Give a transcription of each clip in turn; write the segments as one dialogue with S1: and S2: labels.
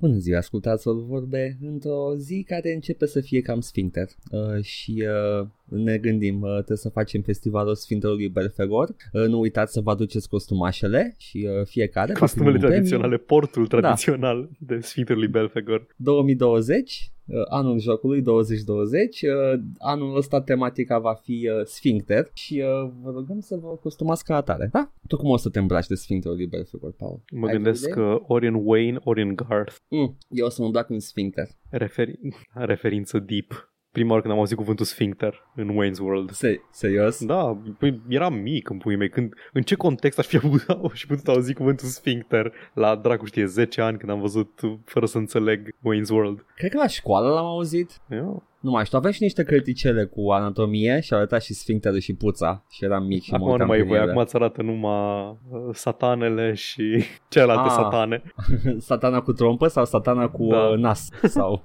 S1: Bună ziua, ascultați o vorbe într-o zi care începe să fie cam sfincter uh, și uh, ne gândim, uh, trebuie să facem festivalul Sfintelui Belfegor. Uh, nu uitați să vă aduceți costumașele și uh, fiecare.
S2: Costumele tradiționale, portul da. tradițional da. de Sfintelui Belfegor.
S1: 2020 uh, anul jocului 2020. Uh, anul ăsta tematica va fi uh, Sfincter și vă rugăm să vă costumați ca atare. Da? Tu cum o să te îmbraci de Sfincterul lui Belfegor, Paul?
S2: Mă Ai gândesc că Orion Wayne, Orion Garth.
S1: Mm, eu o să mă îmbrac în Sfincter.
S2: Referi- referință deep prima oară când am auzit cuvântul sphincter în Wayne's World.
S1: Se- serios?
S2: Da, păi eram mic în puii mei. Când, în ce context aș fi avut și putut auzi cuvântul sphincter la dracu știe 10 ani când am văzut fără să înțeleg Wayne's World?
S1: Cred că la școală l-am auzit.
S2: Eu?
S1: Nu mai știu, aveam și niște cărticele cu anatomie și arăta și sfincterul și puța și eram mic și
S2: Acum nu mai e voi, acum îți arată numai uh, satanele și celelalte ah, satane.
S1: satana cu trompă sau satana cu da. uh, nas? Sau...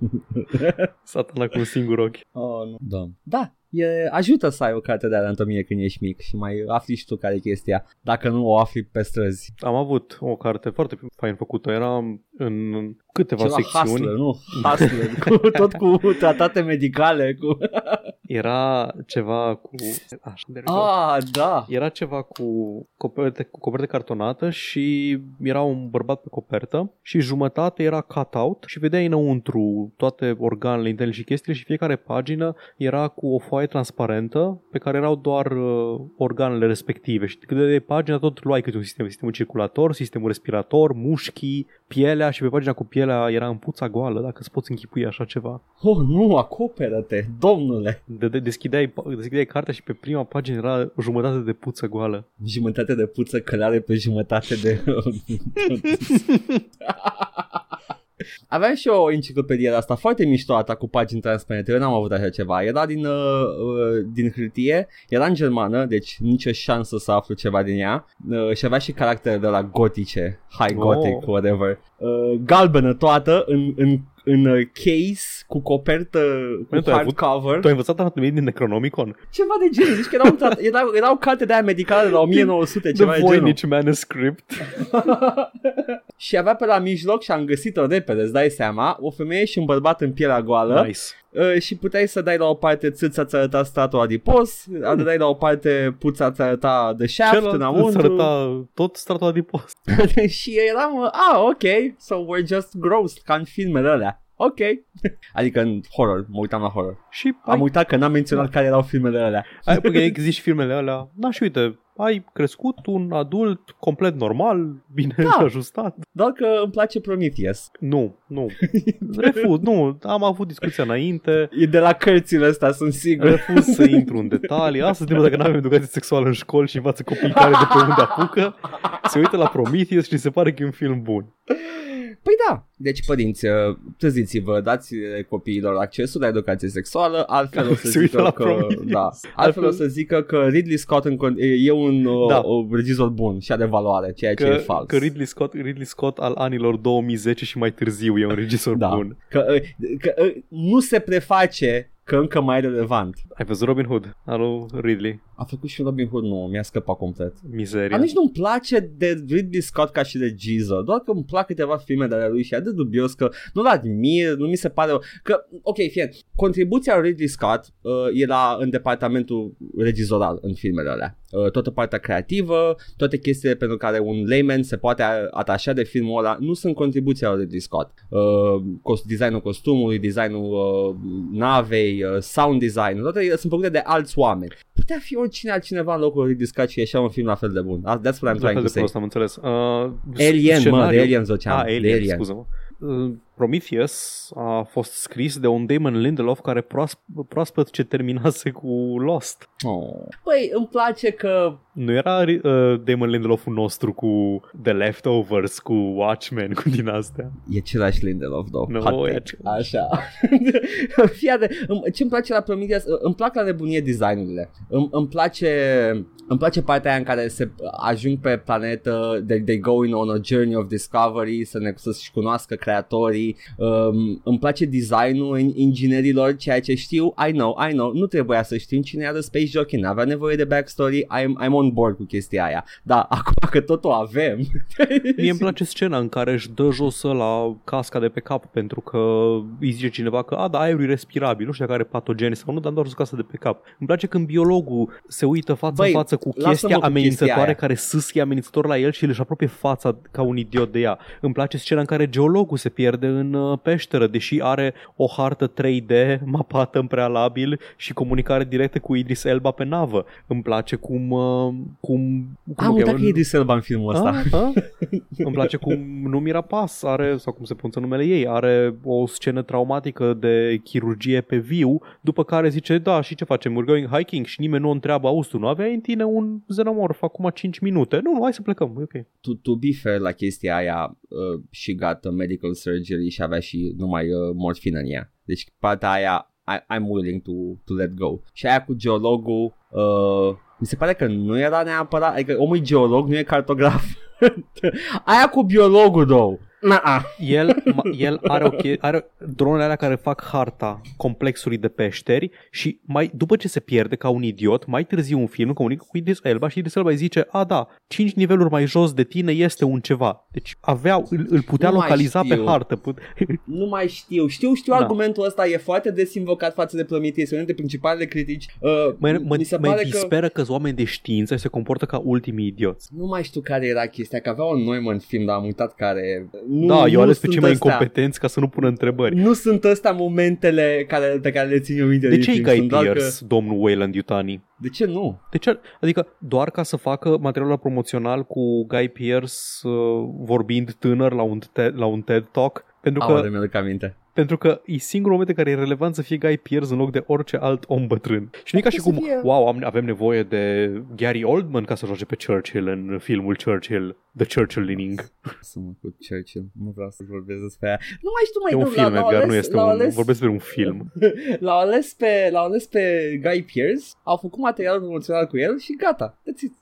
S2: satana cu un singur ochi.
S1: Oh, nu. Da. Da, e, ajută să ai o carte de anatomie când ești mic și mai afli și tu care e chestia, dacă nu o afli pe străzi.
S2: Am avut o carte foarte fain făcută, era în câteva
S1: Ceva
S2: secțiuni.
S1: Hustler, nu? Hustler, cu, tot cu tratate medicale. Cu...
S2: Era ceva cu... Așa,
S1: ah, da.
S2: Era ceva cu coperte, cu coperte cartonată și era un bărbat pe copertă și jumătate era cut-out și vedeai înăuntru toate organele interne și chestiile și fiecare pagină era cu o foaie transparentă pe care erau doar uh, organele respective și cât de pagina tot luai câte un sistem, sistemul circulator, sistemul respirator, mușchii, pielea și pe pagina cu pielea era în puța goală, dacă îți poți închipui așa ceva.
S1: Oh, nu, acoperă-te, domnule!
S2: De, de, deschideai, deschideai cartea și pe prima pagină era o jumătate de puță goală.
S1: Jumătate de puță călare pe jumătate de... Aveam și o enciclopedie de asta foarte miștoată cu pagini transparente, eu n-am avut așa ceva. Era din, uh, uh, din hârtie, era în germană, deci nicio șansă să aflu ceva din ea uh, și avea și caractere de la gotice, high gothic, oh. whatever. Uh, galbenă toată, în, în în uh, case cu copertă cu
S2: tu
S1: hardcover.
S2: Tu ai învățat anatomie din Necronomicon?
S1: Ceva de genul, zici că erau, erau, erau carte de aia medicale de la 1900, ceva
S2: The
S1: de genul.
S2: The manuscript.
S1: și avea pe la mijloc și am găsit-o repede, îți dai seama, o femeie și un bărbat în pielea goală.
S2: Nice.
S1: Uh, și puteai să dai la o parte țâța ți arăta stratul adipos, mm. dai la o parte puța ți arăta de shaft Celălalt înăuntru.
S2: Îți arăta tot stratul adipos.
S1: și eram, ah, ok, so we're just gross, ca în filmele alea. Ok. adică în horror, mă uitam la horror. Și am ai... uitat că n-am menționat da. care erau filmele alea.
S2: Ai, că există filmele alea. Da, și uite, ai crescut un adult complet normal, bine da. ajustat.
S1: Doar că îmi place Prometheus.
S2: Nu, nu. Refuz, nu. Am avut discuția înainte.
S1: E de la cărțile astea, sunt sigur.
S2: Refuz să intru în detalii. Asta se dacă nu avem educație sexuală în școli și învață copiii care de pe unde apucă. Se uită la Prometheus și se pare că e un film bun.
S1: Păi da, deci părinți, uh, treziți-vă, dați copiilor accesul la educație sexuală, altfel o să zică că, da, altfel o să zică că Ridley Scott în, e un uh, da. o, regizor bun și are valoare, ceea
S2: că,
S1: ce e fals.
S2: Că Ridley Scott, Ridley Scott al anilor 2010 și mai târziu e un regizor
S1: da.
S2: bun.
S1: Că, uh, că nu se preface că încă mai relevant.
S2: Ai văzut Robin Hood al lui Ridley?
S1: A făcut și Robin Hood, nu, mi-a scăpat complet.
S2: Mizeria.
S1: A, nici nu-mi place de Ridley Scott ca și regizor, doar că îmi plac câteva filme de la lui și e atât dubios că nu-l admir, nu mi se pare... Că, ok, fie, contribuția lui Ridley Scott uh, era în departamentul regizoral în filmele alea. Uh, toată partea creativă, toate chestiile pentru care un layman se poate atașa de filmul ăla, nu sunt contribuția lui Ridley Scott. Uh, cost, designul costumului, designul uh, navei, uh, sound design, toate sunt făcute de alți oameni. Putea fi oricine altcineva în locul lui Ridley și ieșea un film la fel de bun. That's what I'm trying to say.
S2: Prost, am înțeles. Uh,
S1: Alien, mă, de Alien ziceam.
S2: Ah, Alien, Alien. scuză-mă. Uh, Prometheus a fost scris de un Damon Lindelof care proasp- proaspăt ce terminase cu Lost.
S1: Oh. Păi, îmi place că...
S2: Nu era uh, Damon Lindelof nostru cu The Leftovers, cu Watchmen, cu din astea?
S1: E același Lindelof, două.
S2: No, e
S1: Așa. Fii de, ce îmi place la Prometheus, îmi plac la nebunie designurile. Îmi, îmi place îmi place partea aia în care se ajung pe planetă, they, they go in on a journey of discovery, să ne să-și cunoască creatorii. Um, îmi place designul inginerilor, ceea ce știu, I know, I know, nu trebuia să știm cine era Space Jockey, n-avea nevoie de backstory, I'm, I'm on board cu chestia aia. Da, acum că tot o avem.
S2: Mie îmi place scena în care își dă jos la casca de pe cap pentru că îi zice cineva că a, da, aerul e respirabil, nu știu dacă are patogeni sau nu, dar doar casca de pe cap. Îmi place când biologul se uită față Băi, în față cu chestia amenințătoare chestia care sâsche amenințător la el și își apropie fața ca un idiot de ea. Îmi place scena în care geologul se pierde în uh, peșteră, deși are o hartă 3D mapată în prealabil și comunicare directă cu Idris Elba pe navă. Îmi place cum... Uh, cum,
S1: cum Am uitat că Idris Elba în filmul ăsta. A, a?
S2: Îmi place cum Numira Pas are, sau cum se pronunță numele ei, are o scenă traumatică de chirurgie pe viu, după care zice, da, și ce facem? We're going hiking și nimeni nu o întreabă, auzi, tu nu aveai în tine un xenomorf acum 5 minute? Nu, nu, hai să plecăm, e ok.
S1: To, to be fair la chestia aia, uh, she got a medical surgery și avea și numai uh, morfină în ea. Deci partea aia I, I'm willing to, to let go. Și aia cu geologul, uh, mi se pare că nu era neapărat, adică omul e geolog, nu e cartograf. aia cu biologul, două.
S2: Na-a. El, el are, o che- are dronele alea care fac harta complexului de peșteri și mai după ce se pierde ca un idiot, mai târziu un film comunică cu Idris Elba și Idris Elba îi zice, a da, 5 niveluri mai jos de tine este un ceva. Deci aveau, îl, îl putea nu localiza pe hartă. Put...
S1: Nu mai știu. Știu, știu da. argumentul ăsta, e foarte des invocat față de Prometheus, este unul dintre principalele critici. Uh,
S2: mă, mă, mi se mă disperă că... că oameni de știință se comportă ca ultimii idioți.
S1: Nu mai știu care era chestia, că avea un Neumann film, dar am uitat care...
S2: Nu, da, eu ales pe cei mai incompetenți ca să nu pună întrebări.
S1: Nu sunt ăstea momentele care, pe care le țin eu minte.
S2: De ce e Guy Pearce, că... domnul Wayland Yutani?
S1: De ce nu?
S2: De ce? Adică doar ca să facă materialul promoțional cu Guy Pearce uh, vorbind tânăr la un, te- la un TED Talk?
S1: Pentru că, Aole, mi-aduc aminte
S2: pentru că e singurul moment în care e relevant să fie Guy Pearce în loc de orice alt om bătrân. Și nu e ca și cum, fie... wow, am, avem nevoie de Gary Oldman ca să joace pe Churchill în filmul Churchill, The Churchill-ining.
S1: Să mă cu Churchill, nu vreau să vorbesc despre aia. Nu mai știu mai
S2: E un film, Edgar, ales, nu este un, ales... vorbesc despre un film.
S1: l-au ales, pe, l-au ales pe Guy Pearce, au făcut material promoțional cu el și gata.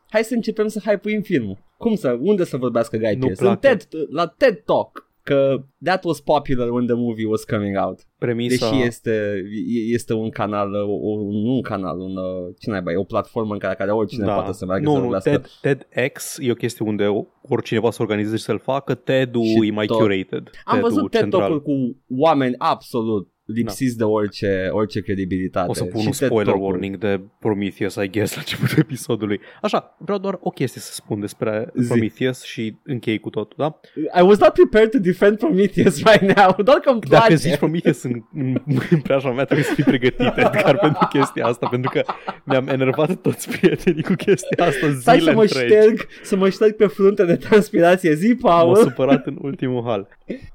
S1: Hai să începem să hype filmul. Cum să, unde să vorbească Guy Pearce? În TED, la TED Talk că that was popular when the movie was coming out. Premisa... Deși este, este un canal, o, nu un canal, un, ce naiba, e o platformă în care, care oricine da. poate să meargă
S2: nu, să nu, TED, TEDx e o chestie unde oricine va să organizeze și să-l facă, TED-ul e mai tot. curated.
S1: Am văzut TED Talk cu oameni absolut lipsiți da. de orice, orice credibilitate.
S2: O să pun și un spoiler warning de Prometheus, I guess, la începutul episodului. Așa, vreau doar o chestie să spun despre Zi. Prometheus și închei cu totul, da?
S1: I was not prepared to defend Prometheus right now, doar că îmi place.
S2: Dacă zici Prometheus în, în, în preajma mea, trebuie să fii pregătit, Edgar, pentru chestia asta, pentru că mi-am enervat toți prietenii cu chestia asta zile Stai
S1: să mă întregi. șterg, să mă șterg pe frunte de transpirație, zi, Paul.
S2: M-a supărat în ultimul hal.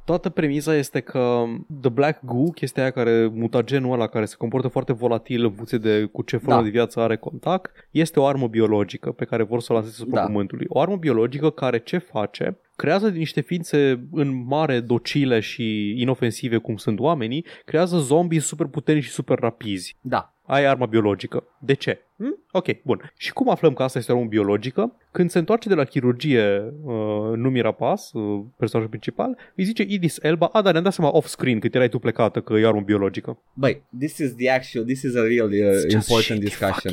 S2: Toată premisa este că The Black Goo, chestia chestia aia care, mutagenul ăla care se comportă foarte volatil în funcție de cu ce formă da. de viață are contact, este o armă biologică pe care vor să o lanseze asupra da. Pământului. O armă biologică care ce face? creează din niște ființe în mare docile și inofensive cum sunt oamenii, creează zombii super puternici și super rapizi.
S1: Da.
S2: Ai arma biologică. De ce? Hm? Ok, bun. Și cum aflăm că asta este o armă biologică? Când se întoarce de la chirurgie uh, Numira Pas, uh, personajul principal, îi zice Idis Elba, a, dar ne-am dat seama off-screen cât erai tu plecată că e armă biologică.
S1: Băi, this is the actual, this is a real uh, important discussion.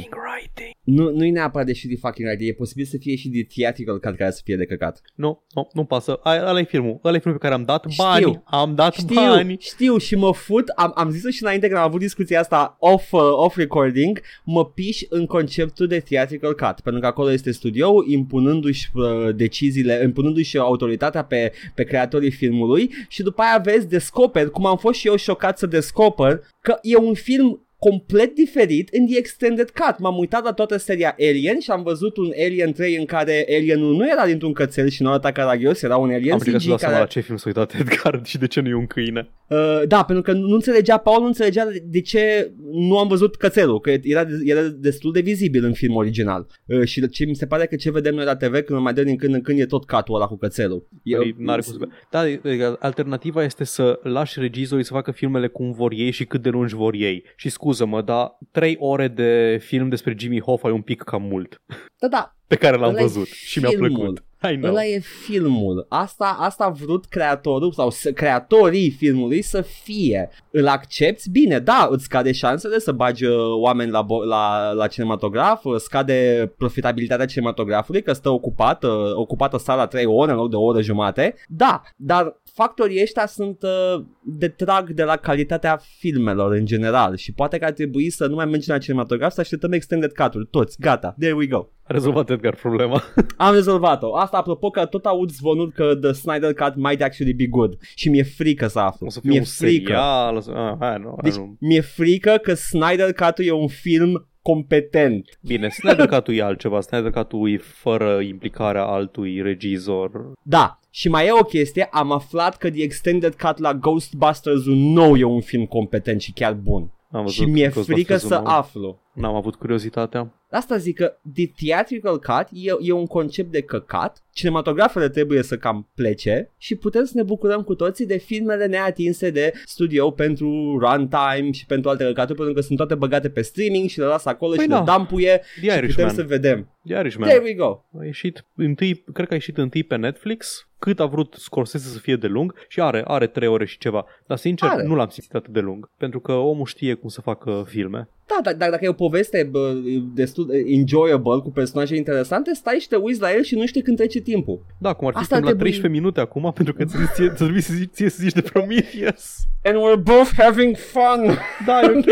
S1: Nu, nu e neapărat de shitty fucking writing, e posibil să fie și de theatrical cut care să fie de căcat.
S2: Nu, nu, nu pasă. Ăla e filmul. Ăla e filmul pe care am dat bani.
S1: Știu.
S2: Am dat
S1: știu,
S2: bani.
S1: Știu și mă fut, am, am zis-o și înainte când am avut discuția asta off, uh, off recording, mă piș în conceptul de theatrical cut, pentru că acolo este studio impunându-și uh, deciziile, impunându-și autoritatea pe, pe creatorii filmului și după aia vezi, descoperi, cum am fost și eu șocat să descoper, că e un film complet diferit în The Extended Cut. M-am uitat la toată seria Alien și am văzut un Alien 3 în care alienul nu era dintr-un cățel și nu arăta caragios, era un alien
S2: Am CG care... la ce film s-a uitat Edgar și de ce nu e un câine.
S1: Uh, da, pentru că nu înțelegea, Paul nu înțelegea de ce nu am văzut cățelul, că era, era destul de vizibil în film original. Uh, și ce mi se pare că ce vedem noi la TV când mai dă din când în când e tot catul ăla cu cățelul. Eu,
S2: Păi, n-are cum să fie. Da, e- alternativa este să lași regizorii să facă filmele cum vor ei și cât de lungi vor ei. Și scuză-mă, dar 3 ore de film despre Jimmy Hoffa e un pic cam mult
S1: da, da,
S2: pe care l-am
S1: Ăla e
S2: văzut și mi-a
S1: filmul.
S2: plăcut. I know.
S1: Ăla e filmul. Asta, asta a vrut creatorul sau să, creatorii filmului să fie. Îl accepti? Bine, da, îți scade șansele să bagi uh, oameni la, bo- la, la cinematograf, uh, scade profitabilitatea cinematografului că stă ocupată, ocupată sala 3 ore în loc de o oră jumate. Da, dar factorii ăștia sunt uh, detrag de la calitatea filmelor în general și poate că ar trebui să nu mai mergem la cinematograf să așteptăm extended cut-uri, toți, gata, there we go.
S2: A rezolvat Edgar problema.
S1: Am rezolvat-o. Asta apropo că tot aud zvonuri că The Snyder Cut might actually be good și mi-e frică să aflu.
S2: O să fie
S1: mi-e
S2: un
S1: frică.
S2: serial. O să... Ah, hai, nu, hai,
S1: Deci
S2: nu.
S1: mi-e frică că Snyder Cut-ul e un film competent.
S2: Bine, Snyder Cut-ul e altceva. Snyder Cut-ul e fără implicarea altui regizor.
S1: Da, și mai e o chestie, am aflat că The Extended Cut la Ghostbusters un nou e un film competent și chiar bun.
S2: Am văzut
S1: Și mi-e
S2: Ghostbusters
S1: frică să
S2: unu.
S1: aflu.
S2: N-am avut curiozitatea.
S1: Asta zic că The Theatrical Cut e, e un concept de căcat, cinematografele trebuie să cam plece și putem să ne bucurăm cu toții de filmele neatinse de studio pentru runtime și pentru alte căcaturi, pentru că sunt toate băgate pe streaming și le las acolo
S2: Păi
S1: și
S2: da.
S1: le dampuie
S2: The
S1: și putem să
S2: Irishman.
S1: vedem.
S2: The Irishman.
S1: There we go.
S2: A ieșit întâi, cred că a ieșit întâi pe Netflix, cât a vrut Scorsese să fie de lung și are, are 3 ore și ceva. Dar sincer,
S1: Are.
S2: nu l-am simțit atât de lung, pentru că omul știe cum să facă filme.
S1: Da, dar, dar dacă e o poveste bă, destul de enjoyable cu personaje interesante, stai și te uiți la el și nu știi când trece timpul.
S2: Da, cum ar fi
S1: Asta
S2: până
S1: ar
S2: la
S1: trebui-
S2: 13 minute acum, pentru că ți ție, trebuie să zici, ție să zici de Prometheus.
S1: And we're both having fun.
S2: Da, e ok.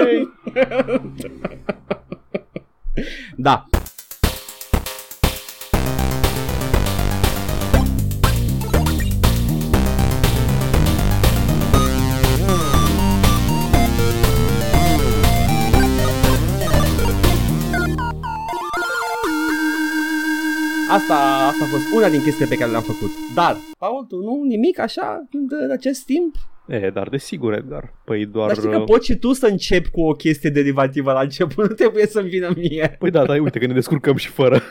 S1: Da. Asta, asta a fost una din chestiile pe care le-am făcut. Dar, Paul, tu nu nimic așa în acest timp?
S2: E, dar desigur, Edgar. Păi doar...
S1: Dar știi că poți și tu să începi cu o chestie derivativă la început, nu trebuie să-mi vină mie.
S2: Păi da, dar uite că ne descurcăm și fără.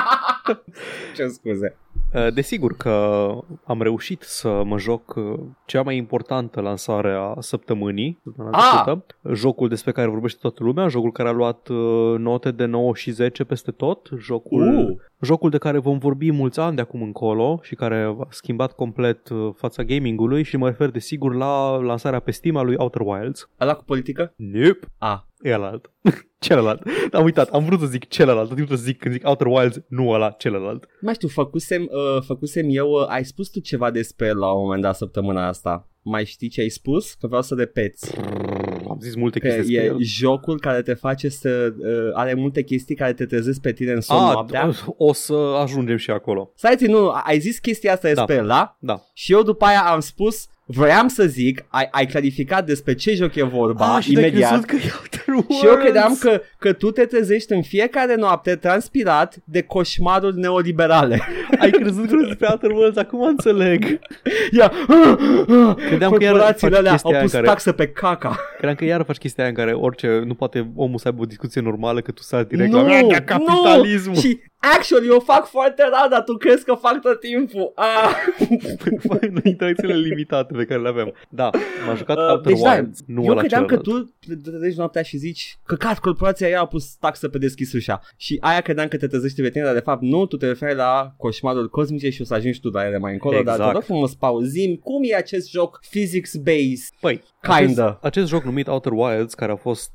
S1: Ce scuze.
S2: Uh, Desigur că am reușit să mă joc uh, cea mai importantă lansare a săptămânii, săptămâna
S1: Ah!
S2: trecută. jocul despre care vorbește toată lumea, jocul care a luat uh, note de 9 și 10 peste tot, jocul,
S1: Uh.
S2: jocul de care vom vorbi mulți ani de acum încolo și care a schimbat complet uh, fața gamingului și mă refer desigur la lansarea pe Steam a lui Outer Wilds.
S1: Ăla cu politică?
S2: Nope.
S1: Ah.
S2: E alt. celălalt. Am uitat, am vrut să zic celălalt, tot timpul să zic când zic Outer Wilds, nu ăla, celălalt.
S1: Mai știu, făcusem, uh, făcusem eu, uh, ai spus tu ceva despre el la un moment dat săptămâna asta. Mai știi ce ai spus? Că vreau să repeți.
S2: Am zis multe
S1: Că
S2: chestii despre
S1: e
S2: el.
S1: jocul care te face să... Uh, are multe chestii care te trezesc pe tine în somn
S2: A,
S1: noaptea.
S2: o să ajungem și acolo.
S1: Stai, ți, nu, ai zis chestia asta despre el, da?
S2: Da.
S1: Și eu după aia am spus, voiam să zic, ai, ai clarificat despre ce joc e vorba
S2: Ah, și te-ai
S1: imediat.
S2: crezut că e Outer Worlds.
S1: Și eu credeam că, că tu te trezești în fiecare noapte transpirat de coșmaruri neoliberale.
S2: Ai crezut că despre Outer Worlds, acum înțeleg.
S1: Ia,
S2: Credeam că iar
S1: corporațiile
S2: faci
S1: alea
S2: chestia
S1: au
S2: aia
S1: pus
S2: în care-
S1: taxă pe caca.
S2: Credeam că iar faci chestia aia în care orice, nu poate omul să aibă o discuție normală, că tu sari direct
S1: nu,
S2: la "Ah, capitalismul.
S1: Nu. Și actually eu fac foarte rar, dar tu crezi că fac tot timpul. Ah.
S2: în interacțiile limitate pe care le avem. Da, m-a jucat
S1: Uh,
S2: Outer
S1: deci da,
S2: Wilds, nu
S1: eu
S2: ăla
S1: credeam că
S2: celălalt.
S1: tu te trezești noaptea și zici că cat, corporația aia a pus taxă pe deschis ușa. Și aia credeam că te trezești pe tine, dar de fapt nu, tu te referi la coșmarul cosmice și o să ajungi tu la ele mai încolo. Dar te
S2: Exact.
S1: rog frumos, pauzim, cum e acest joc physics-based?
S2: Păi,
S1: Kinda.
S2: Acest, acest joc numit Outer Wilds, care a fost...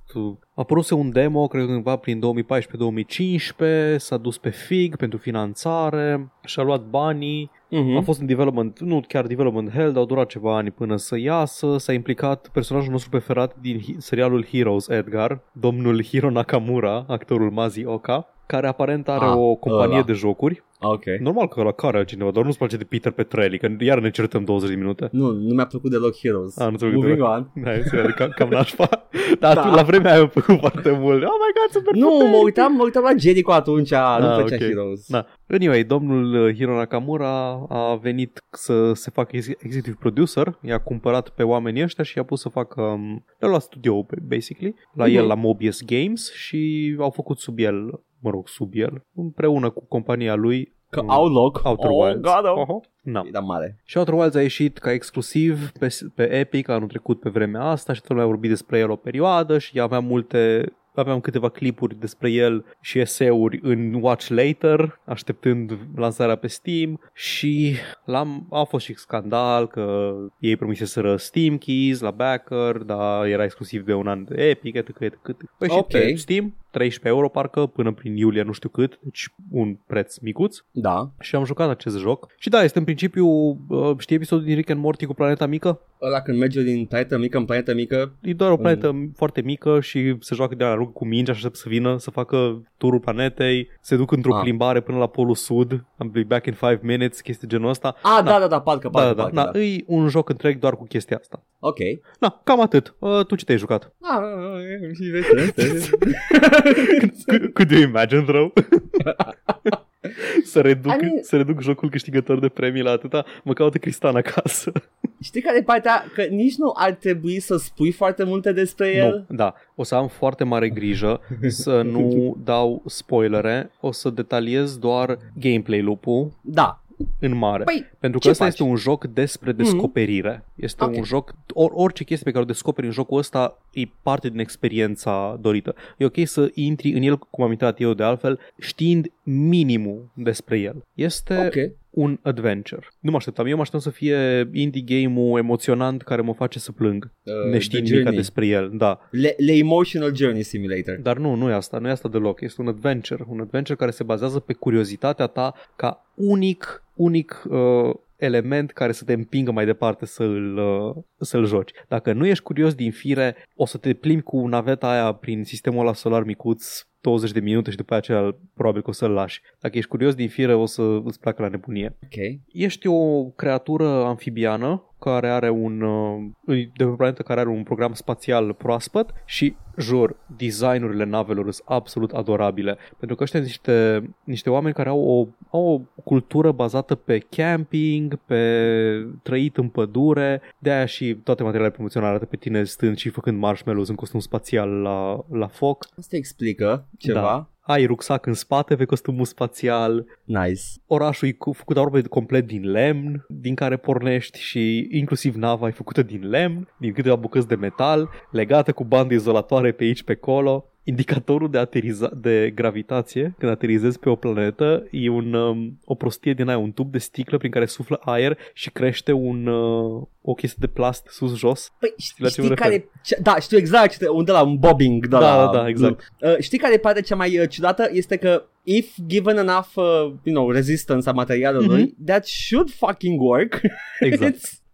S2: uh, A apăruse un demo, cred că cândva prin 2014-2015, s-a dus pe FIG pentru finanțare, și-a luat banii,
S1: Mhm.
S2: a fost în development, nu chiar development hell, dar au durat ceva ani până să iasă, s-a implicat personajul nostru preferat din hi- serialul Heroes, Edgar, domnul Hiro Nakamura, actorul Mazi Oka. Care aparent are
S1: Ah,
S2: o companie
S1: ăla.
S2: de jocuri.
S1: Ok.
S2: Normal că la care altcineva, doar nu-ți place de Peter Petrelli, că iar ne certăm 20 de minute.
S1: Nu, nu mi-a plăcut deloc Heroes.
S2: Ah, nu ți-a plăcut
S1: Moving
S2: deloc.
S1: on.
S2: Da, e cam, cam nașpa. Dar
S1: Da.
S2: tu, la vremea aia mi-a plăcut foarte mult. Oh my god, super
S1: Nu,
S2: puternic!
S1: mă uitam, mă uitam la Jericho atunci, nu
S2: Ah,
S1: plăcea
S2: ok.
S1: Heroes.
S2: Da. Anyway, domnul uh, Hiro Nakamura a venit să se facă ex- executive producer, i-a cumpărat pe oamenii ăștia și i-a pus să facă um, le-a luat studio basically, la
S1: Mhm.
S2: el la Mobius Games și au făcut sub el, mă rog, sub el, împreună cu compania lui
S1: Că
S2: Mm.
S1: au loc.
S2: Outer
S1: oh,
S2: Wilds.
S1: God, oh.
S2: Oho. No.
S1: E da mare.
S2: Și Outer Wilds a ieșit ca exclusiv pe, pe Epic anul trecut pe vremea asta și toată lumea a vorbit despre el o perioadă și avea multe aveam câteva clipuri despre el și eseuri în Watch Later, așteptând lansarea pe Steam și l-am, a fost și scandal că ei promiseseră Steam Keys la backer, dar era exclusiv de un an de Epic, etc. etc. Păi și
S1: Ok.
S2: pe Steam, 13 euro parcă, până prin iulie nu știu cât, deci un preț micuț
S1: Da.
S2: și am jucat acest joc. Și da, este în principiu, uh, știi episodul din Rick and Morty cu planeta mică?
S1: Ăla când merge din planetă mică în planetă mică,
S2: E doar o planetă mm. foarte mică și se joacă de la rug cu mingi, așa să vină să facă turul planetei, se duc într-o
S1: Ah.
S2: plimbare până la Polul Sud, am be back in 5 minutes, chestii genul ăsta.
S1: A, da, da, da, parcă,
S2: Da,
S1: parcă,
S2: da, da,
S1: parcă,
S2: da. E un joc întreg doar cu chestia asta.
S1: Ok.
S2: Na, cam atât. Uh, tu ce te-ai jucat?
S1: Ah, și vezi,
S2: Could- Could you imagine, though? să, reduc,
S1: I mean-
S2: să reduc jocul câștigător de premii la atâta, mă caută Cristan acasă.
S1: Știi care e partea? Că nici nu ar trebui să spui foarte multe despre el.
S2: Nu, da. O să am foarte mare grijă să nu dau spoilere. O să detaliez doar gameplay loop-ul
S1: Da.
S2: În mare.
S1: Păi,
S2: Pentru că
S1: ce
S2: ăsta
S1: faci?
S2: este un joc despre descoperire. Este
S1: Ok.
S2: un joc, or, orice chestie pe care o descoperi în jocul ăsta e parte din experiența dorită. E ok să intri în el, cum am intrat eu de altfel, știind minimul despre el. Este
S1: ok.
S2: Un adventure. Nu mă așteptam. Eu mă așteptam să fie indie game-ul emoționant care mă face să plâng.
S1: Uh,
S2: neștiind
S1: The
S2: nimic
S1: Journey.
S2: despre el. Da.
S1: Le, le Emotional Journey Simulator.
S2: Dar nu, nu e asta, nu e asta deloc. Este un adventure, un adventure care se bazează pe curiozitatea ta ca unic, unic uh, element care să te împingă mai departe să-l, uh, să-l joci. Dacă nu ești curios din fire, o să te plimbi cu naveta aia prin sistemul ăla solar micuț 20 de minute și după aceea probabil că o să-l lași. Dacă ești curios din fire, o să îți placă la nebunie.
S1: Ok.
S2: Ești o creatură amfibiană care are un uh, de pe o planetă care are un program spațial proaspăt și jur, designurile navelor sunt absolut adorabile. Pentru că ăștia sunt niște, niște oameni care au o, au o cultură bazată pe camping, pe trăit în pădure, de aia și toate materialele promoționale arată pe tine stând și făcând marshmallows în costum spațial la, la foc.
S1: Asta explică ceva.
S2: Da. Ai rucsac în spate pe costumul spațial,
S1: Nice.
S2: orașul e cu- făcut aproape complet din lemn, din care pornești și inclusiv nava e făcută din lemn, din câteva bucăți de metal, legată cu bandă izolatoare pe aici, pe acolo. Indicatorul de, ateriza- de gravitație, când aterizezi pe o planetă, e un, um, o prostie din aia, un tub de sticlă prin care suflă aer și crește un, uh, o chestie de plast sus-jos.
S1: Păi
S2: la
S1: știi,
S2: ce mă
S1: știi
S2: refer?
S1: care... ce- Da, știu exact ce te- unde la un bobbing. Da,
S2: Da,
S1: la,
S2: da, da, exact.
S1: Uh, știi care e partea cea mai uh, ciudată? Este că if given enough, uh, you know, resistance a materialului,
S2: Mhm.
S1: that should fucking work.
S2: Exact.
S1: It's-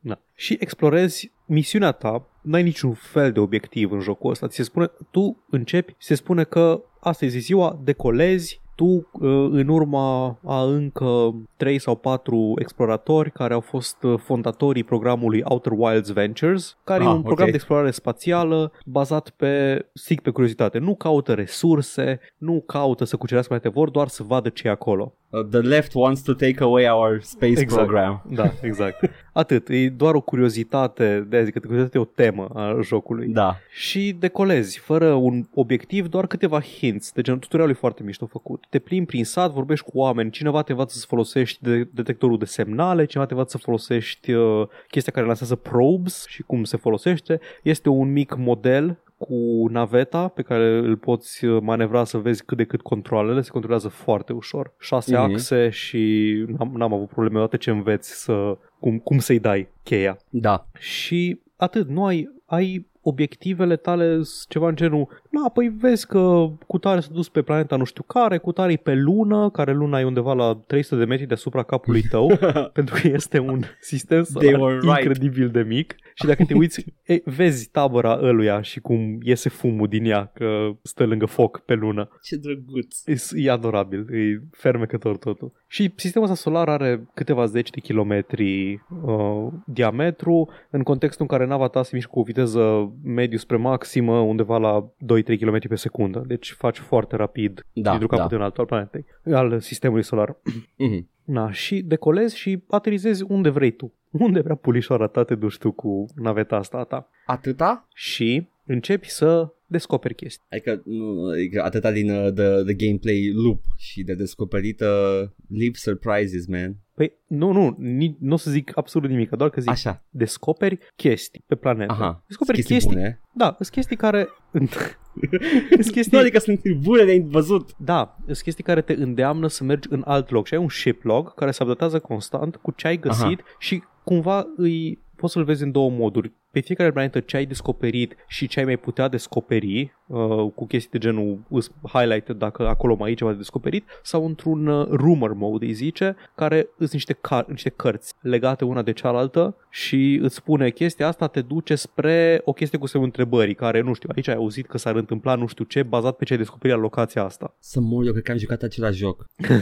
S2: Da. Și explorezi misiunea ta, n-ai niciun fel de obiectiv în jocul ăsta. Ți se spune, tu începi, se spune că asta e ziua, decolezi, tu uh, în urma a încă 3 sau 4 exploratori care au fost uh, fondatorii programului Outer Wilds Ventures, care e
S1: Ah,
S2: un program
S1: ok.
S2: de explorare spațială bazat pe, strict pe curiozitate. Nu caută resurse, nu caută să cucerească mai vor, doar să vadă ce e acolo.
S1: Uh, the left wants to take away our space
S2: Exact.
S1: program.
S2: Da, exact. Atât, e doar o curiozitate, de zic că curiozitatea e o temă a jocului.
S1: Da.
S2: Și decolezi, fără un obiectiv, doar câteva hints. De genul tutorialul e foarte mișto făcut. Te plimbi prin sat, vorbești cu oameni, cineva te învață să folosești de- detectorul de semnale, cineva te învață să folosești uh, chestia care lansează probes și cum se folosește. Este un mic model cu naveta pe care îl poți uh, manevra să vezi cât de cât controlele, se controlează foarte ușor. Șase
S1: Mhm.
S2: axe și n-am, n-am avut probleme odată ce înveți să, cum, cum să-i dai cheia
S1: Da.
S2: și atât, nu ai, ai obiectivele tale sunt ceva în genul, na, păi vezi că cu tare s-a dus pe planeta nu știu care, cu tare e pe lună, care luna e undeva la 300 de metri deasupra capului tău, pentru că este un sistem
S1: They
S2: solar
S1: were right.
S2: incredibil de mic și dacă te uiți, e, vezi tabăra ăluia și cum iese fumul din ea că stă lângă foc pe lună.
S1: Ce drăguț.
S2: E, e adorabil, e fermecător totul. Și sistemul ăsta solar are câteva zeci de kilometri uh, diametru, în contextul în care nava ta se mișcă cu o viteză mediu spre maximă, undeva la 2-3 km pe secundă. Deci faci foarte rapid
S1: Da,
S2: dintr-un capăt
S1: da.
S2: în altul al planetei, al sistemului solar.
S1: Mhm.
S2: Na, și decolezi și aterizezi unde vrei tu. Unde vrea pulișoara ta te duci tu cu naveta asta a ta.
S1: Atâta?
S2: Și începi să descoperi chestii.
S1: Adică, nu, adică atâta din uh, the, the gameplay loop și de descoperit uh, live surprises, man.
S2: Păi nu, nu, ni, nu o să zic absolut nimic, doar că zic
S1: Așa.
S2: descoperi chestii pe planetă.
S1: Aha.
S2: Descoperi
S1: Chestii
S2: chestii,
S1: bune.
S2: da, sunt chestii care sunt chestii,
S1: Nu, adică sunt bune de văzut.
S2: da, sunt chestii care te îndeamnă să mergi în alt loc și ai un ship log care se updatează constant cu ce ai găsit și cumva îi poți să-l vezi în două moduri. Pe fiecare planetă ce ai descoperit și ce ai mai putea descoperi, uh, cu chestii de genul îs highlighted dacă acolo mai ai ceva de descoperit, sau într-un uh, rumor mode, îi zice, care sunt niște, car- niște cărți legate una de cealaltă și îți spune chestia asta te duce spre o chestie cu semnul întrebării, care, nu știu, aici ai auzit că s-ar întâmpla nu știu ce, bazat pe ce ai descoperit la locația asta.
S1: Să mor, eu cred că am jucat același joc.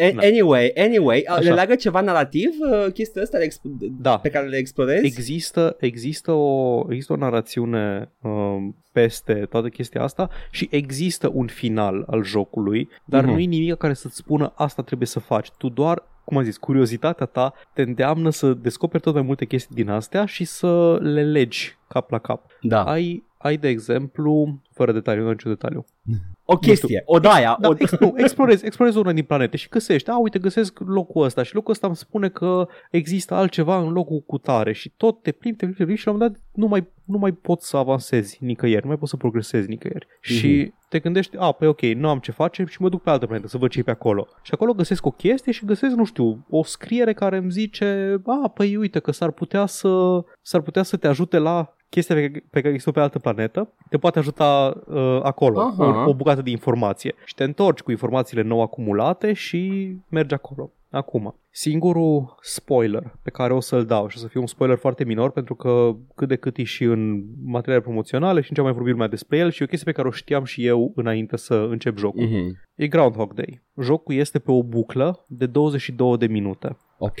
S1: A-
S2: Da.
S1: anyway, anyway,
S2: Așa.
S1: le leagă ceva narrativ uh, chestia asta de exp-
S2: Da.
S1: pe care le explorezi?
S2: Există, există, o, există o narațiune um, peste toată chestia asta și există un final al jocului, dar
S1: Mhm.
S2: nu e nimic care să-ți spună asta trebuie să faci. Tu doar, cum am zis, curiozitatea ta te îndeamnă să descoperi tot mai multe chestii din astea și să le legi cap la cap.
S1: da.
S2: Ai, ai de exemplu, fără detaliu, nu am niciun detaliu.
S1: O chestie, o daia,
S2: Da,
S1: o...
S2: ex, nu, explorezi, explorezi una din planete și găsești, a, uite, găsesc locul ăsta și locul ăsta îmi spune că există altceva în locul cu tare și tot te plimbi, te plimbi, te plimbi și la un moment dat nu mai, nu mai poți să avansezi nicăieri, nu mai poți să progresezi nicăieri. Și te gândești, a, păi ok, nu am ce face și mă duc pe altă planetă să văd ce e pe acolo. Și acolo găsesc o chestie și găsesc, nu știu, o scriere care îmi zice, a, păi uite că s-ar putea să, s-ar putea să te ajute la chestia pe care, pe care există pe altă planetă, te poate ajuta uh, acolo,
S1: Aha.
S2: o, o bucată de informație. Și te întorci cu informațiile nou acumulate și mergi acolo. Acum, singurul spoiler pe care o să-l dau și o să fie un spoiler foarte minor pentru că cât de cât e și în materiale promoționale și în ce am mai vorbit lumea despre el și e o chestie pe care o știam și eu înainte să încep jocul.
S1: Mhm.
S2: E Groundhog Day. Jocul este pe o buclă de 22 de minute.
S1: Ok.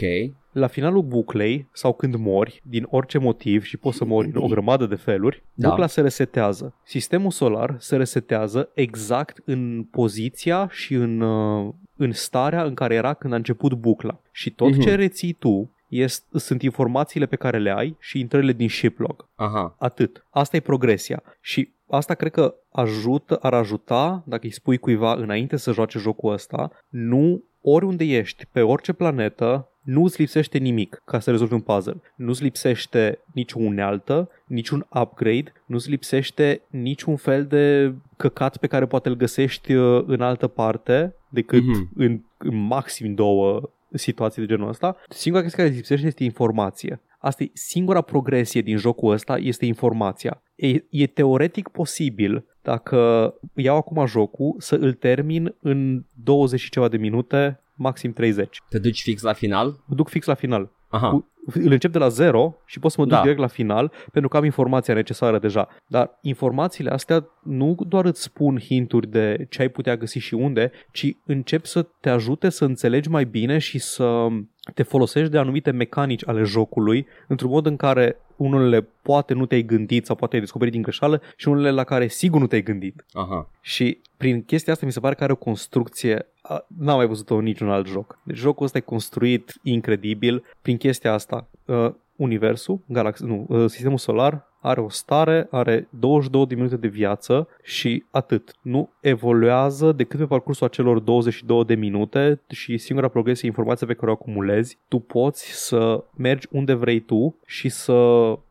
S2: La finalul buclei, sau când mori, din orice motiv și poți să mori în o grămadă de feluri,
S1: Da.
S2: bucla se resetează. Sistemul solar se resetează exact în poziția și în, uh, în starea în care era când a început bucla. Și tot
S1: Mhm.
S2: ce reții tu este, sunt informațiile pe care le ai și intrările din shiplog.
S1: Aha.
S2: Atât. Asta e progresia. Și asta cred că ajută, ar ajuta, dacă îi spui cuiva înainte să joace jocul ăsta, nu oriunde ești, pe orice planetă, nu îți lipsește nimic ca să rezolvi un puzzle. Nu îți lipsește nici o unealtă, niciun upgrade, nu îți lipsește niciun fel de căcat pe care poate îl găsești uh, în altă parte decât
S1: Mhm.
S2: în, în maxim două situații de genul ăsta. Singura chestie care îți lipsește este informație. Asta e singura progresie din jocul ăsta este informația. E, e teoretic posibil dacă iau acum jocul să îl termin în 20 și ceva de minute, maxim 30.
S1: Te duci fix la final?
S2: Mă duc fix la final.
S1: Aha.
S2: Cu- Îl încep de la zero și pot să mă duc
S1: Da.
S2: direct la final pentru că am informația necesară deja. Dar informațiile astea nu doar îți spun hinturi de ce ai putea găsi și unde, ci încep să te ajute să înțelegi mai bine și să te folosești de anumite mecanici ale jocului într-un mod în care unele poate nu te-ai gândit sau poate ai descoperit din greșeală și unele la care sigur nu te-ai gândit.
S1: Aha.
S2: Și prin chestia asta mi se pare că are o construcție a, n-am mai văzut-o în niciun alt joc. Deci jocul ăsta e construit incredibil prin chestia asta. Uh, universul, galax- nu, uh, sistemul solar are o stare, are 22 de minute de viață și atât. Nu evoluează decât pe parcursul acelor 22 de minute și singura progresie e informația pe care o acumulezi. Tu poți să mergi unde vrei tu și să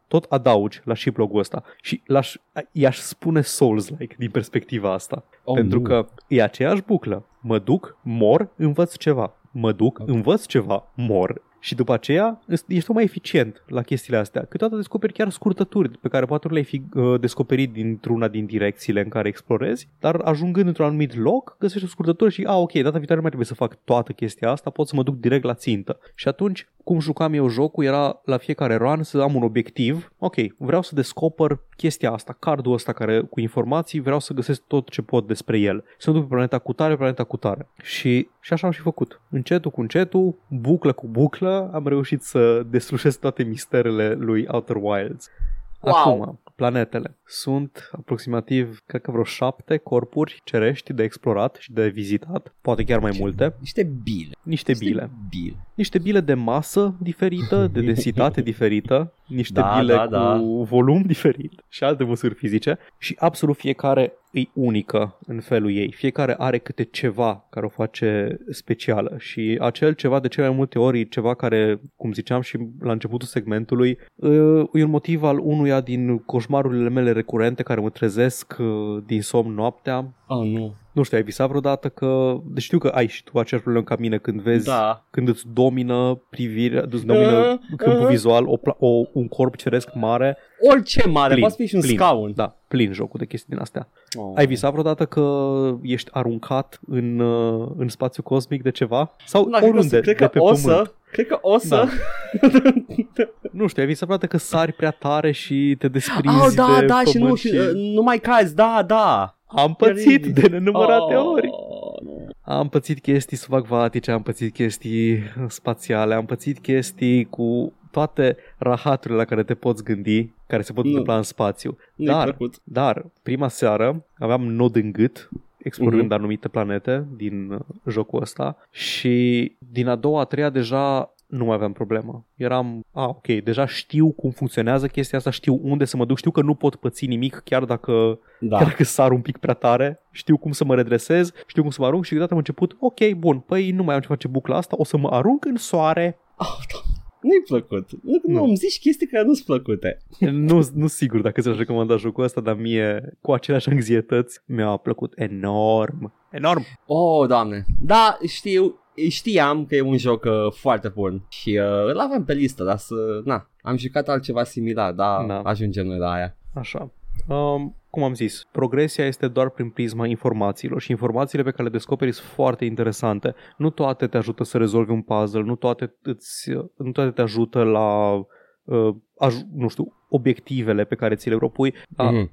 S2: tot adaugi la shiplog-ul ăsta. Și l-aș, i-aș spune Souls-like din perspectiva asta.
S1: Oh,
S2: pentru
S1: nu.
S2: că e aceeași buclă. Mă duc, mor, învăț ceva. Mă duc,
S1: Ok.
S2: învăț ceva, mor. Și după aceea ești mai eficient la chestiile astea. Câteodată descoperi chiar scurtături pe care poate nu le-ai fi uh, descoperit dintr-una din direcțiile în care explorezi, dar ajungând într-un anumit loc, găsești o scurtătură și, a, ok, data viitoare nu mai trebuie să fac toată chestia asta, pot să mă duc direct la țintă. Și atunci, cum jucam eu jocul, era la fiecare run să am un obiectiv. Ok, vreau să descoper chestia asta, cardul ăsta care cu informații, vreau să găsesc tot ce pot despre el. Să duc pe planeta cu tare, planeta cu tare. Și, și așa am și făcut. Încetul cu încetul, buclă cu buclă, am reușit să deslușesc toate misterele lui Outer Wilds.
S1: Wow.
S2: Acum, planetele. Sunt aproximativ, cred că vreo șapte corpuri cerești de explorat și de vizitat, poate chiar mai multe.
S1: Niște bile.
S2: Niște bile.
S1: bile.
S2: Niște bile de masă diferită, de densitate diferită, niște
S1: Da,
S2: bile
S1: da,
S2: cu
S1: da.
S2: volum diferit și alte măsuri fizice și absolut fiecare e unică în felul ei. Fiecare are câte ceva care o face specială și acel ceva de cele mai multe ori e ceva care, cum ziceam și la începutul segmentului, e un motiv al unuia din coșmarurile mele recurente care mă trezesc uh, din somn noaptea.
S1: Oh, nu.
S2: Nu știu, ai visat vreodată că... Deci știu că ai și tu aceeași problemă ca mine când vezi
S1: Da.
S2: când îți domină privirea, îți domină
S1: Uh,
S2: câmpul
S1: uh.
S2: vizual, o, pla- o, un corp ceresc mare,
S1: Orice mare,
S2: Plin,
S1: poate fi și un
S2: plin.
S1: scaun.
S2: da, plin jocul de chestii din astea.
S1: Oh.
S2: Ai visat vreodată că ești aruncat în, uh, în spațiu cosmic de ceva? Sau
S1: Da, cred că o
S2: oriunde,
S1: să, cred
S2: de
S1: că
S2: pe
S1: o
S2: pământ?
S1: să, cred că o să.
S2: Nu știu, ai visat vreodată că sari prea tare și te desprinzi
S1: Oh, da,
S2: de
S1: da, și nu,
S2: pământ
S1: și, uh, nu mai cazi, da, da.
S2: Am pățit de nenumărate
S1: oh,
S2: ori.
S1: nu.
S2: Am pățit chestii subacvatice, am pățit chestii spațiale, am pățit chestii cu toate rahaturile la care te poți gândi, care se pot
S1: Nu.
S2: întâmpla în spațiu.
S1: Nu-i
S2: Dar,
S1: plăcut.
S2: dar, prima seară aveam nod în gât, explorând
S1: Mhm.
S2: anumite planete din uh, jocul ăsta și din a doua, a treia deja nu mai aveam problemă. Eram, a, ok, deja știu cum funcționează chestia asta, știu unde să mă duc, știu că nu pot păți nimic chiar dacă
S1: Da.
S2: Chiar dacă sar un pic prea tare, știu cum să mă redresez, știu cum să mă arunc și deodată am început, ok, bun, păi nu mai am ce face bucla asta, o să mă arunc în soare.
S1: Oh, da. Nu-i plăcut. Nu, nu.
S2: Nu.
S1: îmi zici chestii care nu-ți plăcute.
S2: nu, nu sigur dacă ți-aș recomanda jocul ăsta, dar mie, cu aceleași anxietăți, mi-a plăcut enorm. Enorm!
S1: Oh, doamne. Da, știu, știam că e un joc uh, foarte bun și uh, îl aveam pe listă, dar să... Na, am jucat altceva similar, dar
S2: Da.
S1: ajungem noi la aia.
S2: Așa. Um, cum am zis, progresia este doar prin prisma informațiilor și informațiile pe care le descoperi sunt foarte interesante. Nu toate te ajută să rezolvi un puzzle, nu toate, îți, nu toate te ajută la, uh, aj- nu știu, obiectivele pe care ți le propui, dar
S1: Mhm.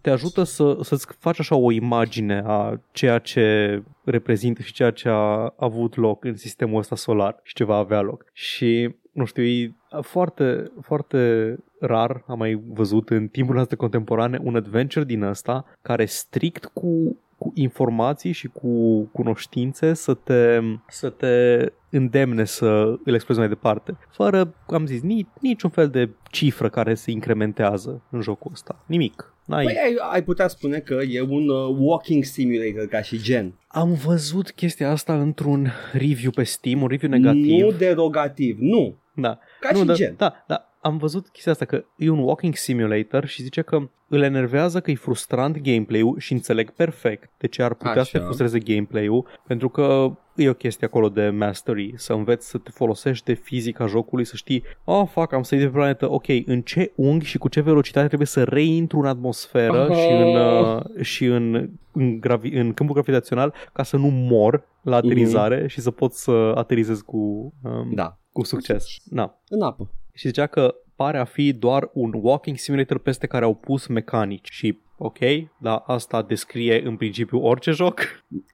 S2: te ajută să, să-ți faci așa o imagine a ceea ce reprezintă și ceea ce a avut loc în sistemul ăsta solar și ce va avea loc. Și, nu știu, e foarte, foarte rar am mai văzut în timpul noastre contemporane un adventure din ăsta care strict cu cu informații și cu cunoștințe să te, să te îndemne să îl explorezi mai departe. Fără, am zis, nici, niciun fel de cifră care se incrementează în jocul ăsta. Nimic. N-ai...
S1: Păi ai, ai putea spune că e un uh, walking simulator ca și gen.
S2: Am văzut chestia asta într-un review pe Steam, un review negativ.
S1: Nu derogativ, nu.
S2: Da.
S1: Ca
S2: nu,
S1: și
S2: da,
S1: gen.
S2: Da, da. Am văzut chestia asta că e un walking simulator și zice că îl enervează că e frustrant gameplay-ul și înțeleg perfect de ce ar putea
S1: Așa.
S2: să te frustreze gameplay-ul pentru că e o chestie acolo de mastery, să înveți să te folosești de fizica jocului, să știi, oh, fuck, am sărit de pe planetă, ok, în ce unghi și cu ce velocitate trebuie să reintru în atmosferă
S1: Oh.
S2: și, în, uh, și în, în, gravi- în câmpul gravitațional ca să nu mor la aterizare și să pot să aterizez cu, um,
S1: Da,
S2: cu succes. Na.
S1: în apă.
S2: Și zicea că pare a fi doar un walking simulator peste care au pus mecanici și ok, dar asta descrie în principiu orice joc.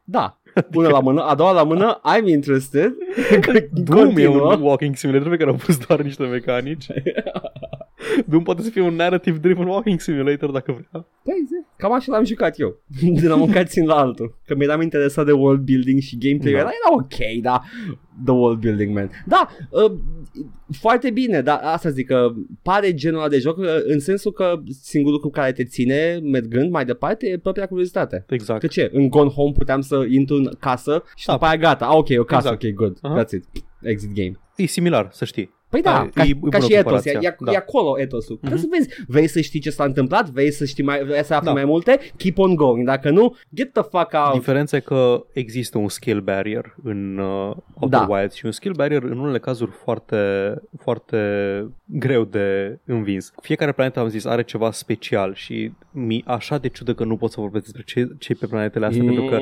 S1: Da, una la mână, a doua la mână, I'm interested.
S2: Doom e
S1: Continuă.
S2: un walking simulator pe care au pus doar niște mecanici. Doom poate să fie un narrative driven walking simulator dacă vrea.
S1: Păi, zi. cam așa l-am jucat eu. De la un cutscene la altul. Că mi-eram interesat de world building și gameplay
S2: Da.
S1: era, era ok, da. The world building, man. Da, uh, foarte bine, dar asta zic că pare genul ăla de joc uh, în sensul că singurul lucru care te ține mergând mai departe e propria curiozitate.
S2: Exact.
S1: Că ce? În Gone Home puteam să intru în casă și
S2: Da.
S1: după aia gata. Ah, ok, o casă,
S2: Exact.
S1: ok, good.
S2: Aha.
S1: That's it. Exit game.
S2: E similar, să știi.
S1: Păi da,
S2: Hai,
S1: ca,
S2: e- e
S1: ca
S2: bună
S1: și etos, e,
S2: comparația,
S1: e,
S2: da.
S1: e acolo etosul. Trebuie
S2: Mhm.
S1: să vezi, vrei să știi ce s-a întâmplat, vrei să știi mai, vrei să afli
S2: Da.
S1: mai multe, keep on going. Dacă nu, get the fuck out.
S2: Diferența e că există un skill barrier în uh, Outer
S1: Da.
S2: Wilds și un skill barrier în unele cazuri foarte, foarte greu de învins. Fiecare planetă, am zis, are ceva special și mi așa de ciudă că nu pot să vorbesc despre ce, ce pe planetele astea, pentru că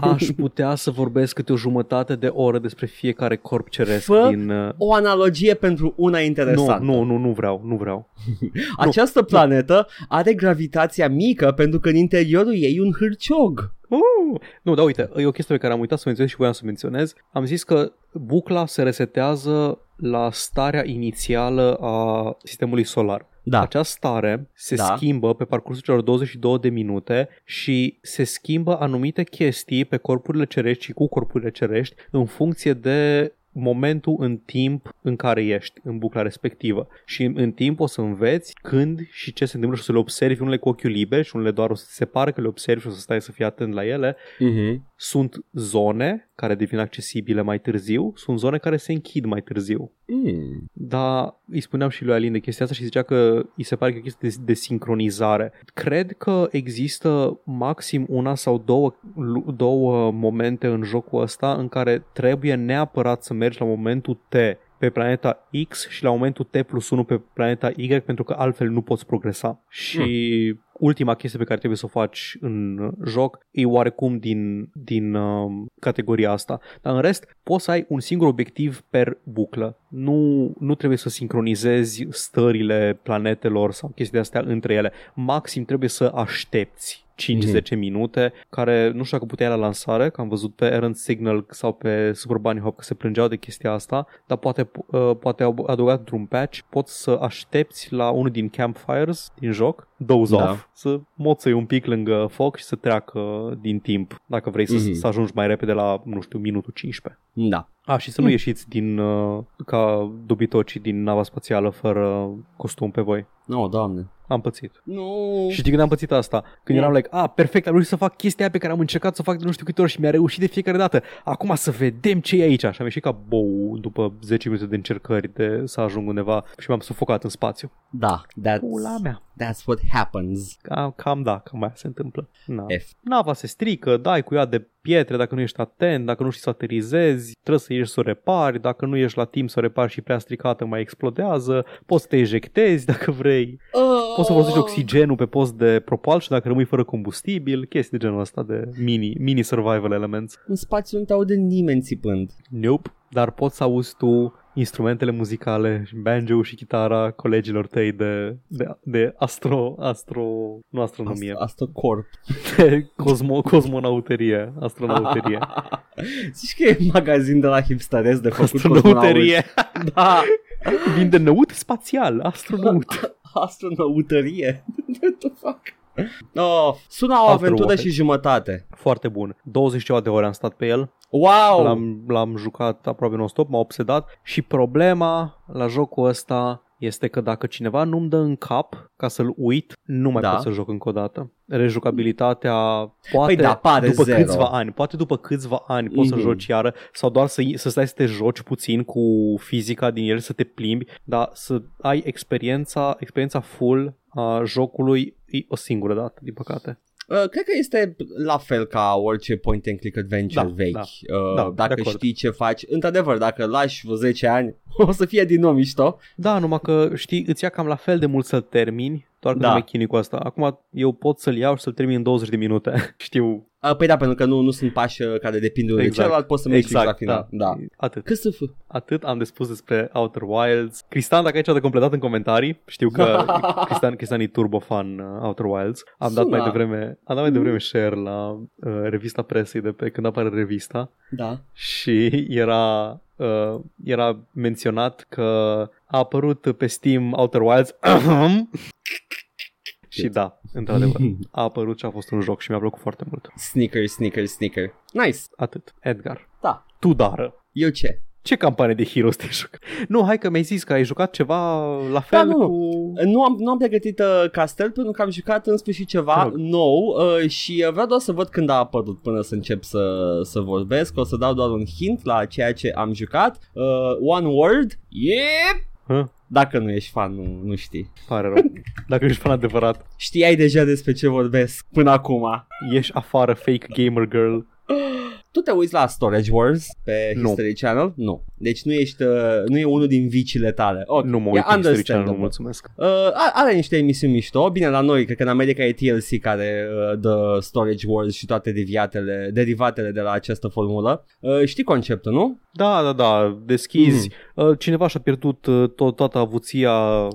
S2: aș putea să vorbesc câte o jumătate de oră despre fiecare corp ceresc
S1: Fă
S2: din... Uh,
S1: o analogie pentru una
S2: nu,
S1: interesantă.
S2: nu, nu, nu vreau, nu vreau.
S1: Această planetă are gravitația mică pentru că în interiorul ei e un hârciog.
S2: Uh! Nu, dar uite, e o chestie pe care am uitat să menționez și voiam să menționez. Am zis că bucla se resetează la starea inițială a sistemului solar.
S1: Da.
S2: Acea stare se
S1: Da.
S2: schimbă pe parcursul celor 22 de minute și se schimbă anumite chestii pe corpurile cerești și cu corpurile cerești în funcție de momentul în timp în care ești în bucla respectivă și în, în timp o să înveți când și ce se întâmplă și o să le observi unele cu ochiul liber și unele doar o să se pare că le observi și o să stai să fii atent la ele
S1: Mm-hmm.
S2: sunt zone care devin accesibile mai târziu, sunt zone care se închid mai târziu.
S1: Mm.
S2: Dar îi spuneam și lui Alin de chestia asta și zicea că îi se pare că e o chestie de, de sincronizare. Cred că există maxim una sau două, lu- două momente în jocul ăsta în care trebuie neapărat să mergi la momentul T pe planeta X și la momentul T plus 1 pe planeta Y pentru că altfel nu poți progresa. Și ultima chestie pe care trebuie să o faci în joc e oarecum din, din uh, categoria asta. Dar în rest poți să ai un singur obiectiv per buclă. Nu, nu trebuie să sincronizezi stările planetelor sau chestii de astea între ele. Maxim trebuie să aștepți 5-10 minute, care nu știu dacă puteai la lansare, că am văzut pe Errant Signal sau pe Super Bunny Hop că se plângeau de chestia asta, dar poate, uh, poate au adăugat într-un patch, poți să aștepți la unul din campfires din joc, doze
S1: Da.
S2: off, să moțăi un pic lângă foc și să treacă din timp, dacă vrei să,
S1: Mhm.
S2: să ajungi mai repede la, nu știu, minutul 15.
S1: Da.
S2: A, și să nu ieșiți din, uh, ca dobitocii din nava spațială fără costum pe voi.
S1: Oh, doamne.
S2: Am pățit.
S1: Nu.
S2: Și știi când am pățit asta? Când
S1: Mm.
S2: eram like, a, perfect, am reușit să fac chestia aia pe care am încercat să o fac de nu știu câte ori și mi-a reușit de fiecare dată. Acum să vedem ce e aici. Și am ieșit ca bou după 10 minute de încercări de să ajung undeva și m-am sufocat în spațiu.
S1: Da, that's,
S2: Pula mea.
S1: that's what happens.
S2: Cam, cam da, cam aia se întâmplă. Na.
S1: F.
S2: Nava se strică, dai cu ea de pietre dacă nu ești atent, dacă nu știi să aterizezi, trebuie să ieși să o repari, dacă nu ești la timp să o repari și prea stricată mai explodează, poți să te ejectezi dacă vrei, poți să folosești oxigenul pe post de propulsion dacă rămâi fără combustibil, chestii de genul ăsta de mini, mini survival elements.
S1: În spațiu nu te aude nimeni țipând.
S2: Nope. Dar poți să auzi tu instrumentele muzicale, banjo și chitara colegilor tăi de, de, de astro, astro, nu astronomie,
S1: Asta, asta corp.
S2: de cosmo, cosmonauterie, astronauterie.
S1: Zici că e magazin de la hipsteresc de făcut
S2: Astronauterie.
S1: cosmonauți. Da.
S2: Vin de năut spațial, astronaut.
S1: Astronautărie. What the fuck? Oh, sună o
S2: After
S1: aventură
S2: Warfare.
S1: și jumătate.
S2: Foarte bun. 20 ceva de ore am stat pe el.
S1: Wow!
S2: L-am, l-am jucat aproape non-stop, m-a obsedat. Și problema la jocul ăsta este că dacă cineva nu-mi dă în cap ca să-l uit, nu mai
S1: Da.
S2: pot să joc încă o dată. Rejucabilitatea poate
S1: Păi da, pare
S2: după
S1: zero.
S2: câțiva ani, poate după câțiva ani poți
S1: Mhm.
S2: să joci iară sau doar să, să stai să te joci puțin cu fizica din el, să te plimbi, dar să ai experiența, experiența full a jocului e o singură dată, din păcate.
S1: Uh, cred că este la fel ca orice point and click adventure
S2: Da,
S1: vechi.
S2: da.
S1: Uh,
S2: Da, de
S1: dacă
S2: acord.
S1: știi ce faci, într-adevăr, dacă lași vreo 10 ani, o să fie din nou mișto.
S2: Da, numai că știi, îți ia cam la fel de mult să-l termini, doar că
S1: Da.
S2: nu mai chinui cu asta. Acum eu pot să-l iau și să-l termin în 20 de minute. Știu.
S1: Uh, păi da, pentru că nu, nu sunt pași uh, care depind unul de
S2: Exact.
S1: celălalt, poți să mergi
S2: exact,
S1: la final. Da.
S2: Atât.
S1: Cât să fă?
S2: Atât am de spus despre Outer Wilds. Cristian, dacă ai ceva de completat în comentarii, știu că Cristian, Cristian e turbo fan uh, Outer Wilds. Am dat
S1: Sună.
S2: mai devreme, am dat mai devreme share la uh, revista presei de pe când apare revista
S1: Da.
S2: și era uh, era menționat că a apărut pe Steam Outer Wilds și da, într-adevăr, a apărut și a fost un joc și mi-a plăcut foarte mult.
S1: Sneaker, sneaker, sneaker. Nice.
S2: Atât. Edgar.
S1: Da.
S2: Tu dară.
S1: Eu ce?
S2: Ce campanie de Heroes te jucat? Nu, hai că mi-ai zis că ai jucat ceva la fel
S1: Da, nu, nu.
S2: cu...
S1: Nu am, nu am pregătit uh, castel pentru că am jucat în sfârșit
S2: Te
S1: ceva
S2: rog.
S1: nou uh, și uh, vreau doar să văd când a apărut până să încep să, să vorbesc. O să dau doar un hint la ceea ce am jucat. Uh, one word. Yep!
S2: Hă?
S1: Dacă nu ești fan, nu, nu știi.
S2: Pare rău. Dacă ești fan adevărat,
S1: Știai deja despre ce vorbesc până acum.
S2: ieși afară fake gamer girl.
S1: Tu te uiți la Storage Wars pe
S2: Nu.
S1: History Channel? Nu. Deci nu ești, uh, nu e unul din vicile tale. Okay.
S2: Nu mă
S1: e
S2: uit în History Channel,
S1: understandable.
S2: nu mulțumesc.
S1: Uh, a- are niște emisiuni mișto. Bine, la noi, cred că în America e TLC care uh, dă Storage Wars și toate derivatele, derivatele de la această formulă. Uh, știi conceptul, nu?
S2: Da, da, da, deschizi.
S1: Mhm.
S2: Uh, Cineva și-a pierdut uh, tot, toată avuția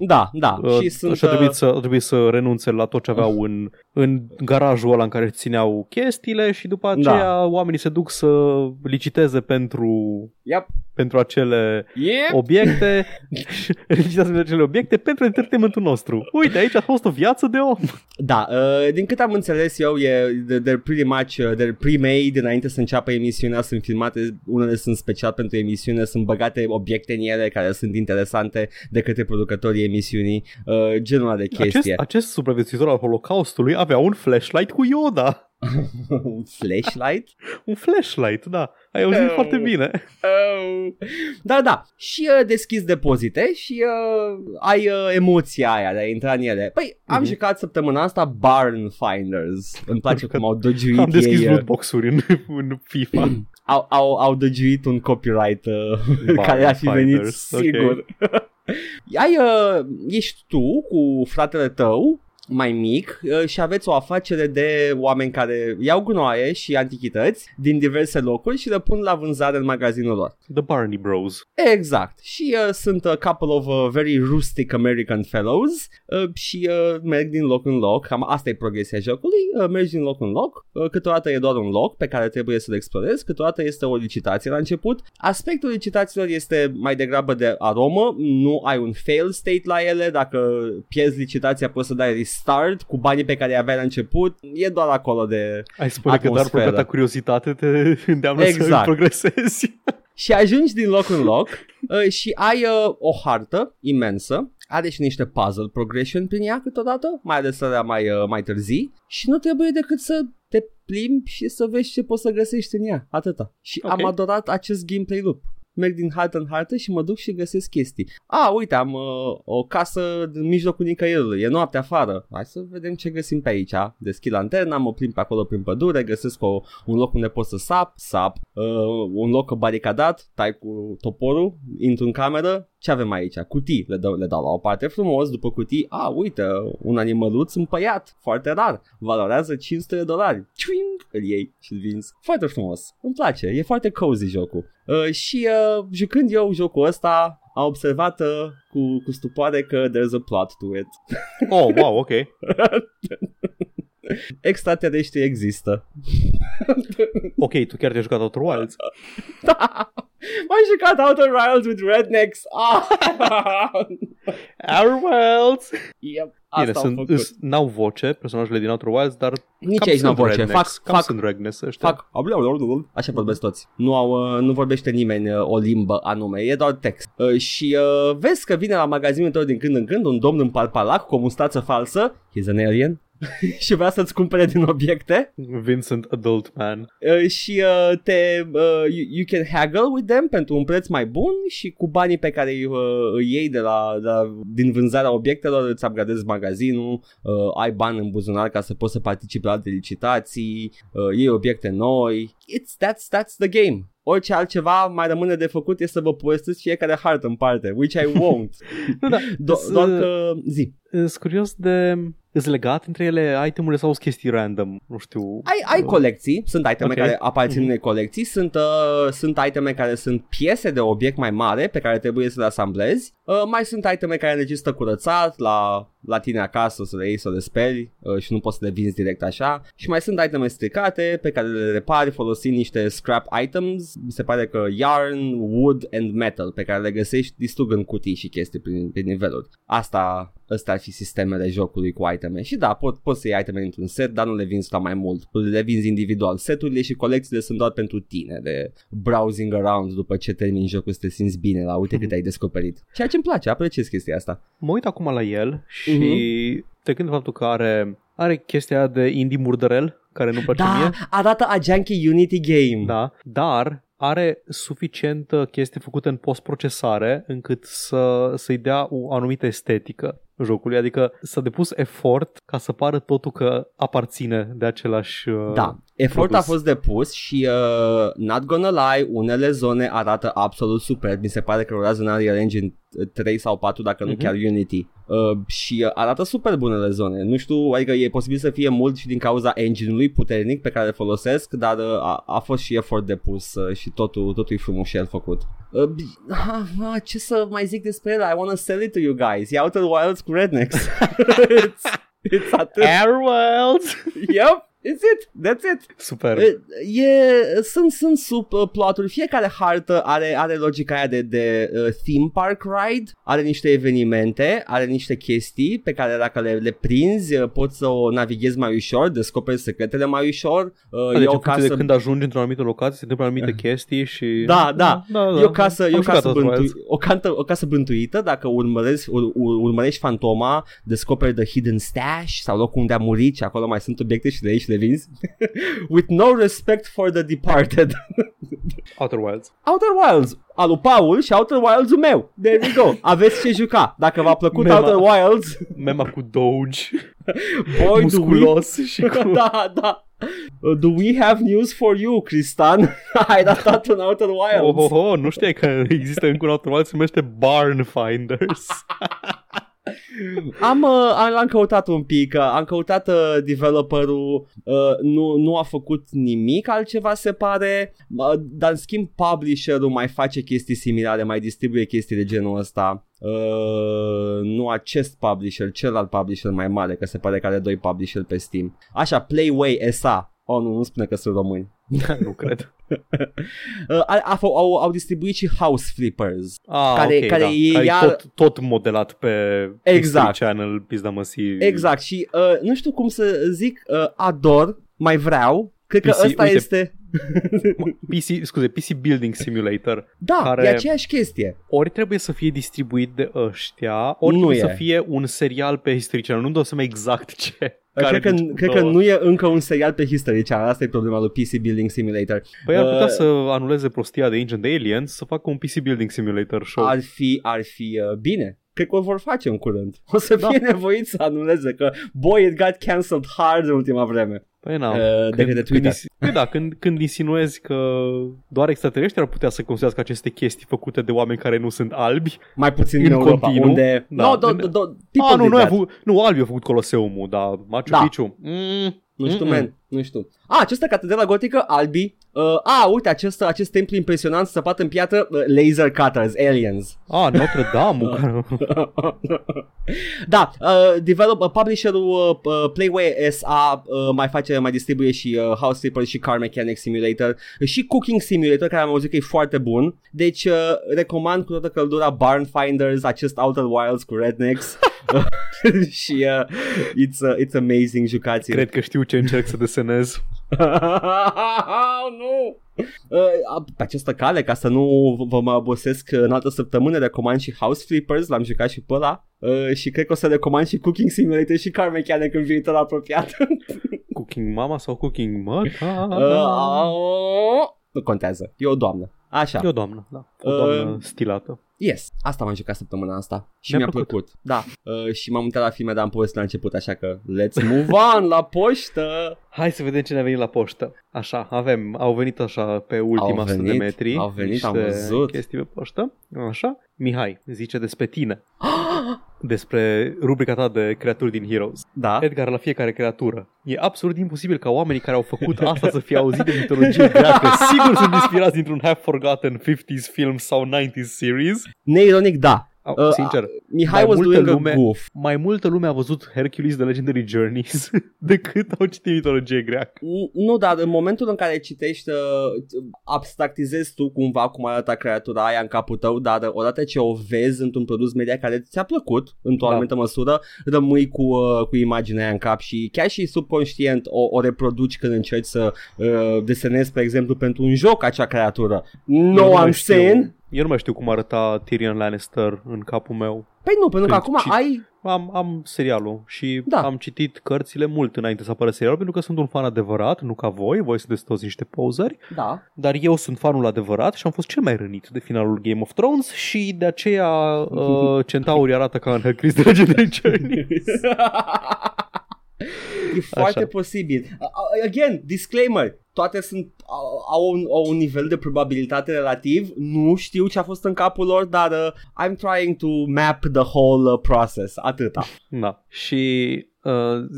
S1: Da, da.
S2: Uh,
S1: și sunt...
S2: și a trebuit,
S1: uh,
S2: să, a trebuit să renunțe la tot ce aveau în, în garajul ăla în care își țineau chestiile și după aceea
S1: Da.
S2: oamenii se duc să liciteze pentru,
S1: Yep.
S2: pentru acele
S1: Yep.
S2: obiecte licitează pentru acele obiecte pentru entertainmentul nostru. Uite, aici a fost o viață de om.
S1: Da, uh, din cât am înțeles eu, e, they're pretty much, uh, they're pre-made înainte să înceapă emisiunea, sunt filmate, unele sunt special pentru emisiune, sunt băgate obiecte în ele care sunt interesante de către producătorii emisiunii, uh, genul ăla de
S2: Acest,
S1: chestie.
S2: acest supraviețuitor al Holocaustului avea un flashlight cu Yoda.
S1: Un flashlight?
S2: Un flashlight, da. Ai auzit
S1: Oh.
S2: foarte bine.
S1: Oh. Da, da. Și uh, deschizi depozite și uh, ai uh, emoția aia de a intra în ele. Păi, am
S2: Mhm.
S1: jucat săptămâna asta Barn Finders. Îmi place cum au dăgiuit
S2: Am deschis
S1: ei. uh,
S2: lootbox-uri în, în FIFA.
S1: au, au, au dăgiuit un copyright uh, care ar fi venit
S2: Finders, ok.
S1: sigur. Ai, uh, ești tu cu fratele tău mai mic uh, și aveți o afacere de oameni care iau gunoaie și antichități din diverse locuri și le pun la vânzare în magazinul lor.
S2: The Barney Bros.
S1: Exact. Și uh, sunt a couple of uh, very rustic American fellows uh, și uh, merg din loc în loc. Cam asta e progresia jocului. Uh, mergi din loc în loc. Uh, câteodată e doar un loc pe care trebuie să-l explorezi. Câteodată este o licitație la început. Aspectul licitațiilor este mai degrabă de aromă. Nu ai un fail state la ele. Dacă pierzi licitația poți să dai restart cu banii pe care i aveai la început. E doar acolo de
S2: Ai spune că doar
S1: Atmosferă.
S2: propria ta curiozitate te îndeamnă să
S1: Exact.
S2: progresezi.
S1: Și ajungi din loc în loc uh, și ai uh, o hartă imensă, are și niște puzzle progression prin ea câteodată, mai ales alea mai, uh, mai târzii și nu trebuie decât să te plimbi și să vezi ce poți să găsești în ea, atâta. Și
S2: Ok.
S1: am adorat acest gameplay loop. Merg din hartă în hartă și mă duc și găsesc chestii. A, uite, am uh, o casă în mijlocul nicăierului, e noapte afară. Hai să vedem ce găsim pe aici. Deschid lanterna, mă plimb pe acolo prin pădure, găsesc o, un loc unde pot să sap, sap, uh, un loc baricadat, tai cu toporul, intru în cameră, ce avem aici? Cutii, le dau, le dau la o parte frumos, după cutii, a, uite, un animăluț împăiat, foarte rar, valorează 500 de dolari, Ciuing, îl iei și îl vinzi, foarte frumos, îmi place, e foarte cozy jocul. Uh, și uh, jucând eu jocul ăsta, am observat uh, cu, cu stupoare că there's a plot to it.
S2: Oh, wow, ok.
S1: Extraterestri există.
S2: Ok, tu chiar te-ai jucat Outer Wilds.
S1: M-am jucat Outer Wilds with Rednecks. Ah!
S2: Outer Wilds!
S1: yep,
S2: Bine,
S1: asta am
S2: sunt,
S1: făcut.
S2: îs- n-au voce personajele din Outer Wilds, dar
S1: Nici
S2: cam
S1: aici n-au
S2: sunt
S1: voce.
S2: rednecks.
S1: Fac,
S2: cam
S1: fac,
S2: sunt rednecks ăștia.
S1: fac. Așa vorbesc toți. Nu, au, uh, nu vorbește nimeni uh, o limbă anume, e doar text. Uh, Și uh, vezi că vine la magazinul tău din când în când un domn în parpalac cu o mustață falsă. He's an alien. și vrea să-ți cumpere din obiecte
S2: Vincent Adult Man.
S1: uh, și uh, te uh, you, you can haggle with them pentru un preț mai bun și cu banii pe care îi, uh, îi iei de la, de la, din vânzarea obiectelor îți upgradezi magazinul, uh, ai bani în buzunar ca să poți să participi la alte licitații, uh, iei obiecte noi. It's, that's, that's the game. Orice altceva mai rămâne de făcut este să vă povestesc fiecare hartă în parte, which I won't.
S2: Nu, da,
S1: Do-
S2: Să-
S1: doar că zi.
S2: Sunt curios de... Îți legat între ele itemurile sau sunt chestii random? Nu știu.
S1: Ai, ai
S2: Uh,
S1: colecții, sunt iteme
S2: Ok.
S1: care aparțin
S2: Mhm.
S1: unei colecții, sunt, uh, sunt iteme care sunt piese de obiect mai mare pe care trebuie să le asamblezi, uh, mai sunt iteme care necesită curățat la, la tine acasă să le iei să le speli uh, și nu poți să le vinzi direct așa și mai sunt iteme stricate pe care le repari folosind niște scrap items, mi se pare că yarn, wood and metal pe care le găsești distrugând cutii și chestii prin, prin niveluri. Asta ăsta ar fi sistemele jocului cu iteme. Și da, pot, poți să iei iteme într-un set, dar nu le vinzi la mai mult. Le vinzi individual. Seturile și colecțiile sunt doar pentru tine, de browsing around după ce termini jocul să te simți bine la uite cât ai descoperit. Ceea ce îmi place, apreciez chestia asta.
S2: Mă uit acum la el și mm-hmm. trecând de faptul că are, are chestia de indie murdărel, care nu place
S1: Da,
S2: mie.
S1: arată a junkie Unity game.
S2: Da, dar are suficientă chestie făcută în postprocesare încât să, să-i dea o anumită estetică jocului, adică s-a depus efort ca să pară totul că aparține de același uh,
S1: Da, efort
S2: produs.
S1: a fost depus și uh, not gonna lie, unele zone arată absolut super. Mi se pare că rulează în Unreal Engine 3 sau 4, dacă nu
S2: Mhm.
S1: chiar Unity. Uh, și uh, arată super bunele zone. Nu știu, adică e posibil să fie mult și din cauza engine-ului puternic pe care îl folosesc, dar uh, a, a fost și efort depus uh, și totul, totul e frumos el făcut. Uh, b- ah, ah, ce să mai zic despre el? I wanna sell it to you guys. E Outer Wilds cu Rednecks. it's, it's atât.
S2: Airworlds!
S1: yep, it's it. That's it.
S2: Super.
S1: E, e, sunt, sunt sub uh, ploturi, fiecare hartă are, are logica aia de, de uh, theme park ride, are niște evenimente, are niște chestii pe care dacă le, le prinzi uh, poți să o navighezi mai ușor, descoperi secretele mai ușor. Uh,
S2: Deci
S1: e
S2: în
S1: o
S2: funcție de
S1: casă...
S2: când ajungi într-o anumită locație, se întâmplă anumite chestii și...
S1: Da, da.
S2: da, da.
S1: E o casă, e
S2: Am
S1: o
S2: jucat
S1: casă,
S2: Outer
S1: bântui,
S2: Wilds.
S1: o, cantă, o casă bântuită, dacă urmărești, ur, ur, urmărești fantoma, descoperi the hidden stash sau locul unde a murit și acolo mai sunt obiecte și le iei și le vinzi. With no respect for the departed.
S2: Outer Wilds.
S1: Outer Wilds, al lui Paul și Outer Wilds-ul meu. There we go. Aveți ce juca. Dacă v-a plăcut
S2: Mema.
S1: Outer Wilds,
S2: Mema cu Doge,
S1: boy, do we...
S2: musculos și cu...
S1: da, da. Uh, Do we have news for you, Cristan? Ai datat în Outer
S2: Oh,
S1: Wilds.
S2: oh, oh, nu știai că există încă un Outer Wilds, se numește Barn Finders.
S1: Am, uh, am, l-am căutat un pic, uh, am căutat uh, developerul, uh, nu, nu a făcut nimic altceva se pare, uh, dar în schimb publisherul mai face chestii similare, mai distribuie chestii de genul ăsta. Uh, nu acest publisher, celălalt publisher mai mare, că se pare că are doi publisher pe Steam. Așa, Playway SA. Oh, nu, nu spune că sunt români.
S2: nu cred.
S1: Uh, a, a, au, au distribuit și House Flippers.
S2: Ah,
S1: Care-
S2: ok,
S1: care
S2: da.
S1: e
S2: care
S1: iar-
S2: tot, tot modelat pe
S1: Exact.
S2: History Channel, pizda măsii.
S1: Exact și uh, nu știu cum să zic, uh, ador, mai vreau, cred că
S2: PC,
S1: ăsta
S2: uite.
S1: este...
S2: PC, scuze, PC Building Simulator.
S1: Da,
S2: care-
S1: e aceeași chestie.
S2: Ori trebuie să fie distribuit de ăștia, ori
S1: Nu
S2: trebuie
S1: e.
S2: să fie un serial pe History Channel. Nu-mi dau seama exact ce.
S1: Cred că,
S2: dintre
S1: cred că
S2: două.
S1: nu e încă un serial pe History Channel, asta e problema lui PC Building Simulator.
S2: Păi ar putea
S1: Uh,
S2: să anuleze prostia de Agent Aliens să facă un PC Building Simulator show.
S1: Ar fi, ar fi uh, bine. Cred că o vor face în curând. O să
S2: Da.
S1: fie nevoit să anuleze că boy it got cancelled hard în ultima vreme.
S2: Păi na,
S1: Uh, de către
S2: când,
S1: Twitter.
S2: insi- păi da, când, când insinuezi că doar extraterestri ar putea să construiască aceste chestii făcute de oameni care nu sunt albi.
S1: Mai puțin
S2: În
S1: în Europa,
S2: continuu,
S1: unde...
S2: da.
S1: No, do,
S2: În-
S1: do, do,
S2: Ah,
S1: people
S2: nu,
S1: did
S2: nu, a
S1: that.
S2: făcut, nu, albi a făcut Coloseumul, dar Machu
S1: Da.
S2: Picchu. Mm,
S1: Nu știu,
S2: Mm-mm.
S1: man, nu știu. A, această catedră gotică, albi. Uh, a, uite, acest, acest templu impresionant săpat în piatră, uh, laser cutters, aliens.
S2: Ah, Notre Dame. care-
S1: da, uh, develop, uh, publisherul uh, uh, Playway SA uh, mai face, mai distribuie și uh, House Flipper și Car Mechanic Simulator și Cooking Simulator, care am auzit că e foarte bun. Deci uh, recomand cu toată căldura Barn Finders, acest Outer Wilds cu Rednecks. și uh, it's, uh, it's amazing, jucați
S2: Cred că știu ce încerc să desenez.
S1: Oh, nu! Uh, pe această cale, ca să nu vă mai obosesc în altă săptămână, recomand și House Flippers, l-am jucat și pe ăla uh, și cred că o să recomand și Cooking Simulator și Car Mechanic în viitor apropiat.
S2: Cooking Mama sau Cooking Măta?
S1: uh, nu contează, e o doamnă. Așa.
S2: E o doamnă, da. O doamnă
S1: Uh,
S2: stilată.
S1: Yes, asta m-am jucat săptămâna asta și
S2: Mi-a
S1: mi-a,
S2: plăcut.
S1: plăcut. Da, uh, și m-am uitat la filme, dar am povestit la început, așa că let's move on la poștă.
S2: Hai să vedem ce ne-a venit la poștă. Așa, avem, au venit așa pe ultima
S1: Au
S2: 100 de
S1: venit,
S2: metri.
S1: au venit,
S2: niște
S1: am văzut.
S2: chestii pe poștă. Așa. Mihai, zice despre tine. Despre rubrica ta de creaturi din Heroes.
S1: da.
S2: Edgar, la fiecare creatură. E absolut imposibil ca oamenii care au făcut asta să fie auzit de mitologie greacă. Sigur sunt inspirați dintr-un half-forgotten 50s film sau 90s series.
S1: Neironic, da.
S2: Au,
S1: Uh,
S2: Sincer,
S1: Mihai
S2: Mai
S1: was
S2: multă
S1: doing
S2: lume-
S1: a goof.
S2: mai multă lume a văzut Hercules de Legendary Journeys decât au citit mitologie greacă.
S1: N- Nu, dar în momentul în care citești, uh, abstractizezi tu cumva cum arată creatura aia în capul tău, dar odată ce o vezi într-un produs media care ți-a plăcut, într-o
S2: Da.
S1: anumită măsură, rămâi cu, uh, cu imaginea aia în cap și chiar și subconștient o, o reproduci când încerci să uh, desenezi, pe exemplu, pentru un joc acea creatură.
S2: Eu
S1: No,
S2: nu mai
S1: I'm saying...
S2: Eu nu mai știu cum arăta Tyrion Lannister în capul meu.
S1: Păi nu, pentru că
S2: Când
S1: acum
S2: ci-
S1: ai...
S2: Am, am serialul și
S1: Da.
S2: am citit cărțile mult înainte să apară serialul pentru că sunt un fan adevărat, nu ca voi, voi sunteți toți niște pozări,
S1: Da.
S2: dar eu sunt fanul adevărat și am fost cel mai rănit de finalul Game of Thrones și de aceea uh, centaurii arată ca în Hercules de Legendary Journeys.
S1: E foarte
S2: Așa.
S1: posibil. A- a- Again, disclaimer. Toate sunt au, au, un, au un nivel de probabilitate relativ. Nu știu ce a fost în capul lor, dar uh, I'm trying to map the whole uh, process. Atâta.
S2: Da. Și uh,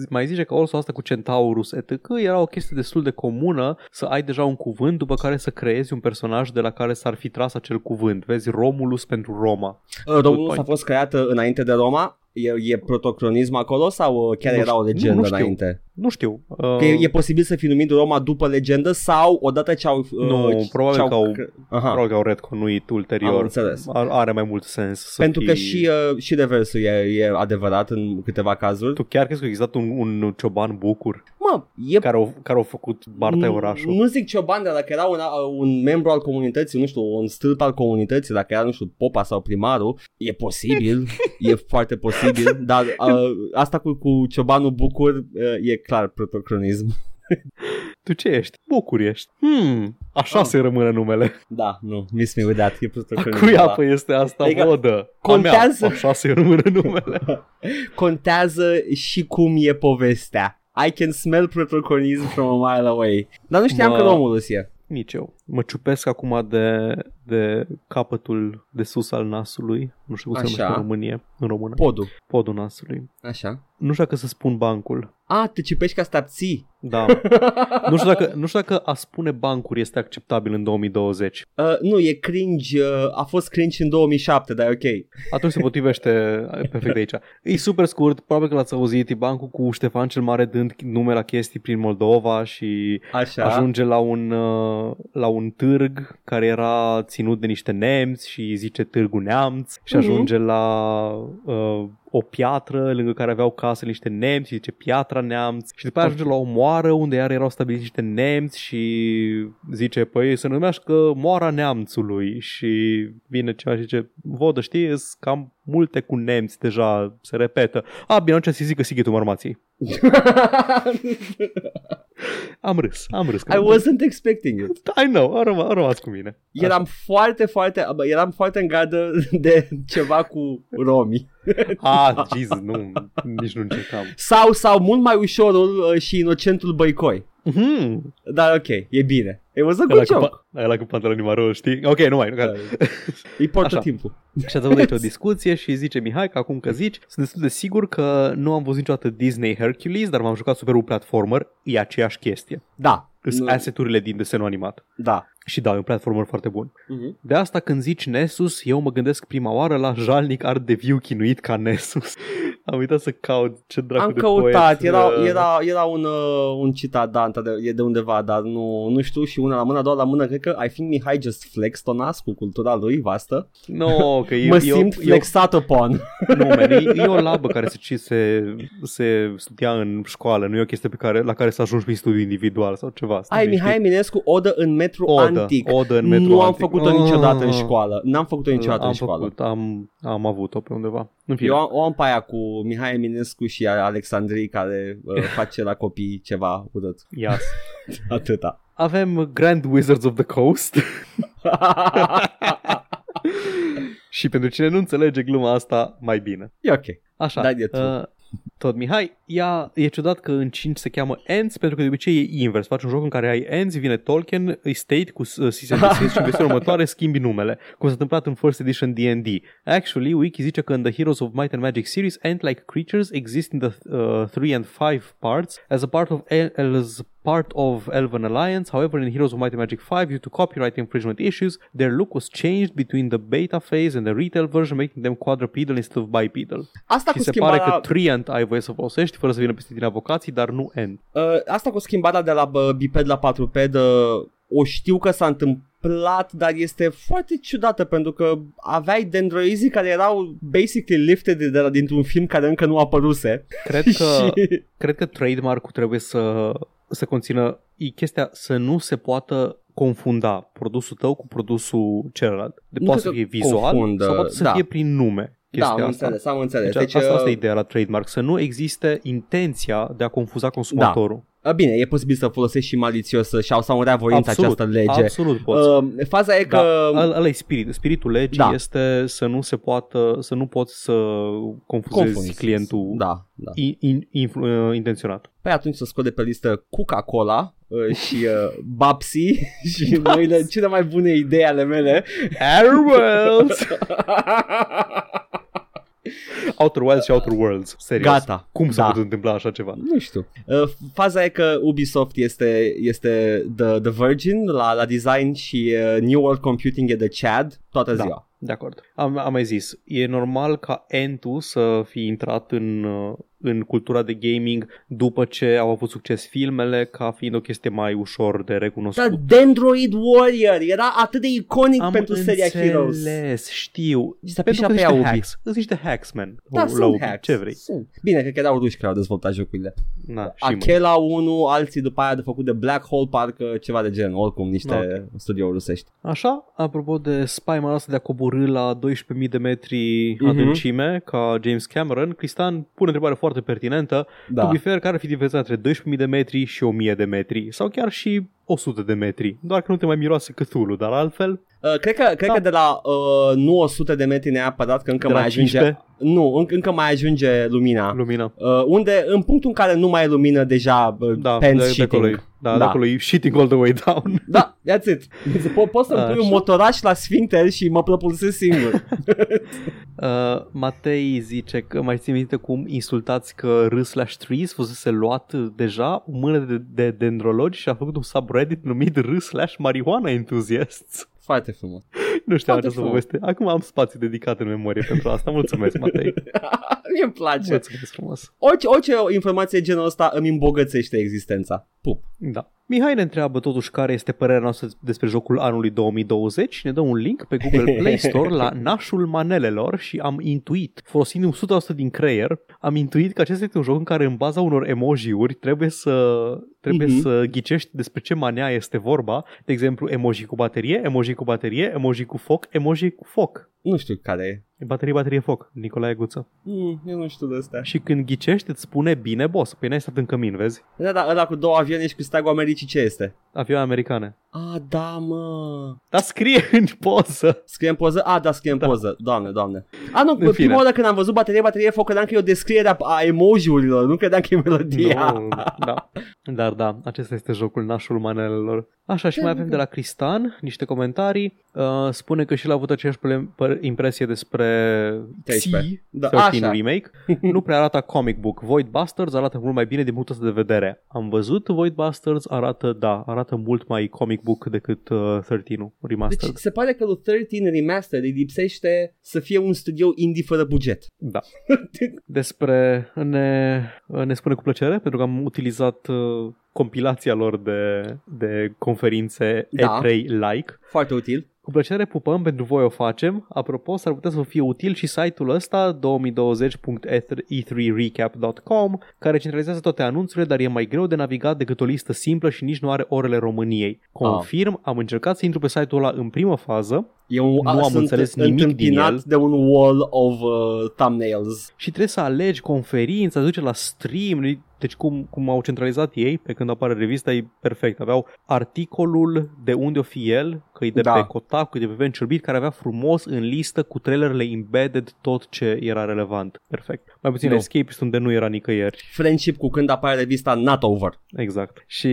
S2: mai zice că also asta cu Centaurus etc. era o chestie destul de comună să ai deja un cuvânt după care să creezi un personaj de la care s-ar fi tras acel cuvânt. Vezi, Romulus pentru Roma.
S1: Uh, Romulus
S2: point.
S1: a fost creată înainte de Roma. E, e protocronism acolo sau uh, chiar
S2: Nu
S1: era o
S2: știu.
S1: legendă
S2: Nu, nu știu.
S1: înainte?
S2: Nu știu. Uh,
S1: Că e, e posibil să fi numit Roma după legendă sau odată ce au... Uh,
S2: Nu, probabil
S1: ce-au
S2: că au-
S1: cre- Aha.
S2: Probabil că au retconuit
S1: Am
S2: ulterior.
S1: înțeles.
S2: Ar, are mai mult sens să
S1: Pentru
S2: fii...
S1: că și, uh, și reversul e, e adevărat în câteva cazuri.
S2: Tu chiar crezi că a existat un, un cioban bucur
S1: Mă, e
S2: care au, care au făcut Barta
S1: Nu-
S2: orașul?
S1: Nu zic cioban, dar dacă era un, un membru al comunității, nu știu, un stâlp al comunității, dacă era, nu știu, popa sau primarul, e posibil, e foarte posibil, dar uh, asta cu, cu ciobanul bucur uh, e clar protocronism.
S2: Tu ce ești? Bucur ești. Hmm, așa
S1: Ah.
S2: se rămâne numele.
S1: Da, nu, miss me with that, e
S2: A
S1: protocronism.
S2: cui
S1: da.
S2: apă este asta
S1: Adică
S2: vodă?
S1: contează-
S2: A mea. Așa se rămâne numele.
S1: Contează și cum e povestea. I can smell protocronism from a mile away. Dar nu știam
S2: Mă-
S1: că Romulus e.
S2: Nici eu. Mă ciupesc acum de, de capătul de sus al nasului. Nu știu cum se
S1: Așa.
S2: numește în România. În română.
S1: Podul.
S2: Podul nasului.
S1: Așa.
S2: Nu știu dacă să spun bancul.
S1: A, te cipești ca să te abții.
S2: Da. nu, știu dacă, nu știu dacă a spune bancuri este acceptabil în 2020.
S1: Uh, nu, e cringe, uh, a fost cringe în 2007, dar e ok.
S2: Atunci se potrivește perfect aici. E super scurt, probabil că l-ați auzit, e bancul cu Ștefan cel Mare dând nume la chestii prin Moldova și
S1: Așa.
S2: ajunge la un, uh, la un târg care era ținut de niște nemți și zice Târgu Neamț și
S1: Mhm.
S2: ajunge la uh, o piatră lângă care aveau casă niște nemți și zice Piatra Neamț și după aia ajunge la o moară unde iar erau stabiliți niște nemți și zice păi să numească Moara Neamțului și vine ceva și zice vodă știți, sunt cam multe cu nemți deja se repetă. A, bine, atunci să zică Sighetul Marmației. Am râs, am râs.
S1: I wasn't expecting it.
S2: I know, a rămas, a rămas cu mine.
S1: Eram foarte, foarte, bă, eram foarte în gardă de ceva cu romii.
S2: Ah, Jesus, nu, nici nu încercam.
S1: Sau, sau mult mai ușorul uh, și inocentul băicoi.
S2: Mm-hmm.
S1: Dar ok, e bine. It was a
S2: Ăla,
S1: good
S2: cu,
S1: joke.
S2: pa- ăla cu pantaloni maro, știi? Ok, nu mai, nu, gata.
S1: Îi portă
S2: Așa.
S1: timpul.
S2: Și ați avut aici o discuție și zice Mihai că acum că zici, sunt destul de sigur că nu am văzut niciodată Disney Hercules, dar m-am jucat Super platformer, e aceeași chestie.
S1: Da.
S2: Sunt
S1: Nu-
S2: asset-urile din desenul animat.
S1: Da.
S2: Și da, e un platformer foarte bun.
S1: Mhm.
S2: De asta când zici Nessus, eu mă gândesc prima oară la jalnic art de viu chinuit ca Nessus. Am uitat să caut ce dracu
S1: Am
S2: de
S1: căutat,
S2: poet,
S1: era,
S2: uh,
S1: era, era un, uh, un citat, da, într- e de undeva, dar nu, nu știu și una la mână, a doua la mână, cred că I think Mihai just flexed on us cu cultura lui vastă.
S2: No, că e,
S1: mă
S2: e,
S1: simt
S2: e,
S1: flexat upon.
S2: Nu, man, e, e o labă care se, ci se, se studia în școală, nu e o chestie pe care, la care să ajungi prin studiu individual sau ceva. Asta
S1: Ai
S2: știi?
S1: Mihai Eminescu, odă în metru
S2: Odă,
S1: antic.
S2: odă în metru
S1: nu am
S2: antic.
S1: făcut-o niciodată în
S2: Ah.
S1: școală. N-am făcut-o niciodată
S2: am
S1: în școală.
S2: Făcut, am, am avut-o pe undeva. În fine.
S1: Eu am, o am pe aia cu Mihai Eminescu și Alexandrii care uh, face la copii ceva urât.
S2: Yes.
S1: Atâta.
S2: Avem Grand Wizards of the Coast și pentru cine nu înțelege gluma asta, mai bine.
S1: e ok.
S2: Așa,
S1: Da, e true.
S2: uh, tot Mihai, ea, e ciudat că în 5 se cheamă Ents pentru că de obicei e invers. Faci un joc în care ai Ents, vine Tolkien, îi state cu uh, cease and desist și în versiunea următoare schimbi numele, cum s-a întâmplat în First Edition D&D. Actually, Wiki zice că în The Heroes of Might and Magic series, Ent-like creatures exist in the 3 and 5 parts as a part of El- as part of Elven Alliance. However, in Heroes of Might and Magic 5, due to copyright infringement issues, their look was changed between the beta phase and the retail version, making them quadrupedal instead of bipedal.
S1: Asta
S2: Și
S1: cu
S2: se pare
S1: schimbarea,
S2: că Triant ai voie să folosești fără să vină peste tine avocații, dar nu N.
S1: uh, asta cu schimbarea de la bă, biped la patruped uh, o știu că s-a întâmplat, dar este foarte ciudată pentru că aveai dendroizii care erau basically lifted de la, dintr-un film care încă nu apăruse.
S2: Cred că,
S1: și...
S2: cred că trademark-ul trebuie să, să conțină e chestia să nu se poată confunda produsul tău cu produsul celălalt. De
S1: Nu
S2: poate să
S1: cred
S2: fie
S1: că
S2: vizual
S1: confundă,
S2: sau poate să
S1: da.
S2: fie prin nume.
S1: Da,
S2: chestia
S1: am
S2: asta.
S1: înțeles, am înțeles.
S2: Deci,
S1: Deci,
S2: asta, asta
S1: uh,
S2: e ideea la trademark, să nu existe intenția de a confuza consumatorul.
S1: uh, Bine, e posibil să folosești și malițios uh, sau sau rea voință
S2: absolut,
S1: această lege.
S2: absolut poți.
S1: Uh, faza e
S2: Da,
S1: că...
S2: ăla ăla e spirit. Spiritul legii
S1: Da.
S2: este să nu se poată, să nu poți să confuzezi
S1: Confunzi.
S2: clientul
S1: Da, da.
S2: in, in, influ- uh, intenționat.
S1: Păi atunci să scot de pe listă Coca-Cola uh, și uh, Babsi și noile, cele mai bune idei ale mele.
S2: Outer Worlds! Outer Wilds și Outer Worlds. Serios.
S1: Gata.
S2: Cum s-a
S1: Da.
S2: putut întâmpla așa ceva?
S1: Nu știu. Uh, faza e că Ubisoft este, este the, the Virgin la, la design și uh, New World Computing e the Chad toată
S2: Da.
S1: ziua.
S2: De acord. Am, am mai zis, e normal ca Entu să fi intrat în, uh, în cultura de gaming după ce au avut succes filmele, ca fiind o chestie mai ușor de recunoscut.
S1: Dar Dendroid Warrior era atât de iconic
S2: Am
S1: pentru seria Heroes.
S2: înțeles, știu.
S1: Și s-a
S2: Pentru că
S1: pișat pe
S2: niște
S1: ea Ubi.
S2: hacks. Sunt niște hacks, man.
S1: Da,
S2: la
S1: sunt
S2: Ubi.
S1: hacks.
S2: Ce vrei?
S1: Sunt. Bine, cred că erau ruși care au dezvoltat jocurile.
S2: Na, și mă.
S1: Achela 1, alții după aia de făcut de Black Hole, parcă ceva de gen, oricum niște
S2: Ok.
S1: studiouri rusești.
S2: Așa, apropo de spaima asta de a coborâ la 12.000 de metri
S1: Mhm.
S2: adâncime, ca James Cameron, Cristian pune o întrebare foarte pertinentă.
S1: Da.
S2: To be fair, care ar fi diferența între 12.000 de metri și 1.000 de metri? Sau chiar și 100 de metri? Doar că nu te mai miroase Cthulhu, dar altfel...
S1: Uh, cred că, cred
S2: Da.
S1: că de la uh, nu 100 de metri neapărat, că încă
S2: De la
S1: mai ajunge...
S2: 15?
S1: Nu, încă, încă mai ajunge lumina.
S2: Lumina.
S1: Uh, unde, în punctul în care nu mai e lumină, deja uh,
S2: Da,
S1: pants
S2: de, de
S1: shitting.
S2: acolo e. Da, de
S1: Da.
S2: acolo e shitting all the way down.
S1: Da, that's it. Po- poți să-mi pui
S2: Așa.
S1: un motoraș la sfincter și mă propulsez singur.
S2: Uh, Matei zice că mai țin minte cum insultați că R slash trees fusese luat deja o mână de, de dendrologi și a făcut un subreddit numit R slash marijuana enthusiasts.
S1: Foarte frumos.
S2: Nu știam
S1: Foarte
S2: această
S1: frumos.
S2: poveste. Acum am spațiu dedicat în memorie pentru asta. Mulțumesc, Matei.
S1: Mie îmi place.
S2: Mulțumesc frumos.
S1: Orice, orice informație genul ăsta îmi îmbogățește existența. Pup.
S2: Da. Mihai ne întreabă totuși care este părerea noastră despre jocul anului 2020 și ne dă un link pe Google Play Store la nașul manelelor și am intuit, folosind 100% din creier, am intuit că acesta este un joc în care în baza unor emoji-uri trebuie să trebuie
S1: Mhm.
S2: să ghicești despre ce manea este vorba. De exemplu, emoji cu baterie, emoji cu baterie, emoji cu foc, emoji cu foc.
S1: Nu știu care e.
S2: Baterie, baterie, foc. Nicolae Guță.
S1: Mm, eu nu știu de astea.
S2: Și când ghicești îți spune bine boss. Păi n-ai stat în cămin, vezi?
S1: Da, da, ăla cu două avioane și cu steagul Americii ce este?
S2: Avioane americane.
S1: Ah, da, mă.
S2: Dar scrie în poză.
S1: Scrie în poză? Ah, da, scrie în
S2: Da.
S1: poză. Doamne, doamne. Ah, nu,
S2: În
S1: prima
S2: fine.
S1: oară când am văzut baterie, baterie, foc, credeam că e o descriere a, a emoji-urilor, nu credeam că e melodia.
S2: Nu, da. Dar da, acesta este jocul nașul manelelor. Așa, și mai avem de la Cristan niște comentarii. Uh, spune că și el a avut aceeași păle- păr- impresie despre
S1: 13.
S2: Xi,
S1: Da,
S2: 13
S1: așa.
S2: Remake. nu prea arată comic book. Void Bastards arată mult mai bine din punctul ăsta de vedere. Am văzut Void Bastards, arată, da, arată mult mai comic book decât uh, 13-ul
S1: Deci
S2: remastered.
S1: se pare că lui 13 Remastered îi lipsește să fie un studio indie fără buget.
S2: Da. Despre ne, ne spune cu plăcere pentru că am utilizat uh, compilația lor de, de conferințe
S1: Da.
S2: E3-like.
S1: Foarte util.
S2: Cu plăcere pupăm, pentru voi o facem. Apropo, s-ar putea să vă fie util și site-ul ăsta, 2020.e3recap.com, care centralizează toate anunțurile, dar e mai greu de navigat decât o listă simplă și nici nu are orele României. Confirm, am încercat să intru pe site-ul ăla în primă fază
S1: E un,
S2: Nu am
S1: sunt
S2: înțeles nimic din
S1: întâmpinat
S2: el.
S1: de un wall of uh, thumbnails.
S2: și trebuie să alegi conferința, să duce la stream, deci cum, cum au centralizat ei, pe când apare revista, e perfect. Aveau articolul de unde o fi el, că e de
S1: Da.
S2: pe Kotaku, că e de pe VentureBeat, care avea frumos în listă cu trailerele embedded tot ce era relevant. Perfect. Mai puțin
S1: Nu.
S2: Escapist unde nu era nicăieri.
S1: Friendship cu când apare revista Not Over.
S2: Exact. Și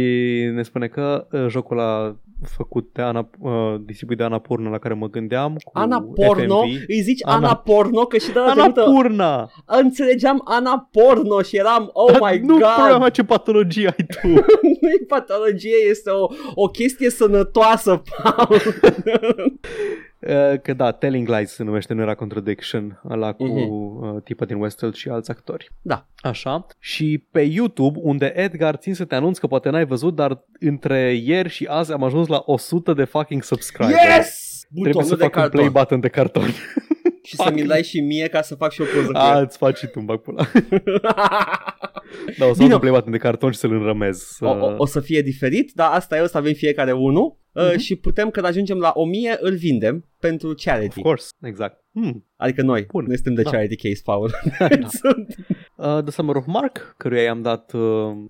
S2: ne spune că uh, jocul a făcut de Ana, uh, distribuit de Ana Purna la care mă gândeam cu
S1: Ana Porno,
S2: FMV.
S1: îi zici
S2: Ana-
S1: Ana, Porno că și de la
S2: Ana
S1: trecută
S2: Purna!
S1: înțelegeam Ana Porno și eram, oh
S2: Dar
S1: my
S2: nu Problema
S1: god!
S2: ce patologie ai tu.
S1: nu e patologie, este o, o chestie sănătoasă, Paul.
S2: Uh, Că da, Telling Lies se numește, nu era Contradiction, ăla cu
S1: Mhm.
S2: uh, tipa din Westworld și alți actori.
S1: Da.
S2: Așa. Și pe YouTube, unde Edgar, țin să te anunț că poate n-ai văzut, dar între ieri și azi am ajuns la 100 de fucking subscribers.
S1: Yes!
S2: Trebuie
S1: Butonul
S2: să
S1: de
S2: fac un play
S1: carton.
S2: button de carton.
S1: Și să mi-l dai și mie ca să fac și o poză cu
S2: A,
S1: el.
S2: îți faci și tu, îmi bag pula. Da, o să
S1: Bine.
S2: fac un play button de carton și să-l înrămez. Să...
S1: O, o, o să fie diferit, dar asta e, o să avem fiecare unul uh,
S2: Mhm.
S1: și putem când ajungem la 1000 îl vindem pentru charity.
S2: Of course, exact. Hmm.
S1: Adică noi,
S2: Bun.
S1: noi suntem de
S2: Da.
S1: charity case, Paul.
S2: Uh, The Summer of Mark, căruia i-am dat uh,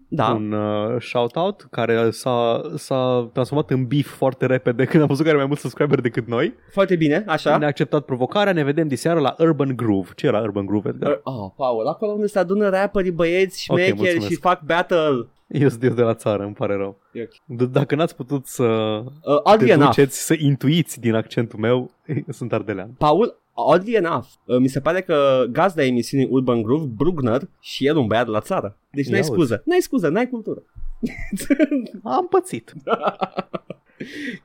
S1: Da.
S2: un uh, shout-out, care s-a, s-a transformat în beef foarte repede când am văzut că are mai mulți subscriber decât noi.
S1: Foarte bine, așa.
S2: Ne-a acceptat provocarea, ne vedem diseară la Urban Groove. Ce era Urban Groove, Edgar?
S1: Oh, Paul, acolo unde se adună rapperii, băieți,
S2: Ok,
S1: șmecheri
S2: mulțumesc.
S1: și fac battle.
S2: Eu sunt eu de la țară, îmi pare rău.
S1: E ok.
S2: D- dacă n-ați putut să
S1: Uh, oddly enough,
S2: deduceți, să intuiți din accentul meu, sunt ardelean.
S1: Paul, oddly enough, uh, mi se pare că gazda emisiunii Urban Groove, Brugner, și el un băiat de la țară. Deci n-ai
S2: Ia uzi.
S1: scuză, n-ai scuză, n-ai cultură.
S2: Am pățit.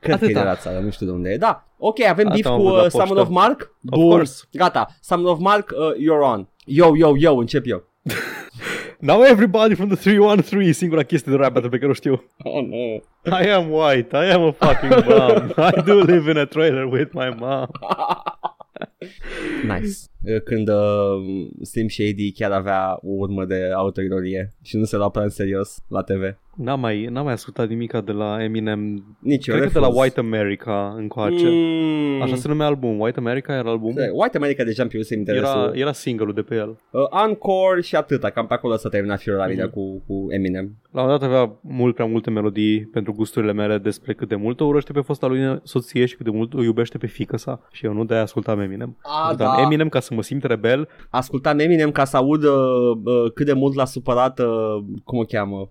S1: Cred că e
S2: Atâta.
S1: de la țară, nu știu de unde e. Da, ok, avem
S2: Asta
S1: beef
S2: am
S1: cu
S2: văzut la
S1: uh, Summer
S2: poștă.
S1: of Mark.
S2: Of
S1: Bun,
S2: course.
S1: gata. Summer of Mark, uh, you're on. Yo, yo, yo, încep eu.
S2: Now everybody from the 313, singura chestie de rap battle pe care o știu.
S1: Oh, no.
S2: I am white, I am a fucking bum. I do live in a trailer with my mom.
S1: Nice. Uh, Când uh, Slim Shady chiar avea o urmă de autoironie și nu se lua prea în serios la TV.
S2: N-am mai, n-am mai ascultat nimica de la Eminem.
S1: Nici eu
S2: Cred că de
S1: refuz.
S2: la White America încoace.
S1: Mm.
S2: Așa se numea album. White America era albumul?
S1: White America deja îmi pierduse interesul.
S2: Era, era single-ul de pe el.
S1: Uh, Encore și atâta, cam pe acolo să termina fiul
S2: Mhm.
S1: mm cu, cu Eminem.
S2: La un moment dat avea mult prea multe melodii pentru gusturile mele despre cât de mult o urăște pe fosta lui soție și cât de mult o iubește pe fică sa. Și eu nu de-aia ascultam Eminem.
S1: A,
S2: ascultam
S1: da.
S2: Eminem ca să mă simt rebel.
S1: Ascultam Eminem ca să aud uh, uh, cât de mult l-a supărat, uh, cum o cheamă,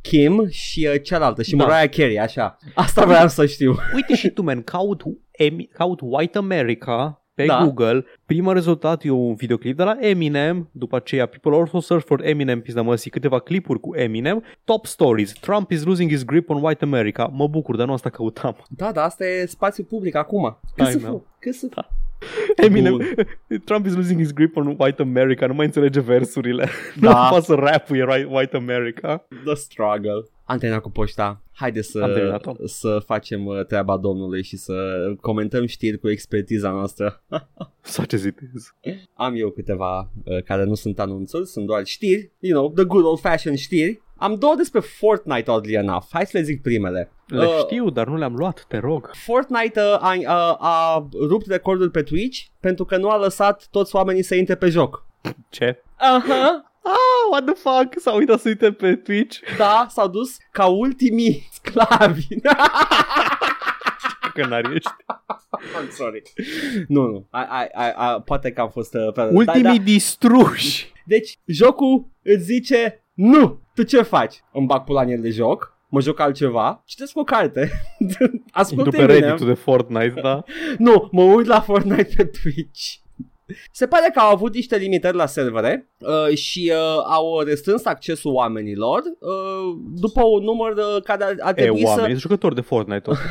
S1: Kim și uh, cealaltă, și
S2: Da.
S1: Mariah Carey, așa. Asta vreau să știu.
S2: Uite și tu, man, caut, Emi- caut White America pe
S1: Da.
S2: Google. Primul rezultat e un videoclip de la Eminem, după aceea People also search for Eminem, pizda măsii, câteva clipuri cu Eminem. Top stories, Trump is losing his grip on White America. Mă bucur, dar nu asta căutam.
S1: Da, da, asta e spațiu public acum. Cât
S2: Hai,
S1: să
S2: meu.
S1: fă? Cât să fă?
S2: Eminem, Trump is losing his grip on White America, nu mai înțelege versurile.
S1: Da.
S2: Nu poate să rap-ui right- White America.
S1: The struggle. Am terminat cu poșta. Haide
S2: Am
S1: să,
S2: terminat-o.
S1: să facem uh, treaba domnului și să comentăm știri cu expertiza noastră.
S2: Such as it is.
S1: Am eu câteva uh, care nu sunt anunțuri, sunt doar știri, you know, the good old fashioned știri. Am două despre Fortnite, oddly enough. Hai să le zic primele.
S2: Le
S1: Uh,
S2: știu, dar nu le-am luat, te rog.
S1: Fortnite uh, a, a, a rupt recordul pe Twitch pentru că nu a lăsat toți oamenii să intre pe joc.
S2: Ce?
S1: Aha,
S2: Ah, what the fuck? S-a uitat să uite pe Twitch.
S1: da, s-au dus ca ultimii sclavi.
S2: Cănari ești.
S1: I'm sorry. Nu, nu. I, I, I, I, poate că am fost... Uh, prea-
S2: Ultimii
S1: Da, da.
S2: distruși.
S1: Deci, jocul îți zice, nu, tu ce faci? Îmi bag pula în el de joc, mă joc altceva, citesc o carte, ascult
S2: Intru pe
S1: Eminem.
S2: Reddit-ul de Fortnite, da?
S1: Nu, mă uit la Fortnite pe Twitch. Se pare că au avut niște limitări la servere uh, și uh, au restrâns accesul oamenilor uh, după un număr uh, care a, a
S2: E,
S1: trebuit
S2: oameni,
S1: să...
S2: sunt jucători de Fortnite totuși.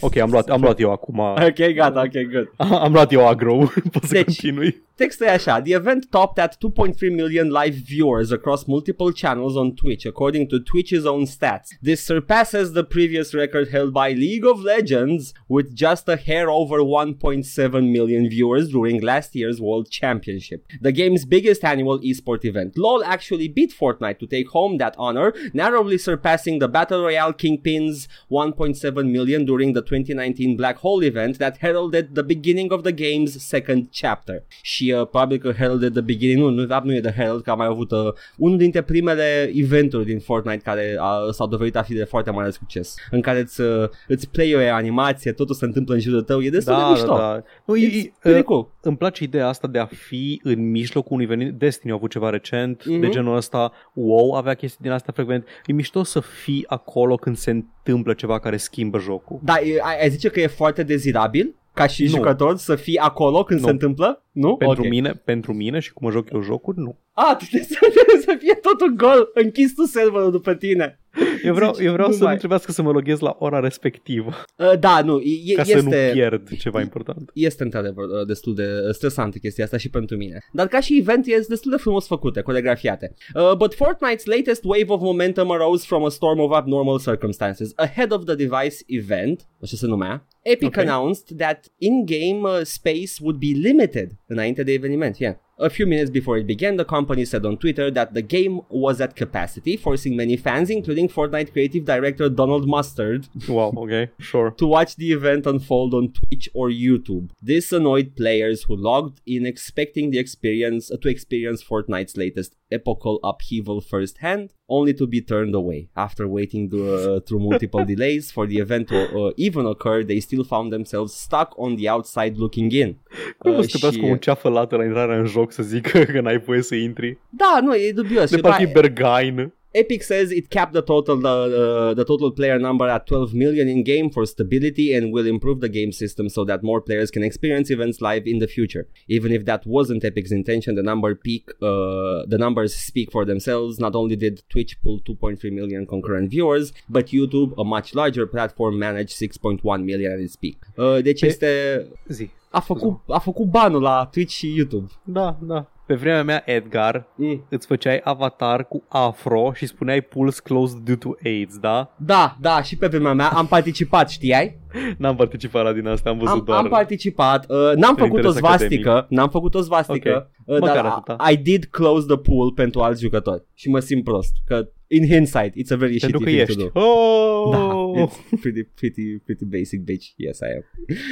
S2: ok, am luat, am luat eu acum.
S1: Ok, gata, ok, good.
S2: Am luat eu agro, poți să
S1: Deci-
S2: continui.
S1: Textul e așa. The event topped at 2.3 million live viewers across multiple channels on Twitch, according to Twitch's own stats. This surpasses the previous record held by League of Legends, with just a hair over 1.7 million viewers during last year's World Championship, the game's biggest annual esport event. LoL actually beat Fortnite to take home that honor, narrowly surpassing the Battle Royale Kingpin's 1.7 million during the 2019 Black Hole event that heralded the beginning of the game's second chapter. Și uh, probabil că heralded the beginning, nu, nu, rap nu e de herald, că am mai avut uh, unul dintre primele eventuri din Fortnite care uh, s-au dovedit a fi de foarte mare succes, în care îți, uh, îți play o animație, totul se întâmplă în jurul tău, e destul de
S2: Da,
S1: mișto.
S2: da, da. Nu, e,
S1: It's
S2: e,
S1: pretty cool.
S2: îmi place ideea asta de a fi în mijlocul unui venit. Destiny a avut ceva recent
S1: Mhm.
S2: de genul ăsta. WoW avea chestii din astea frecvent. E mișto să fii acolo când se întâmplă ceva care schimbă jocul.
S1: Da, e, ai, ai zice că e foarte dezirabil? ca și
S2: Nu.
S1: jucător să fii acolo când
S2: Nu.
S1: se întâmplă? Nu?
S2: Pentru,
S1: Ok.
S2: mine, pentru mine și cum mă joc eu jocuri, nu.
S1: A, tu trebuie să, trebuie să fie totul gol, închis tu serverul după tine.
S2: Eu vreau,
S1: Zici,
S2: eu vreau
S1: nu
S2: să
S1: mai-
S2: nu trebuiască să mă loghez la ora respectivă,
S1: Uh, da, nu, e,
S2: ca
S1: este...
S2: să nu pierd ceva important.
S1: este într-adevăr uh, destul de stresantă chestia asta și pentru mine. Dar ca și event este destul de frumos făcute, coregrafiate. Uh, but Fortnite's latest wave of momentum arose from a storm of abnormal circumstances. Ahead of the device event, așa se numea, Epic
S2: Ok.
S1: announced that in-game uh, space would be limited înainte de eveniment, yeah. A few minutes before it began, the company said on Twitter that the game was at capacity, forcing many fans, including Fortnite creative director Donald Mustard,
S2: Wow, ok, sure.
S1: to watch the event unfold on Twitch or YouTube. This annoyed players who logged in expecting the experience to experience Fortnite's latest epochal upheaval firsthand, only to be turned away. After waiting uh, through multiple delays for the event to uh, even occur, they still found themselves stuck on the outside looking in.
S2: Cum
S1: Uh,
S2: o să te
S1: și-
S2: cu un ceafă lată la intrarea în joc să zică că n-ai voie să intri?
S1: Da, nu, e dubios.
S2: De
S1: Și
S2: parcă
S1: ba-
S2: e Bergain.
S1: Epic says it capped the total the, uh, the total player number at 12 million in game for stability and will improve the game system so that more players can experience events live in the future. Even if that wasn't Epic's intention, the number peak uh, the numbers speak for themselves. Not only did Twitch pull 2.3 million concurrent viewers, but YouTube, a much larger platform, managed 6.1 million at its peak. Uh, deci este
S2: Zi.
S1: A făcut a făcut banul la Twitch și YouTube.
S2: Da, da. Pe vremea mea, Edgar,
S1: Mm.
S2: îți făceai avatar cu afro și spuneai pulse closed due to AIDS, da?
S1: Da, da, și pe vremea mea am participat, știai?
S2: N-am participat la din asta, am văzut
S1: Am,
S2: doar...
S1: am participat, uh, n-am
S2: Prin
S1: făcut o
S2: interes
S1: svastică, n-am făcut o svastică, uh,
S2: Măcar
S1: dar
S2: atâta.
S1: I did close the pool pentru alți jucători și mă simt prost, că in hindsight it's a very
S2: Pentru
S1: shitty
S2: că
S1: thing
S2: ești.
S1: to do.
S2: Oh!
S1: Da, it's pretty, pretty, pretty basic bitch. Yes, I am.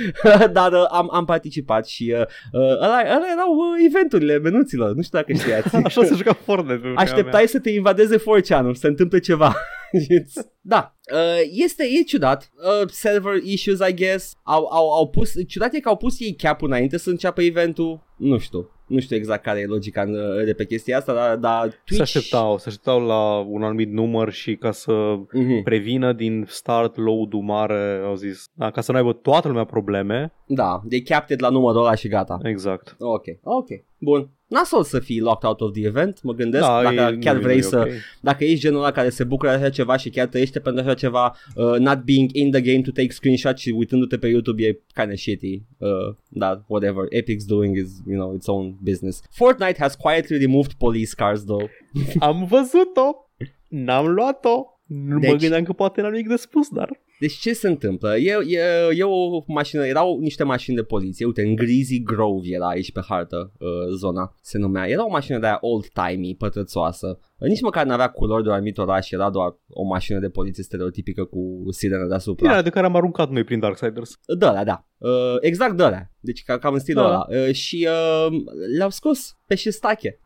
S1: Dar uh, am, am participat și uh, uh, ăla, ăla erau uh, eventurile menuților, nu știu dacă știați.
S2: Așa se juca Fortnite.
S1: Așteptai să te invadeze 4chan să întâmple ceva. da, uh, este, e ciudat. Uh, server issues, I guess. Au, au, au pus, ciudat e că au pus ei cap înainte să înceapă eventul. Nu știu. Nu știu exact care e logica în- de pe chestia asta, dar, dar Twitch...
S2: Se așteptau, se așteptau la un anumit număr și ca să
S1: Mhm.
S2: prevină din start load-ul mare, au zis, da, ca să nu aibă toată lumea probleme.
S1: Da, they capped it la numărul ăla și gata.
S2: Exact.
S1: Ok, ok, bun. Nasol să fii locked out of the event, mă gândesc,
S2: da,
S1: dacă
S2: e,
S1: chiar
S2: nu-
S1: vrei
S2: nu e
S1: să...
S2: ok.
S1: Dacă ești genul ăla care se bucură de așa ceva și chiar trăiește pentru așa ceva, uh, not being in the game to take screenshot și uitându-te pe YouTube e kind of shitty. Uh, dar whatever, Epic's doing is, you know, its own business. Fortnite has quietly removed police cars though.
S2: Am văzut-o, n-am luat-o. Nu
S1: Deci-
S2: mă gândeam că poate n-am nimic de spus, dar...
S1: Deci ce se întâmplă? E, e, e o mașină, erau niște mașini de poliție, uite, în Greasy Grove era aici pe hartă uh, zona, se numea. Era o mașină de aia old-timey, pătrățoasă. Nici măcar n-avea culori de un anumit oraș, era doar o mașină de poliție stereotipică cu sirenă deasupra.
S2: Bine, de care am aruncat noi prin Darksiders.
S1: Dă da. Uh, exact dă Deci ca, cam în stilul
S2: Da.
S1: ăla. Uh, și uh, le-au scos pe șestache.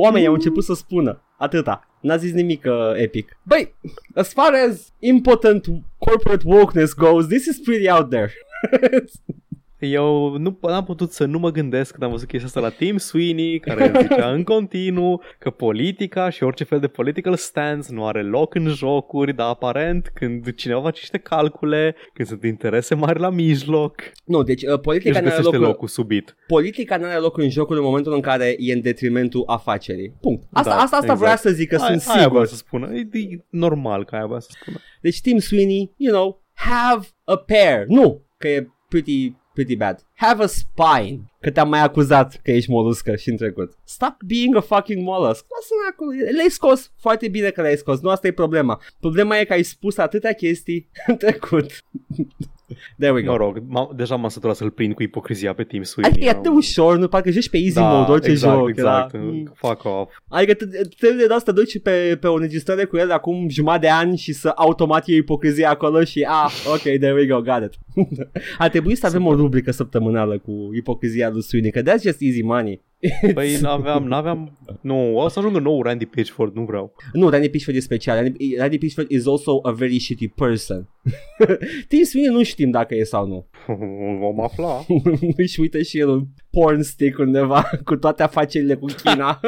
S1: Oamenii au început să spună. Atâta. N-a zis nimic uh, epic. Băi, as far as impotent corporate wokeness goes, this is pretty out there.
S2: Eu nu am putut să nu mă gândesc când am văzut chestia asta la Tim Sweeney, care zicea în continuu că politica și orice fel de political stance nu are loc în jocuri, dar aparent când cineva face niște calcule, când sunt interese mari la mijloc,
S1: nu, deci uh,
S2: își
S1: politica n-are
S2: găsește
S1: loc,
S2: locul subit.
S1: politica n-are loc în jocul în momentul în care e în detrimentul afacerii. Punct. Asta,
S2: Da,
S1: asta, asta
S2: exact.
S1: vrea să zic că
S2: Aia-
S1: sunt
S2: Aia
S1: sigur.
S2: voia să spună. E, e normal că aia voia să spună.
S1: Deci Tim Sweeney, you know, have a pair. Nu, că e pretty, pretty bad. Have a spine. Că te-am mai acuzat că ești moluscă și în trecut. Stop being a fucking mollusk. Lasă-mă acolo. Le-ai scos. Foarte bine că le-ai scos. Nu asta e problema. Problema e că ai spus atâtea chestii în trecut. There we go.
S2: Mă rog, m- deja m-am săturat să-l prind cu ipocrizia pe Tim
S1: Adică
S2: Sweeney.
S1: e atât de
S2: Am-
S1: ușor, nu? Parcă joci pe easy
S2: da,
S1: mode orice
S2: exact,
S1: joc.
S2: Exact,
S1: Era, mm.
S2: Fuck off.
S1: Adică te- trebuie de asta duci pe, pe o înregistrare cu el acum jumătate de ani și să automat iei ipocrizia acolo și ah, ok, there we go, got it. Ar trebui să avem o rubrică săptămânală cu ipocrizia lui Sweeney, că that's just easy money.
S2: Păi n-aveam, n-aveam... Nu, o să ajungă nou Randy Pitchford, nu vreau.
S1: Nu, Randy Pitchford e special. Randy, Randy Pitchford is also a very shitty person. Tim Sweeney nu știm dacă e sau nu.
S2: Vom afla.
S1: Își uită și el un porn stick undeva cu toate afacerile cu China.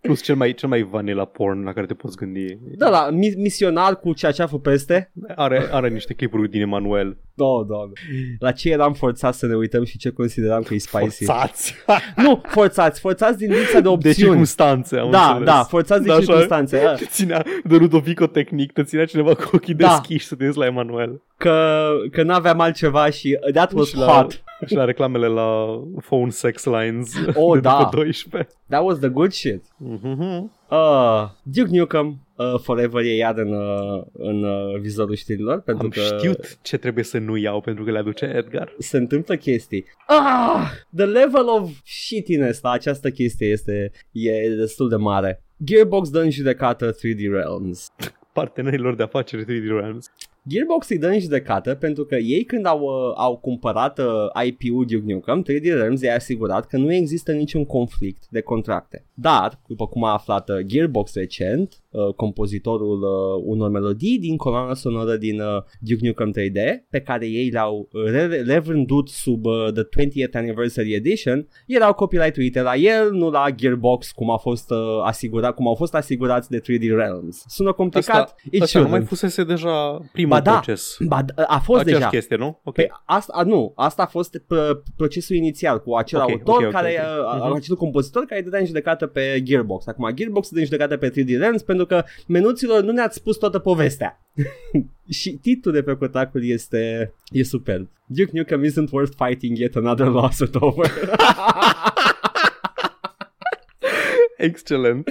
S2: Plus cel mai, cel mai vanilla porn la care te poți gândi.
S1: Da, la mi- misionar cu ceaceafă peste.
S2: Are, are niște clipuri din Emanuel.
S1: Da, da. La ce eram forțați să ne uităm și ce consideram că e spicy.
S2: Forțați.
S1: Nu, forțați, forțați din lipsa de
S2: De
S1: opțiuni.
S2: circunstanțe, am
S1: da,
S2: înțeles.
S1: da, forțați din
S2: Da, așa.
S1: circunstanțe. Da.
S2: Te ținea de Ludovico tehnic, te ținea cineva cu ochii
S1: Da.
S2: deschiși să te uiți la Emanuel.
S1: Că, că n-aveam altceva și that was
S2: Și la-
S1: hot.
S2: Și la reclamele la phone sex lines
S1: Oh,
S2: de
S1: da.
S2: după 12.
S1: That was the good shit.
S2: Mhm.
S1: Uh, Duke Nukem uh, Forever e iar în, uh, în uh, vizorul știrilor pentru
S2: Am
S1: că
S2: știut ce trebuie să nu iau pentru că le aduce Edgar.
S1: se întâmplă chestii. Ah, the level of shittiness la această chestie este e destul de mare. Gearbox dă în judecată 3D Realms.
S2: Partenerilor de afaceri 3D Realms.
S1: Gearbox îi dă în judecată pentru că ei când au, uh, au cumpărat uh, IP-ul Duke Nukem, 3D Realms i-a asigurat că nu există niciun conflict de contracte. Dar, după cum a aflat uh, Gearbox recent, uh, compozitorul uh, unor melodii din coloana sonoră din uh, Duke Nukem 3D, pe care ei le-au re- revândut sub uh, The 20th Anniversary Edition, erau copyright-uite la el, nu la Gearbox, cum a fost uh, asigurat, cum au fost asigurați de 3D Realms. Sună complicat?
S2: Asta,
S1: It
S2: asta nu mai
S1: shouldn't.
S2: fusese deja primul
S1: Ba da,
S2: proces.
S1: Ba, d- a fost
S2: Aceeași
S1: deja.
S2: chestie, nu? Ok.
S1: Păi asta, a, nu, asta a fost p- procesul inițial cu acel
S2: Ok,
S1: autor
S2: ok, ok,
S1: care,
S2: ok.
S1: uh,
S2: Mhm.
S1: acel compozitor care dădea în judecată pe Gearbox. Acum Gearbox dă în judecată pe 3D Realms pentru că menuților nu ne-ați spus toată povestea. și titlul de pe cotacul este e superb. Duke Nukem isn't worth fighting yet another lawsuit over.
S2: Excelent.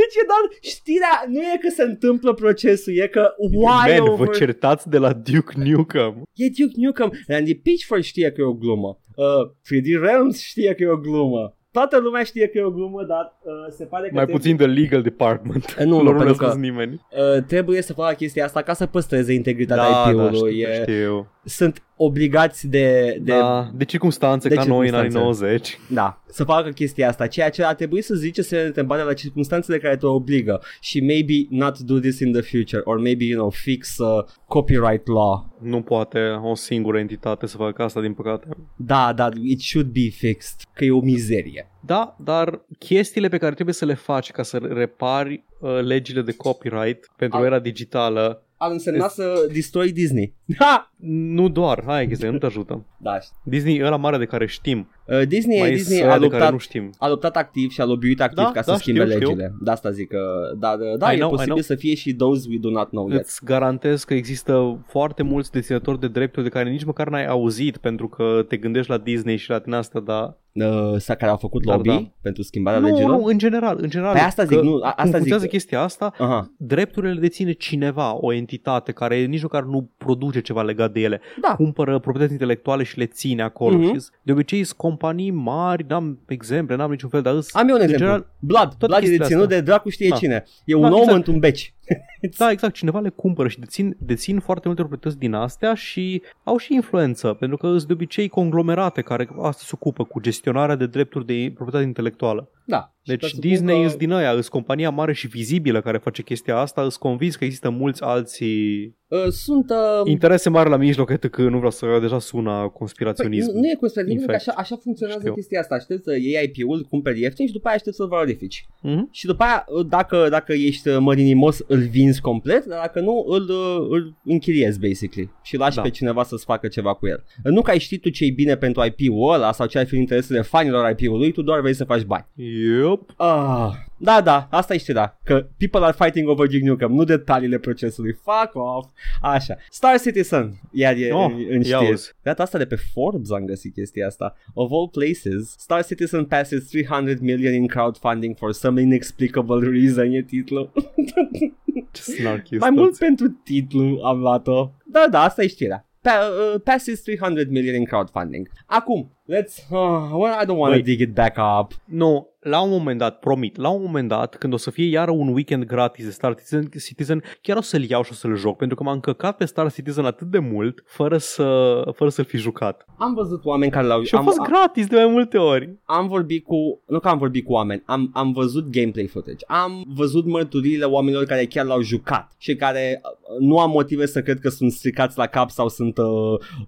S1: deci e doar știrea, nu e că se întâmplă procesul, e că why
S2: Man, vă
S1: over...
S2: certați de la Duke Nukem.
S1: E Duke Nukem. Randy Pitchford știe că e o glumă. Uh, 3D Realms știe că e o glumă. Toată lumea știe că e o glumă, dar uh, se pare că
S2: Mai
S1: te-
S2: puțin de legal department.
S1: Eh, nu, nu,
S2: Lor nu
S1: pentru
S2: le-a
S1: că-
S2: spus nimeni.
S1: uh, trebuie să facă chestia asta ca să păstreze integritatea
S2: Da, da,
S1: IP-ului.
S2: știu,
S1: e,
S2: știu.
S1: sunt obligați de, de
S2: Da, de circunstanțe,
S1: de
S2: ca noi în anii
S1: circunstanțe.
S2: 90.
S1: Da, să facă chestia asta, ceea ce ar trebui să zice să te întrebare la circunstanțele care te obligă și maybe not do this in the future or maybe, you know, fix uh, copyright law.
S2: Nu poate o singură entitate să facă asta, din păcate.
S1: Da, da, it should be fixed, că e o mizerie.
S2: Da, dar chestiile pe care trebuie să le faci ca să repari uh, legile de copyright pentru
S1: Al-
S2: era digitală,
S1: Ar însemna să destroy Disney. Ha!
S2: nu doar, hai chestia, nu te ajută.
S1: Da,
S2: Disney, ăla mare de care știm,
S1: Uh, Disney,
S2: mai
S1: Disney
S2: sunt
S1: a
S2: ăla de care
S1: luptat,
S2: nu știm.
S1: a luptat activ și a lobbyit activ
S2: Da,
S1: ca să
S2: da,
S1: schimbe
S2: știu, știu.
S1: legile. De asta zic că, da, da, da
S2: I
S1: e
S2: know, I
S1: posibil
S2: know.
S1: să fie și those we do not know yet.
S2: Îți garantez că există foarte mulți deținători de drepturi de care nici măcar n-ai auzit pentru că te gândești la Disney și la din asta, dar
S1: Uh, sau care au făcut
S2: Dar
S1: lobby
S2: da.
S1: pentru schimbarea
S2: nu,
S1: legilor?
S2: nu, în general, în general.
S1: Pe asta zic,
S2: că
S1: nu, a- asta
S2: cum
S1: zic.
S2: funcționează chestia asta,
S1: Aha.
S2: drepturile le deține cineva, o entitate care nici măcar nu produce ceva legat de ele.
S1: Da.
S2: Cumpără proprietăți intelectuale și le ține acolo.
S1: Mhm.
S2: Mm-hmm. De obicei sunt companii mari, n-am exemple, n-am niciun fel, dar îs,
S1: Am eu un
S2: în
S1: exemplu.
S2: general,
S1: Blood.
S2: toate
S1: Blood e
S2: chestiile
S1: deținut
S2: astea.
S1: de dracu știe
S2: Da.
S1: cine. E un
S2: Da,
S1: om
S2: exact.
S1: într-un beci.
S2: Da, exact, cineva le cumpără și dețin, dețin foarte multe proprietăți din astea și au și influență, pentru că sunt de obicei conglomerate care asta se ocupă cu gestionarea de drepturi de proprietate intelectuală.
S1: Da. Și
S2: Deci
S1: presupun
S2: Disney
S1: că-
S2: îs din aia, îs compania mare și vizibilă care face chestia asta, îs convins că există mulți alții
S1: Uh, sunt... Uh,
S2: interese mari la mijloc, etc. că nu vreau să deja sună
S1: Păi,
S2: conspiraționism.
S1: nu, nu e conspiraționism,
S2: In
S1: că
S2: fact.
S1: așa, așa funcționează
S2: Știu.
S1: chestia asta. Aștept să iei IP-ul, cumperi ieftin și după aia aștept să-l valorifici.
S2: Mhm.
S1: Și după aia, dacă, dacă ești mărinimos, îl vinzi complet, dar dacă nu, îl, uh, îl închiriezi, basically. Și lași
S2: Da.
S1: pe cineva să-ți facă ceva cu el. Nu că ai ști tu ce-i bine pentru IP-ul ăla sau ce ar fi interesele fanilor IP-ului, tu doar vrei să faci bani.
S2: Yep.
S1: Ah, da, da, asta e știrea. Că people are fighting over Duke Nukem, nu detaliile procesului. Fuck off. Așa. Star Citizen, iar e
S2: Oh,
S1: în, în
S2: ia
S1: știri.
S2: auzi.
S1: Data asta de pe Forbes am găsit chestia asta. Of all places, Star Citizen passes 300 million in crowdfunding for some inexplicable reason, e titlul.
S2: Ce snarky
S1: Mai mult pentru titlu am luat-o. Da, da, asta e știrea. Pa- uh, passes 300 million in crowdfunding. Acum, let's... Uh, well, I don't want to
S2: Băi.
S1: dig it back up.
S2: Nu, la un moment dat, promit, la un moment dat, când o să fie iară un weekend gratis de Star Citizen, Citizen chiar o să-l iau și o să-l joc, pentru că m-am încăcat pe Star Citizen atât de mult, fără, să, fără să-l fi jucat.
S1: Am văzut oameni care l-au...
S2: Și a
S1: am,
S2: fost
S1: am,
S2: gratis de mai multe ori.
S1: am vorbit cu... Nu că am vorbit cu oameni, am, am văzut gameplay footage. Am văzut mărturiile oamenilor care chiar l-au jucat și care uh, nu am motive să cred că sunt stricați la cap sau sunt, uh,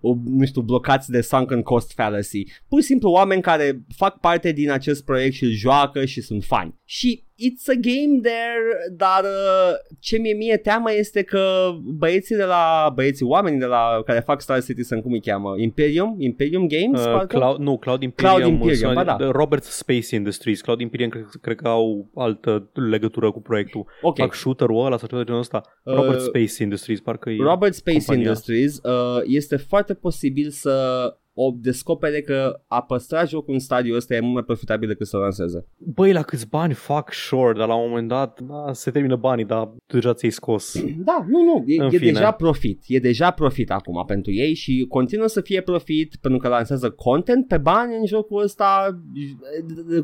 S1: uh, nu știu, blocați de sunken cost fallacy. Pur și simplu oameni care fac parte din acest proiect și îl joacă și sunt fani. Și it's a game there, dar uh, ce mi-e mie teamă este că băieții de la, băieții oamenii de la, care fac Star Citizen, cum îi cheamă? Imperium? Imperium Games?
S2: Uh, Cloud, nu, Cloud Imperium,
S1: Cloud Imperium,
S2: sau-
S1: ba da.
S2: Robert Space Industries. Cloud Imperium cred, cred că au altă legătură cu proiectul.
S1: Ok.
S2: Fac shooter-ul ăla sau ceva de genul ăsta.
S1: Uh,
S2: Robert Space Industries, parcă e...
S1: Robert Space
S2: compania.
S1: Industries uh, este foarte posibil să o descopere că a păstra jocul în stadiul ăsta e mult mai profitabil decât să lanseze.
S2: Băi, la câți bani fac sure, dar la un moment dat da, se termină banii, dar deja ți-ai scos.
S1: Da, nu, nu, e,
S2: În
S1: e
S2: fine.
S1: deja profit. E deja profit acum pentru ei și continuă să fie profit pentru că lansează content pe bani în jocul ăsta.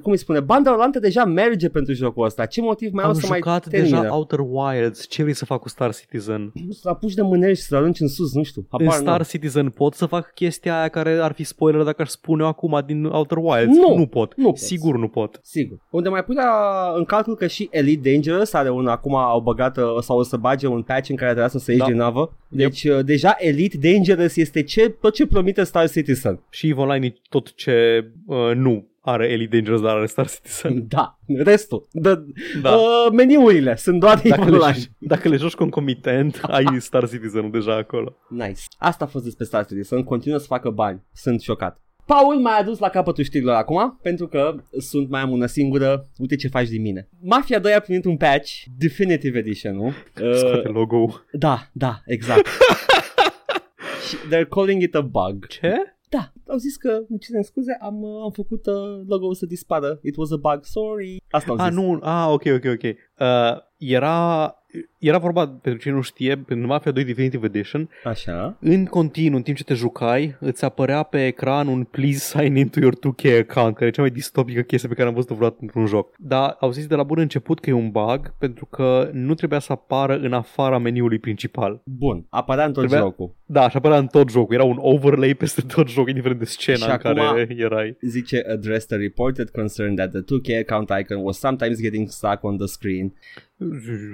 S1: Cum îi spune? Banda rolantă deja merge pentru jocul ăsta. Ce motiv mai au
S2: Am
S1: să mai
S2: jucat
S1: termină?
S2: deja Outer Wilds. Ce vrei să fac cu Star Citizen?
S1: Să apuci de mânești și să arunci în sus, nu știu.
S2: În
S1: Apar,
S2: Star
S1: nu.
S2: Citizen pot să fac chestia aia care ar fi spoiler dacă aș spune eu acum din Outer Wilds?
S1: Nu,
S2: nu pot.
S1: nu poți.
S2: Sigur nu pot.
S1: Sigur. Unde mai pui la, în calcul că și Elite Dangerous are un, acum au băgat uh, sau o să bage un patch în care trebuia să se ieși
S2: Da.
S1: din navă. Deci uh, deja Elite Dangerous este ce, tot ce promite Star Citizen.
S2: Și EVE Online e tot ce uh, nu are Elite Dangerous, dar are Star Citizen.
S1: Da, restul. Da.
S2: Da.
S1: Uh, meniurile sunt doar
S2: Dacă le,
S1: online.
S2: dacă le joci concomitent, ai Star Citizen deja acolo.
S1: Nice. Asta a fost despre Star Citizen. Continuă să facă bani. Sunt șocat. Paul m-a adus la capătul știrilor acum pentru că sunt mai am una singură. Uite ce faci din mine. Mafia 2 a primit un patch, Definitive Edition, nu? Uh,
S2: Scoate logo
S1: da, da, exact. Și they're calling it a bug.
S2: Ce?
S1: Da, au zis că, îmi cerem scuze, am, uh, am făcut uh, logo-ul să dispară. It was a bug, sorry. Asta au zis.
S2: Ah, nu, ah, ok, ok, ok. Uh, era, era vorba, pentru cine nu știe, pentru Mafia 2 Definitive Edition,
S1: Așa.
S2: în continuu, în timp ce te jucai, îți apărea pe ecran un please sign into your 2K account, care e cea mai distopică chestie pe care am văzut-o vreodată într-un joc. Dar au zis de la bun început că e un bug, pentru că nu trebuia să apară în afara meniului principal.
S1: Bun, apărea în tot
S2: Trebuia-
S1: jocul.
S2: Da, și apărea în tot jocul. Era un overlay peste tot jocul, indiferent de scena
S1: Și
S2: în
S1: acum-
S2: care erai.
S1: Zice, addressed a reported concern that the 2K account icon was sometimes getting stuck on the screen.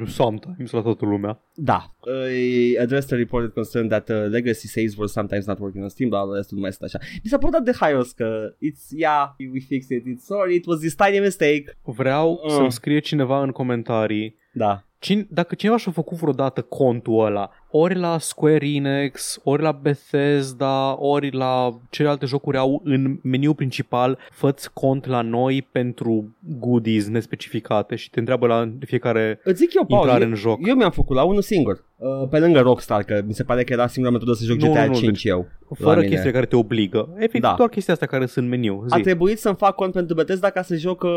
S2: Sometimes la toată lumea.
S1: Da. Uh, addressed a reported concern that uh, legacy saves were sometimes not working on Steam, bla, bla, restul nu mai sunt așa. Mi s-a părut atât de haios că it's, yeah, we fixed it, it's sorry, it was this tiny mistake.
S2: Vreau
S1: Uh.
S2: să-mi scrie cineva în comentarii
S1: Da.
S2: Cine, dacă cineva și-a făcut vreodată contul ăla, ori la Square Enix, ori la Bethesda, ori la celelalte jocuri au în meniu principal, făți cont la noi pentru goodies nespecificate și te întreabă la fiecare
S1: Îți zic eu, Paul,
S2: intrare
S1: eu,
S2: în joc.
S1: eu mi-am făcut la unul singur. Uh, pe lângă Rockstar, că mi se pare că era singura metodă să joc
S2: Nu,
S1: GTA
S2: nu, nu,
S1: 5
S2: deci
S1: eu.
S2: Fără
S1: mine.
S2: chestii care te obligă. Efectiv,
S1: Da.
S2: doar chestia asta care sunt în meniu.
S1: A
S2: Zi.
S1: trebuit să-mi fac cont pentru Bethesda ca să joc uh,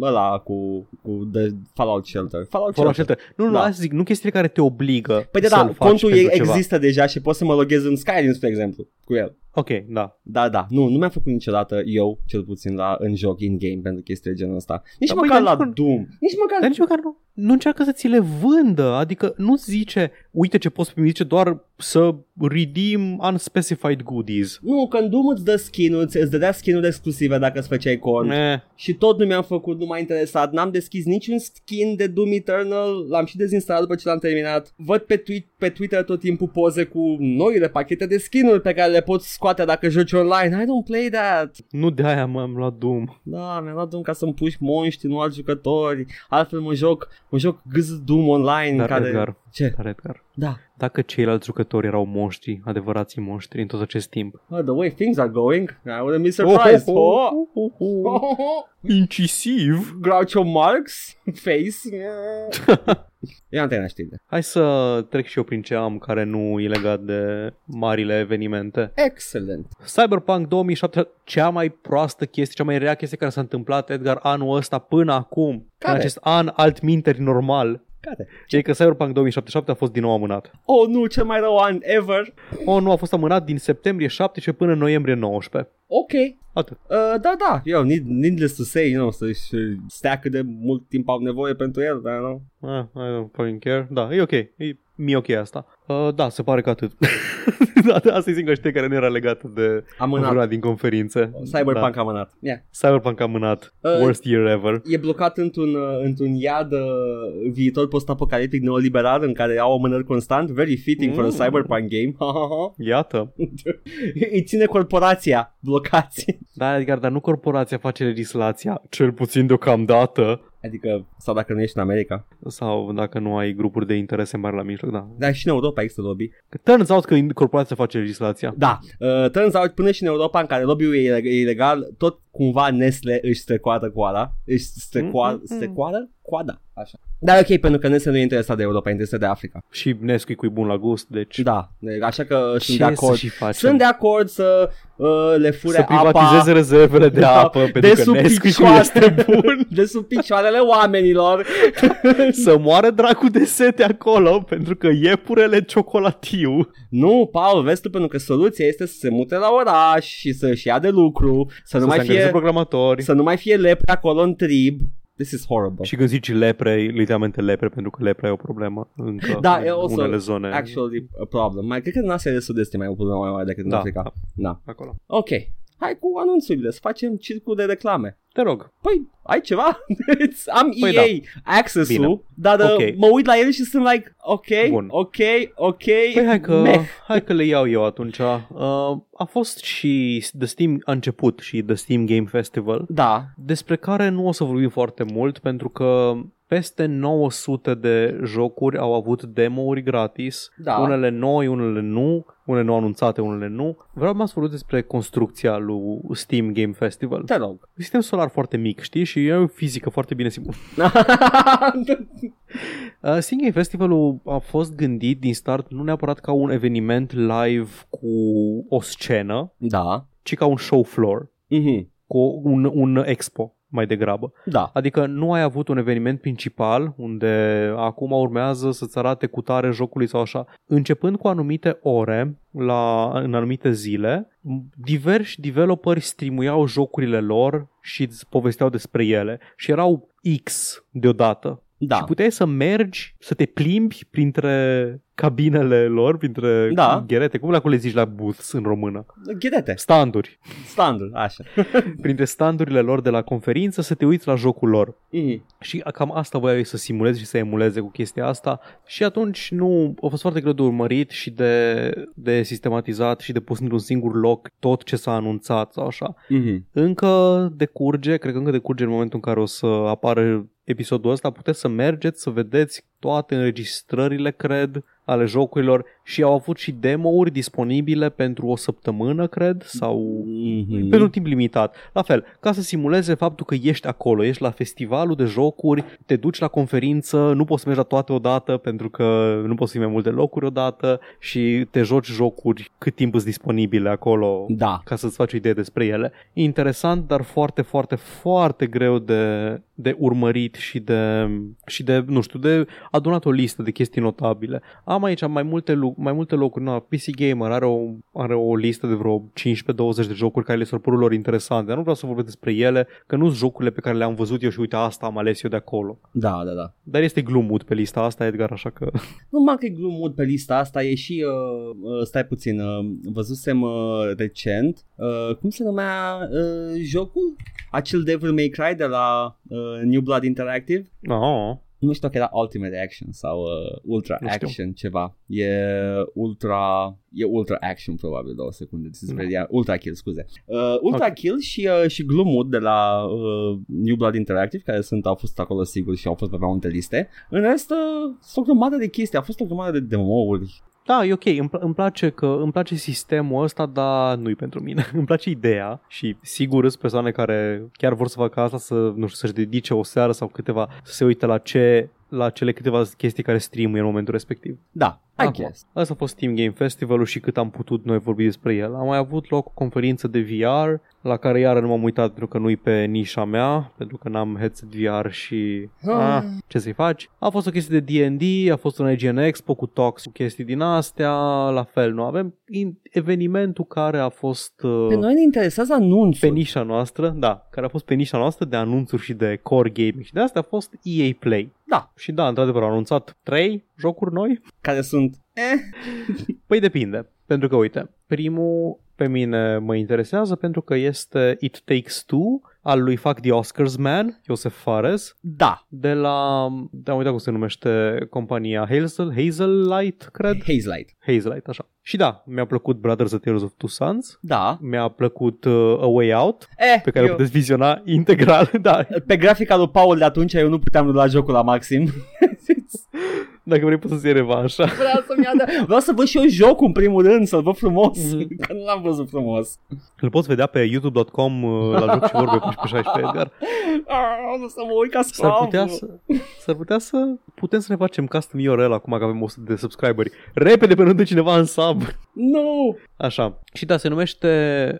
S1: ăla cu, cu The Fallout Shelter. Fallout,
S2: Fallout
S1: Shelter.
S2: Shelter. Nu, nu,
S1: Da.
S2: asta zic, nu chestiile care te obligă
S1: Păi de
S2: să-l
S1: da,
S2: faci
S1: contul
S2: pentru
S1: e,
S2: ceva.
S1: există deja și pot să mă loghez în Skyrim, spre exemplu, cu el.
S2: Ok, da.
S1: Da, da, nu, nu mi-am făcut niciodată eu, cel puțin la, în joc, in-game, pentru chestii de genul ăsta. Nici
S2: Da,
S1: măcar
S2: băi,
S1: la
S2: dar nici
S1: Doom, nici măcar...
S2: Dar nici măcar nu, nu încearcă să ți le vândă, adică nu zice, uite ce poți primi, zice doar să redeem unspecified goodies.
S1: Nu, când Doom îți dă skin-uri, îți dădea skin-uri exclusive dacă îți făceai cont.
S2: Eh,
S1: Și tot nu mi-am făcut, nu m-a interesat, n-am deschis niciun skin de Doom Eternal, l-am și dezinstalat după ce l-am terminat. Văd pe, tweet, pe Twitter tot timpul poze cu noile pachete de skin-uri pe care le poți scoate dacă joci online. I don't play that.
S2: nu de aia m-am luat Doom.
S1: Da, mi-am luat Doom ca să-mi puși monștri, nu alți jucători. Altfel mă joc, mă joc gâz Doom online.
S2: Dar
S1: care...
S2: Edgar,
S1: Ce?
S2: dar Edgar,
S1: Da.
S2: dacă ceilalți jucători erau monștri, adevărații monștri în tot acest timp.
S1: Oh, the way things are going, I wouldn't be surprised. Oh,
S2: oh, oh, oh.
S1: oh.
S2: Incisiv.
S1: Groucho Marx face. Eu am terminat știrile.
S2: Hai să trec și eu prin ce am care nu e legat de marile evenimente.
S1: Excellent.
S2: Cyberpunk 2007, cea mai proastă chestie, cea mai rea chestie care s-a întâmplat, Edgar, anul ăsta până acum.
S1: Care?
S2: În acest an altminteri normal.
S1: Care?
S2: Ce e că Cyberpunk 2077 a fost din nou amânat.
S1: Oh, nu, cel mai rău an ever.
S2: Oh, nu, a fost amânat din septembrie 17 până în noiembrie 19.
S1: Ok.
S2: Atât.
S1: Uh, da, da, eu, need, needless to say, you know, să-și stea cât de mult timp au nevoie pentru el, dar, nu?
S2: Ah, I don't fucking care. Da, e ok. E mi ok asta. Uh, da, se pare că atât. da, da, asta e singura știe care nu era legată de
S1: Amânat.
S2: una din conferințe.
S1: Cyberpunk
S2: Da.
S1: amânat. Yeah.
S2: Cyberpunk amânat.
S1: Uh,
S2: Worst year ever.
S1: E blocat într-un, uh, într-un iad uh, viitor post-apocaliptic neoliberal în care au amânări constant. Very fitting for a
S2: Mm.
S1: cyberpunk game.
S2: Iată.
S1: Îi ține corporația blocați.
S2: Da, Edgar, dar nu corporația face legislația, cel puțin deocamdată.
S1: Adică, sau dacă nu ești în America.
S2: Sau dacă nu ai grupuri de interese mari la mijloc, da.
S1: Dar și în Europa există lobby.
S2: Că turns out că corporația face legislația.
S1: Da, uh, turns out până și în Europa în care lobby-ul e, e ilegal, tot cumva Nestle își strecoară coada. Își strecoară,
S2: Mm-mm.
S1: strecoară? Coada, așa. Dar ok, pentru că Nestle nu e interesat de Europa, e interesat de Africa.
S2: Și Nesquik e bun la gust, deci...
S1: Da, așa că sunt
S2: Ce
S1: de acord.
S2: să și facem?
S1: Sunt de acord să uh, le fure
S2: să privatizeze
S1: apa
S2: rezervele de
S1: Da,
S2: apă, pentru
S1: de
S2: că
S1: sub
S2: Nesquik
S1: picioare.
S2: este bun.
S1: de sub picioarele oamenilor.
S2: să moară dracu de sete acolo, pentru că iepurele ciocolatiu.
S1: Nu, Paul, vezi tu, pentru că soluția este să se mute la oraș și să-și ia de lucru, să, nu
S2: să
S1: mai
S2: se angajeze
S1: fie,
S2: programatori.
S1: să nu mai fie lepre acolo în trib. This is horrible.
S2: Și când zici lepre, e literalmente lepre, pentru că lepre e o problemă încă
S1: Da,
S2: în
S1: e also
S2: unele zone.
S1: Actually a problem. Mai cred că în Asia de Sud-Est e mai o problemă mai mare decât în
S2: Da,
S1: Africa.
S2: da.
S1: Da.
S2: Acolo.
S1: Ok. Hai cu anunțurile, să facem circul de reclame.
S2: Te rog.
S1: Păi, ai ceva? It's- Am
S2: Păi
S1: EA access-ul,
S2: Bine.
S1: dar uh,
S2: Ok.
S1: mă uit la el și sunt like, ok,
S2: Bun.
S1: ok, ok,
S2: Păi hai că,
S1: meh.
S2: hai că le iau eu atunci. Uh, a fost și The Steam, a început și The Steam Game Festival,
S1: Da,
S2: despre care nu o să vorbim foarte mult, pentru că peste 900 de jocuri au avut demo-uri gratis,
S1: Da.
S2: unele noi, unele nu, unele nu anunțate, unele nu. Vreau mai să vorbesc despre construcția lui Steam Game Festival.
S1: te rog.
S2: Un sistem solar foarte mic, știi? Și e o fizică foarte bine simulată. Uh, Steam Game Festivalul a fost gândit din start nu neapărat ca un eveniment live cu o scenă,
S1: da.
S2: ci ca un show floor,
S1: Mhm.
S2: cu un, un expo mai degrabă.
S1: Da.
S2: Adică nu ai avut un eveniment principal unde acum urmează să-ți arate cu tare jocului sau așa. Începând cu anumite ore, la, în anumite zile, diversi developeri streamuiau jocurile lor și îți povesteau despre ele. Și erau X deodată.
S1: Da.
S2: Și puteai să mergi, să te plimbi printre cabinele lor, printre
S1: Da.
S2: gherete, cum le acolo le zici la booths în română?
S1: Ghidete.
S2: Standuri.
S1: Standard, așa.
S2: Printre standurile lor de la conferință să te uiți la jocul lor.
S1: Mhm.
S2: Și cam asta voiau ei să simuleze și să emuleze cu chestia asta și atunci nu a fost foarte greu de urmărit și de, de sistematizat și de pus într-un singur loc tot ce s-a anunțat sau așa.
S1: Mhm.
S2: Încă decurge, cred că încă decurge în momentul în care o să apară episodul ăsta, puteți să mergeți să vedeți toate înregistrările, cred, ale jocurilor și au avut și demo-uri disponibile pentru o săptămână, cred, sau
S1: Mhm.
S2: pentru un timp limitat. La fel, ca să simuleze faptul că ești acolo, ești la festivalul de jocuri, te duci la conferință, nu poți să mergi la toate odată pentru că nu poți să fii mai multe locuri odată și te joci jocuri cât timp îți disponibile acolo
S1: Da.
S2: ca să-ți faci o idee despre ele. Interesant, dar foarte, foarte, foarte greu de, de urmărit și de, și de, nu știu, de adunat o listă de chestii notabile. Am aici mai multe, lu- mai multe locuri. Na, PC Gamer are o, are o listă de vreo 15-20 de jocuri care le s-au părut lor interesante. Dar nu vreau să vorbesc despre ele, că nu sunt jocurile pe care le-am văzut eu și uite, asta am ales eu de acolo.
S1: Da, da, da.
S2: Dar este glumut pe lista asta, Edgar, așa că...
S1: Nu mă că e glumut pe lista asta, e și, uh, uh, stai puțin, uh, văzusem uh, recent, uh, cum se numea uh, jocul? Acel Devil May Cry de la uh, New Blood Interactive?
S2: Oh.
S1: Nu știu dacă era Ultimate Action sau uh, Ultra
S2: Nu știu.
S1: Action ceva. E Ultra e Ultra Action probabil, două secunde. This is
S2: Nu.
S1: very, Ultra Kill, scuze. Uh, Ultra
S2: Ok.
S1: Kill și, uh, și Gloomwood de la uh, New Blood Interactive, care sunt, au fost acolo sigur și au fost pe mai multe liste. În rest, uh, sunt o grămadă de chestii, a fost o grămadă de demo-uri.
S2: Da, e ok, îmi, pl- îmi place că îmi place sistemul ăsta, dar nu-i pentru mine. îmi place ideea și sigur sunt persoane care chiar vor să facă asta, să, nu știu, să-și dedice o seară sau câteva, să se uite la ce la cele câteva chestii care streamuie în momentul respectiv.
S1: Da, I
S2: Acum,
S1: guess.
S2: Asta a fost Steam Game Festival-ul și cât am putut noi vorbi despre el. A mai avut loc o conferință de VR, la care iară nu m-am uitat pentru că nu-i pe nișa mea, pentru că n-am headset VR și...
S1: Ah.
S2: Ah, ce să-i faci? A fost o chestie de D&D, a fost un IGN Expo cu talks, cu chestii din astea, la fel, nu avem in- evenimentul care a fost uh,
S1: Pe noi ne interesează anunțul.
S2: pe nișa noastră, da, care a fost pe nișa noastră de anunțuri și de core gaming și de asta a fost EA Play.
S1: Da,
S2: Și da, într-adevăr, au anunțat trei jocuri noi
S1: care sunt... Eh,
S2: Păi depinde, pentru că uite, primul pe mine mă interesează pentru că este It Takes Two, al lui Fuck the Oscars Man, Joseph Fares,
S1: Da,
S2: de la, da, am uitat cum se numește compania, Hazel, Hazel Light, cred?
S1: Haze Light.
S2: Hazel Light, așa. Și da, mi-a plăcut Brothers A Tales of Two Sons,
S1: Da.
S2: mi-a plăcut uh, A Way Out,
S1: Eh,
S2: pe care
S1: eu,
S2: o puteți viziona integral, da,
S1: pe grafica lui Paul de atunci eu nu puteam lua jocul la maxim.
S2: dacă vrei poți să-ți iei revanșa.
S1: Vreau să-mi ia de... Vreau să văd și eu jocul în primul rând, să-l văd frumos,
S2: Mhm.
S1: că nu l-am văzut frumos.
S2: Îl poți vedea pe youtube.com uh, la joc și vorbe 14-16, Edgar.
S1: Ah, o să mă uit ca
S2: S-ar
S1: sclavul.
S2: putea să, s-ar putea să putem să ne facem custom URL acum că avem 100 de subscriberi. Repede până nu dă cineva în sub.
S1: Nu!
S2: Așa. Și da, se numește,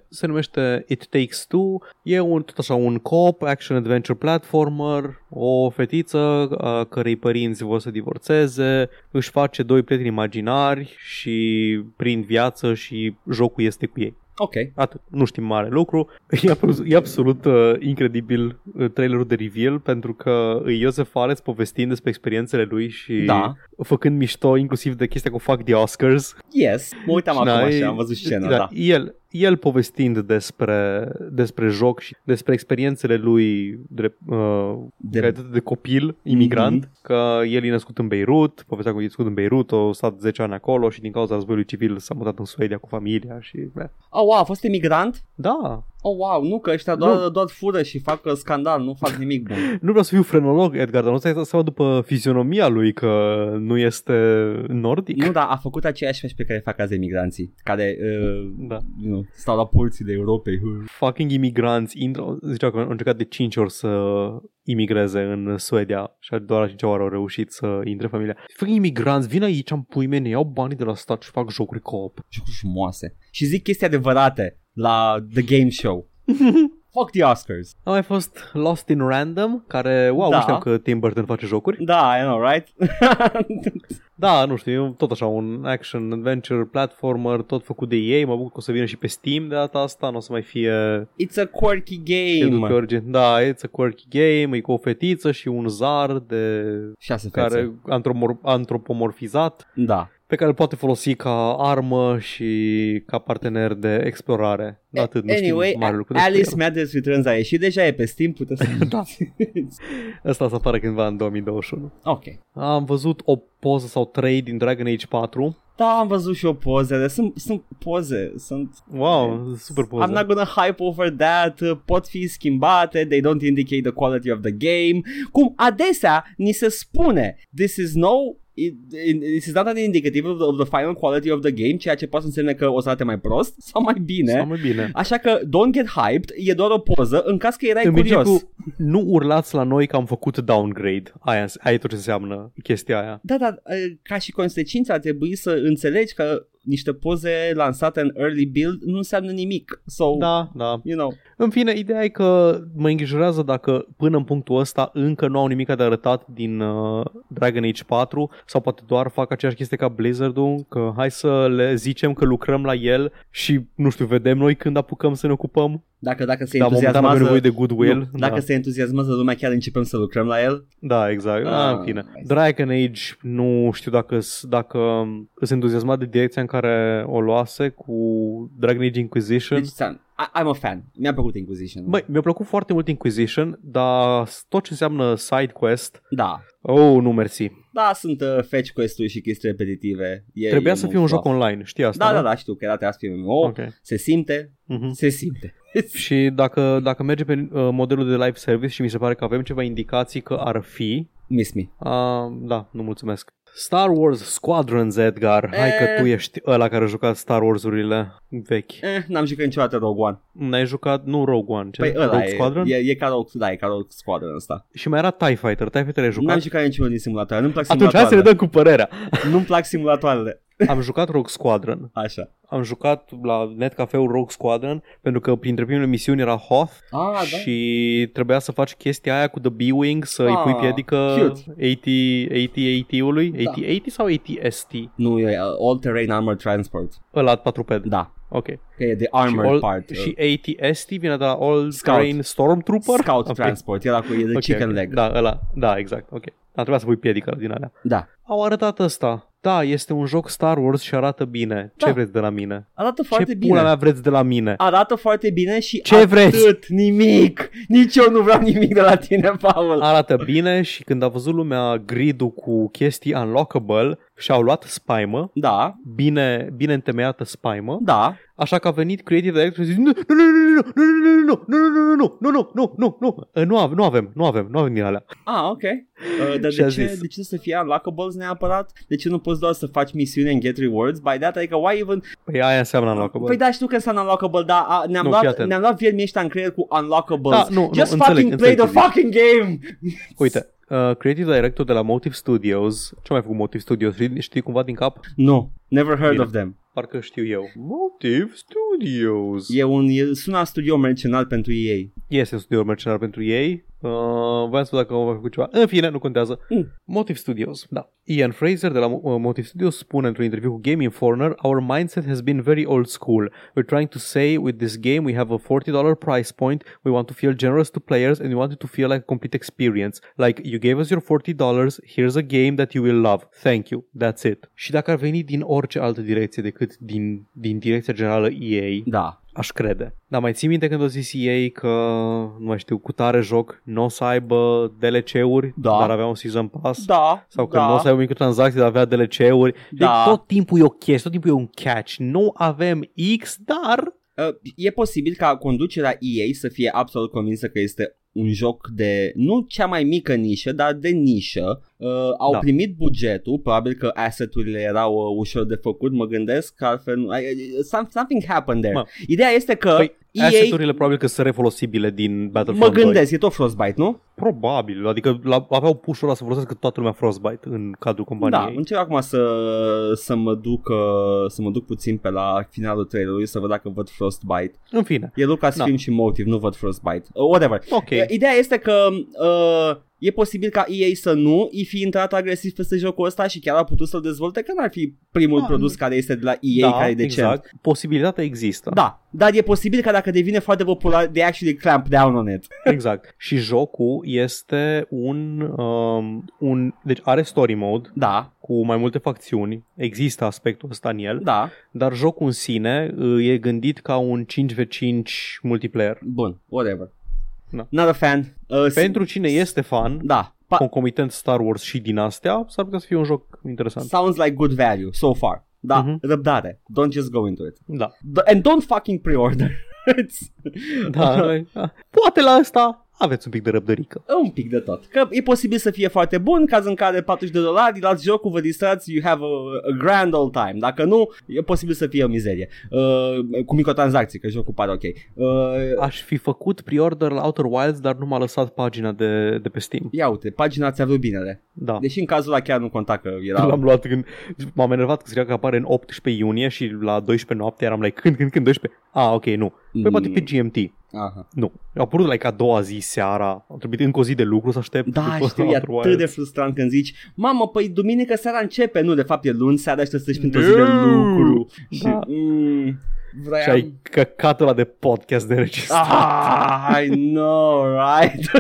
S2: se numește It Takes Two. E un, tot așa un co-op, action adventure platformer. O fetiță a cărei părinți vor să divorțeze, își face doi prieteni imaginari și prind viață și jocul este cu ei.
S1: Ok.
S2: Atât. Nu știm mare lucru. E, abs- e absolut uh, incredibil uh, trailerul de reveal pentru că e Iosef Fares povestind despre experiențele lui și
S1: Da.
S2: făcând mișto inclusiv de chestia cu Fuck the Oscars.
S1: Yes. Mă uitam acum
S2: Da,
S1: așa,
S2: e-
S1: am văzut scena, da.
S2: El, el povestind despre, despre joc și despre experiențele lui de, uh,
S1: De-
S2: de, de copil, imigrant,
S1: Mhm.
S2: că el e născut în Beirut, povestea că e născut în Beirut, a stat 10 ani acolo și din cauza războiului civil s-a mutat în Suedia cu familia și... beh.
S1: Oh, wow, a fost emigrant?
S2: Da,
S1: Oh, wow, nu, că ăștia doar, doar fură și fac uh, scandal, nu fac nimic bun.
S2: nu vreau să fiu frenolog, Edgar, dar nu ți-ai dat seama după fizionomia lui că nu este nordic?
S1: nu, dar a făcut aceeași fești pe care fac azi emigranții, care uh,
S2: Da.
S1: nu, stau la porțile Europei.
S2: Fucking imigranți intră, zicea că au încercat de 5 ori să imigreze în Suedia și doar la 5 ori au reușit să intre familia. Fucking imigranți, vin aici în pui mei, ne iau banii de la stat și fac jocuri co-op.
S1: Jocuri frumoase. Și zic chestii adevărate la The Game Show. Fuck the Oscars.
S2: A mai fost Lost in Random, care, wow,
S1: Da.
S2: nu știam că Tim Burton face jocuri.
S1: Da, I know, right?
S2: Da, nu știu, e tot așa un action adventure platformer, tot făcut de ei, mă bucur că o să vină și pe Steam de data asta, nu o să mai fie
S1: It's a quirky
S2: Schedul pe
S1: game.
S2: origin. Da, it's a quirky game, e cu o fetiță și un zar de
S1: Șase fețe.
S2: care antromor- antropomorfizat
S1: Da.
S2: Pe care îl poate folosi ca armă și ca partener de explorare. Da, atât, nu
S1: anyway,
S2: știm mare lucru despre
S1: Alice
S2: el.
S1: Matters Returns a ieșit deja, e pe Steam, puteți să...
S2: Da. Asta să apară cândva în 2021.
S1: ok.
S2: Am văzut o poză sau trei din Dragon Age 4.
S1: Da, am văzut și eu pozele. Sunt, sunt poze. Sunt...
S2: Wow, super poză.
S1: I'm not gonna hype over that. uh, Pot fi schimbate. They don't indicate the quality of the game. Cum adesea ni se spune. This is no... It, it, this is not an indicative of the, of the final quality of the game, ceea ce poate să însemne că o să arate mai prost sau mai bine.
S2: Sau mai bine.
S1: Așa că don't get hyped, e doar o poză în caz că erai
S2: În
S1: curios.
S2: principiu, nu urlați la noi că am făcut downgrade. Aia, aia e tot ce înseamnă chestia aia.
S1: Da, da, uh, ca și consecință ar trebui să înțelegi că niște poze lansate în early build nu înseamnă nimic. So,
S2: Da, da.
S1: you know,
S2: În fine, ideea e că mă îngrijorează dacă până în punctul ăsta încă nu au nimic de arătat din uh, Dragon Age 4 sau poate doar fac aceeași chestie ca Blizzard-ul, că hai să le zicem că lucrăm la el și, nu știu, vedem noi când apucăm să ne ocupăm.
S1: dacă, dacă se
S2: Dar momentan avem
S1: entuziasmează...
S2: nevoie de goodwill.
S1: Nu, dacă
S2: da.
S1: se entuziasmează lumea, chiar începem să lucrăm la el.
S2: da, exact. Ah,
S1: Ah,
S2: în fine.
S1: nice.
S2: Dragon Age, nu știu dacă dacă sunt entuziasmat de direcția în care o luase cu Dragon Age Inquisition.
S1: Deci, ți-am- I- I'm a fan. Mi-a plăcut Inquisition.
S2: Băi, mi-a plăcut foarte mult Inquisition, dar tot ce înseamnă side quest,
S1: Da.
S2: oh, nu mersi.
S1: Da, sunt uh, fetch quest-uri și chestii repetitive. E,
S2: Trebuia
S1: e
S2: să fie
S1: mult
S2: un joc
S1: fluff.
S2: online, știi asta,
S1: Da,
S2: nu?
S1: da, da, știu că era trebuia să fie MMO.
S2: Ok.
S1: Se simte,
S2: Mhm.
S1: se simte.
S2: Și dacă, dacă merge pe uh, modelul de live service și mi se pare că avem ceva indicații că ar fi,
S1: Miss me.
S2: uh, da, nu mulțumesc. Star Wars Squadrons, Edgar. Hai că
S1: Eh.
S2: tu ești ăla care a jucat Star Wars-urile vechi.
S1: Eh, n-am jucat niciodată Rogue One.
S2: N-ai jucat, nu Rogue One, ce?
S1: Păi ăla
S2: Rogue
S1: e,
S2: Squadron?
S1: e, e ca Rogue, da, e ca Rogue Squadron ăsta.
S2: Și mai era TIE Fighter. TIE Fighter ai
S1: N-am
S2: jucat?
S1: jucat niciunul din simulatoare, nu-mi plac
S2: Atunci hai să ne
S1: simulatoarele.
S2: dăm cu părerea.
S1: Nu-mi plac simulatoarele.
S2: Am jucat Rogue Squadron.
S1: Așa.
S2: Am jucat la netcafe Rogue Squadron pentru că printre primele misiuni era Hoth
S1: Ah, da?
S2: și trebuia să faci chestia aia cu The B-Wing să îi pui
S1: Ah,
S2: piedică
S1: cute.
S2: 80, 80 80-ului,
S1: Da.
S2: 80, 80 sau 80ST?
S1: Nu, e uh, All-Terrain Armored Transport.
S2: Ăla quadruped.
S1: Da.
S2: Ok.
S1: Că e the
S2: Și,
S1: armored
S2: all,
S1: part. uh,
S2: și 80ST vine de la All Terrain Stormtrooper?
S1: Scout
S2: Ok.
S1: Transport. Era cu e the
S2: Ok,
S1: chicken
S2: ok.
S1: leg.
S2: Da, ăla. Da, exact. Ok. A trebuit să pui piedică din alea.
S1: Da.
S2: Au arătat ăsta. Da, este un joc Star Wars și arată bine. Ce
S1: Da.
S2: vreți de la mine?
S1: Arată foarte
S2: Ce
S1: bine.
S2: pula mea vreți de la mine?
S1: Arată foarte bine și
S2: Ce
S1: atât,
S2: vreți?
S1: nimic. Nici eu nu vreau nimic de la tine, Paul.
S2: Arată bine și când a văzut lumea grid cu chestii unlockable și-au luat spaimă,
S1: Da,
S2: bine, bine întemeiată spaimă,
S1: da.
S2: așa că a venit Creative Director și a zis nu, nu, nu, nu, nu, nu, nu, nu, nu, nu, nu, nu, nu, nu, nu, nu, avem, nu avem, nu avem, nu avem din alea.
S1: Ah, ok. Uh, dar
S2: Și
S1: de
S2: a
S1: ce,
S2: zis.
S1: de ce să fie unlockables neapărat? De ce nu poți doar să faci misiune and get rewards by that? Adică why even...
S2: Păi aia înseamnă unlockable.
S1: Păi da, știu că înseamnă unlockable, dar a, ne-am,
S2: Nu, fii
S1: luat,
S2: atent.
S1: ne-am luat viermii ăștia în creier cu unlockables.
S2: Da, nu, nu,
S1: Just
S2: înțeleg,
S1: fucking play
S2: înțeleg
S1: the
S2: ce
S1: fucking game!
S2: Uite, uh, Creative Director de la Motive Studios, ce mai făcut Motive Studios? Știi, știi cumva din cap?
S1: Nu, never heard
S2: Bine.
S1: of them.
S2: Parcă știu eu. Motive Studios.
S1: E un, e, sună a studio mercenal pentru ei.
S2: Este un studio mercenar pentru ei. Uh, voiam să văd dacă au mai făcut ceva. În fine, nu contează.
S1: Mm.
S2: Motive Studios, da. Ian Fraser de la uh, Motive Studios spune într-un interviu cu Game Informer Our mindset has been very old school. We're trying to say with this game we have a $40 price point. We want to feel generous to players and we want it to feel like a complete experience. Like you gave us your $40, here's a game that you will love. Thank you. That's it. Și dacă ar veni din orice altă direcție decât din, din direcția generală EA,
S1: Da.
S2: Aș crede. Dar mai ții minte când a zis ei că, nu mai știu, cu tare joc nu o să aibă DLC-uri,
S1: Da.
S2: dar avea un Season Pass?
S1: Da.
S2: Sau că
S1: da.
S2: nu o să aibă microtransacții, dar avea DLC-uri?
S1: Da.
S2: Deci tot timpul e o chestie, tot timpul e un catch. Nu avem X, dar...
S1: Uh, e posibil ca conducerea EA să fie absolut convinsă că este un joc de nu cea mai mică nișă, dar de nișă. Uh, au
S2: Da.
S1: primit bugetul, probabil că asset-urile erau uh, ușor de făcut, mă gândesc că altfel nu, I- I- some, something happened there.
S2: Mă.
S1: Ideea este că
S2: Păi,
S1: EA
S2: asset-urile probabil că sunt refolosibile din
S1: mă
S2: Battlefront 2.
S1: gândesc, e tot Frostbite, nu?
S2: Probabil, adică la, aveau push-ul ăla să folosească toată lumea Frostbite în cadrul
S1: Da,
S2: companiei.
S1: încerc acum să, să mă duc uh, să mă duc puțin pe la finalul trailerului să văd dacă văd Frostbite.
S2: În fine,
S1: E Lucasfilm
S2: Da.
S1: și Motive, nu văd Frostbite. Uh, whatever.
S2: ok.
S1: Uh, Ideea este că uh, e posibil ca EA să nu i fi intrat agresiv peste jocul ăsta și chiar a putut să-l dezvolte, că n-ar fi primul
S2: Da,
S1: produs care este de la EA
S2: da,
S1: care e decent.
S2: exact. Posibilitatea există.
S1: Da, dar e posibil că dacă devine foarte popular, they actually clamp down on it.
S2: Exact. Și jocul este un, um, un... Deci are story mode
S1: Da,
S2: cu mai multe facțiuni. Există aspectul ăsta în el.
S1: da,
S2: Dar jocul în sine uh, e gândit ca un 5v5 multiplayer.
S1: bun, whatever.
S2: Da.
S1: Not a fan. Uh, s-
S2: Pentru cine este fan,
S1: Da, pa-
S2: concomitent Star Wars și din astea, s-ar putea să fie un joc interesant.
S1: sounds like good value so far. Da,
S2: Mhm.
S1: răbdare. Don't just go into it.
S2: Da.
S1: D- and don't fucking pre-order. It's-
S2: Da, noi- da. Poate la asta aveți un pic de răbdărică.
S1: Un pic de tot. Că e posibil să fie foarte bun, caz în care 40 de dolari, luați jocul, vă distrați, you have a, a grand old time. Dacă nu, e posibil să fie o mizerie. Uh, cu microtransacții, că jocul pare ok. Uh,
S2: Aș fi făcut pre-order la Outer Wilds, dar nu m-a lăsat pagina de, de pe Steam.
S1: ia uite, pagina ți-a vrut binele.
S2: Da.
S1: Deși în cazul ăla chiar nu conta că era...
S2: L-am luat când m-am enervat că scria că apare în 18 iunie și la 12 noapte eram like, când, când, când, 12? Ah, ok, nu. Păi poate pe GMT.
S1: Aha.
S2: Nu. A apărut like a doua zi seara. Am trebuit încă o zi de lucru să aștept.
S1: Da,
S2: după
S1: știu, e
S2: Outer
S1: atât
S2: Wilds.
S1: de frustrant când zici Mamă, păi duminică seara începe Nu, de fapt e luni seara și trebuie să treci printr-o zi de
S2: No!
S1: lucru Și
S2: Da.
S1: mm,
S2: Și
S1: vreau
S2: ai căcat ăla de podcast de înregistrat.
S1: Ah, I know, right?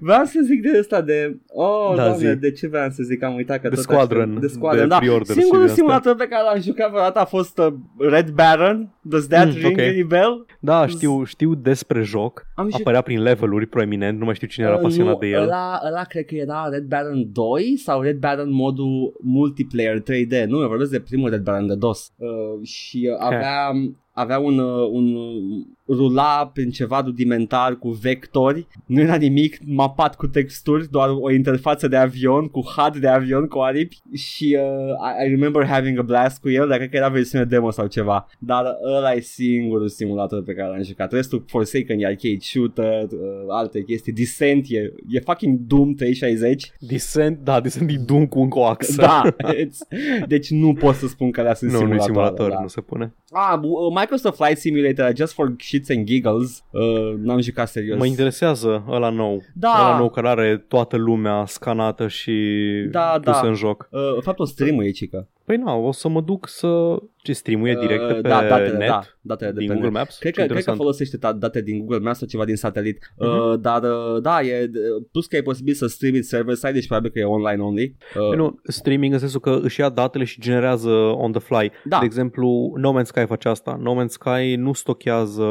S1: Vreau să zic de ăsta de Oh,
S2: Da,
S1: doamne,
S2: zi.
S1: de ce vreau să zic Am uitat că
S2: De
S1: tot
S2: Squadron,
S1: aștept- De Squadron,
S2: de
S1: da
S2: pre-order și
S1: Singurul
S2: de asta.
S1: simulator pe care l-am jucat vreodată A fost uh, Red Baron Does that
S2: Mm,
S1: ring
S2: ok.
S1: any bell?
S2: Da, știu, știu despre joc.
S1: Am jucat-
S2: Apărea prin leveluri proeminent, nu mai știu cine era
S1: Uh,
S2: pasionat
S1: nu,
S2: de el.
S1: Ăla, ăla cred că era Red Baron 2 sau Red Baron modul multiplayer 3D. Nu, eu vorbesc de primul Red Baron de DOS. Uh, și uh, avea, avea un, uh, un uh, rula prin ceva rudimentar cu vectori. Nu era nimic mapat cu texturi, doar o interfață de avion cu HUD de avion cu aripi și uh, I, I remember having a blast cu el, dar cred că era versiune demo sau ceva. Dar ăla e singurul simulator pe care l-am jucat. Restul Forsaken e arcade shooter, uh, alte chestii. Descent e, e fucking Doom 360.
S2: Descent, da, Descent e Doom cu un coax.
S1: Da, it's, deci nu pot să spun că alea sunt
S2: nu, nu e
S1: simulatoare,
S2: simulator,
S1: da.
S2: nu se pune.
S1: Ah, bu- uh, Microsoft Flight Simulator, just for shits and giggles. Uh, n-am jucat serios.
S2: Mă interesează ăla nou.
S1: Da.
S2: Ăla nou care are toată lumea scanată și
S1: Da,
S2: pusă
S1: da.
S2: în joc.
S1: Uh, faptul stream-ul e cică.
S2: Păi na, o să mă duc să... Ce stream e direct
S1: Uh,
S2: pe
S1: da, datele,
S2: net?
S1: da, datele de
S2: din
S1: pe
S2: Google
S1: net.
S2: Maps?
S1: Cred
S2: Ce
S1: că, cred că
S2: interesant.
S1: folosește da- date din Google Maps sau ceva din satelit,
S2: Mhm.
S1: uh, dar uh, da, e, plus că e posibil să streami server-side, deci probabil că e online only. Uh,
S2: Păi nu, streaming în sensul că își ia datele și generează on the fly.
S1: Da.
S2: De exemplu, No Man's Sky face asta. No Man's Sky nu stochează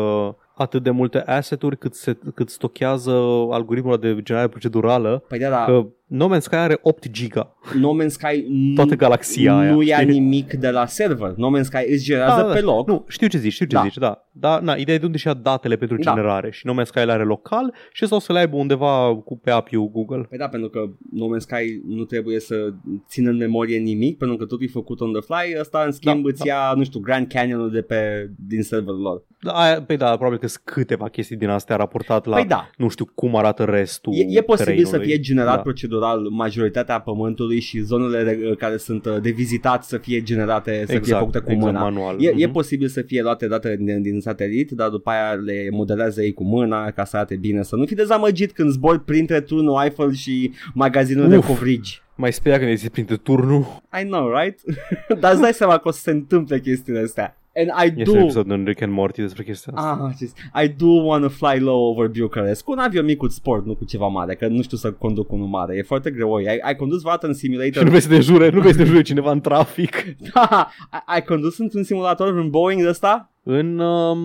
S2: atât de multe asset-uri cât, se, cât stochează algoritmul de generare procedurală.
S1: Păi da, da,
S2: Că No Man's Sky are 8 giga.
S1: No Man's Sky nu,
S2: Toată galaxia aia.
S1: nu ia
S2: știi?
S1: nimic de la server. No Man's Sky îți generează
S2: Da, da,
S1: pe loc.
S2: Nu, știu ce zici, știu ce
S1: Da.
S2: zici, da. Dar na, ideea e de unde și ia datele pentru
S1: Da.
S2: generare. Și No Man's Sky le are local și sau să le aibă undeva cu pe API-ul Google.
S1: Păi da, pentru că No Man's Sky nu trebuie să țină în memorie nimic, pentru că totul e făcut on the fly, ăsta în schimb
S2: Da,
S1: îți ia, nu știu, Grand Canyon-ul de pe, din serverul lor.
S2: Da, aia, păi da, probabil că sunt câteva chestii din astea raportat la
S1: Păi da,
S2: nu știu cum arată restul
S1: E, e posibil să
S2: terenului.
S1: fie generat
S2: Da.
S1: procedural majoritatea pământului și zonele uh, care sunt uh, de vizitat să fie generate, să fie
S2: exact,
S1: făcute cu
S2: exact,
S1: mâna.
S2: manual.
S1: E, e
S2: Mhm.
S1: posibil să fie luate date din, din satelit, dar după aia le modelează ei cu mâna ca să arate bine, să nu fii dezamăgit când zbori printre turnul Eiffel și magazinul de
S2: Uf.
S1: covrigi.
S2: Mai speria când ești printre turnul.
S1: I know, right? dar îți dai seama că o să se întâmple chestiile astea. And I
S2: Este un
S1: do...
S2: episod în Rick and Morty despre chestia asta.
S1: Ah, just, I do want to fly low over Bucharest Cu un avion mic cu sport, nu cu ceva mare Că nu știu să conduc unul mare E foarte greu Ai, ai condus vreodată în
S2: Și nu
S1: simulator
S2: vei să te jure, nu vei să te jure cineva în trafic.
S1: Da, ai, ai condus într-un simulator în Boeing de ăsta?
S2: În um,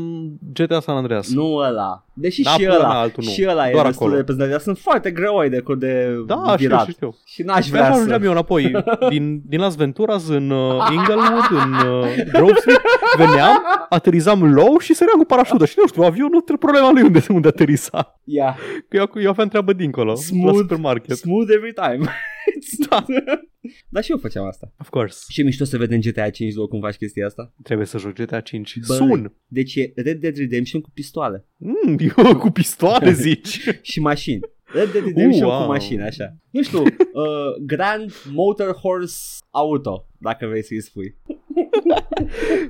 S2: GTA San Andreas.
S1: Nu ăla Deși
S2: Da,
S1: și
S2: pula
S1: ăla
S2: mea, altul nu.
S1: Și ăla e
S2: Doar
S1: destul
S2: acolo.
S1: de reprezentativ Dar sunt foarte greoi de, de
S2: Da, știu,
S1: virat
S2: știu, știu.
S1: Și n-aș
S2: Pe așa
S1: vrea
S2: ajungeam
S1: să
S2: eu înapoi din, din Las Venturas în uh, Inglewood, în uh, Grove Street, veneam, aterizam low și săream cu parașută și nu știu, avionul, tre- problema lui unde, unde aterisa.
S1: yeah.
S2: Că eu, eu aveam treabă dincolo, la
S1: Smooth.
S2: supermarket.
S1: Smooth every time
S2: Da.
S1: Dar și eu făceam asta
S2: Of course.
S1: Și e mișto să vedem GTA 5 după cum faci chestia asta
S2: Trebuie să joc GTA 5.
S1: Băi.
S2: Sun.
S1: Deci e Red Dead Redemption cu pistoale
S2: Mm, eu cu pistoale zici.
S1: și mașini. Red Dead Redemption
S2: Uh, wow.
S1: cu mașini, așa. Nu știu, uh, Grand Motor Horse Auto, dacă vrei să-i spui.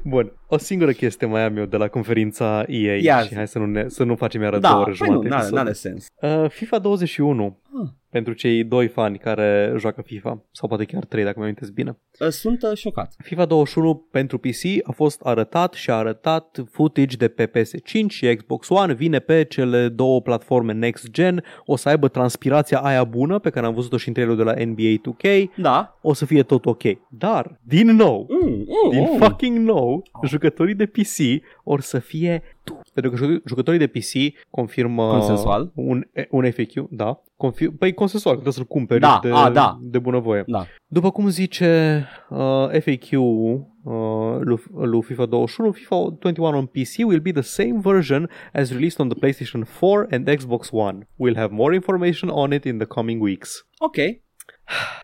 S2: Bun, o singură chestie mai am eu de la conferința EA
S1: Ia
S2: și
S1: zi.
S2: hai să nu, ne, să nu facem iară
S1: Da,
S2: două ore
S1: păi nu,
S2: jumate
S1: n-are,
S2: episod.
S1: n-are sens.
S2: Uh, FIFA 21
S1: Ah.
S2: pentru cei doi fani care joacă FIFA sau poate chiar trei dacă mi amintesc bine.
S1: Uh, Sunt uh, șocat.
S2: FIFA 21 pentru PC a fost arătat și a arătat footage de pe PS5 și Xbox One, vine pe cele două platforme next gen, o să aibă transpirația aia bună pe care am văzut-o și în trailerul de la NBA 2K,
S1: Da.
S2: o să fie tot ok. Dar, din nou,
S1: Mm, mm,
S2: din
S1: mm.
S2: fucking nou, jucătorii de PC or să fie tu. Pentru că jucă- jucătorii de PC confirmă
S1: Consensual?
S2: un, un FAQ, da. Confir- păi consensual, că trebuie să-l cumperi
S1: Da,
S2: de,
S1: a, da.
S2: de bunăvoie.
S1: Da.
S2: După cum zice uh, FAQ uh, lui, lui FIFA 21, FIFA 21 on PC will be the same version as released on the PlayStation 4 and Xbox One. We'll have more information on it in the coming weeks.
S1: Ok.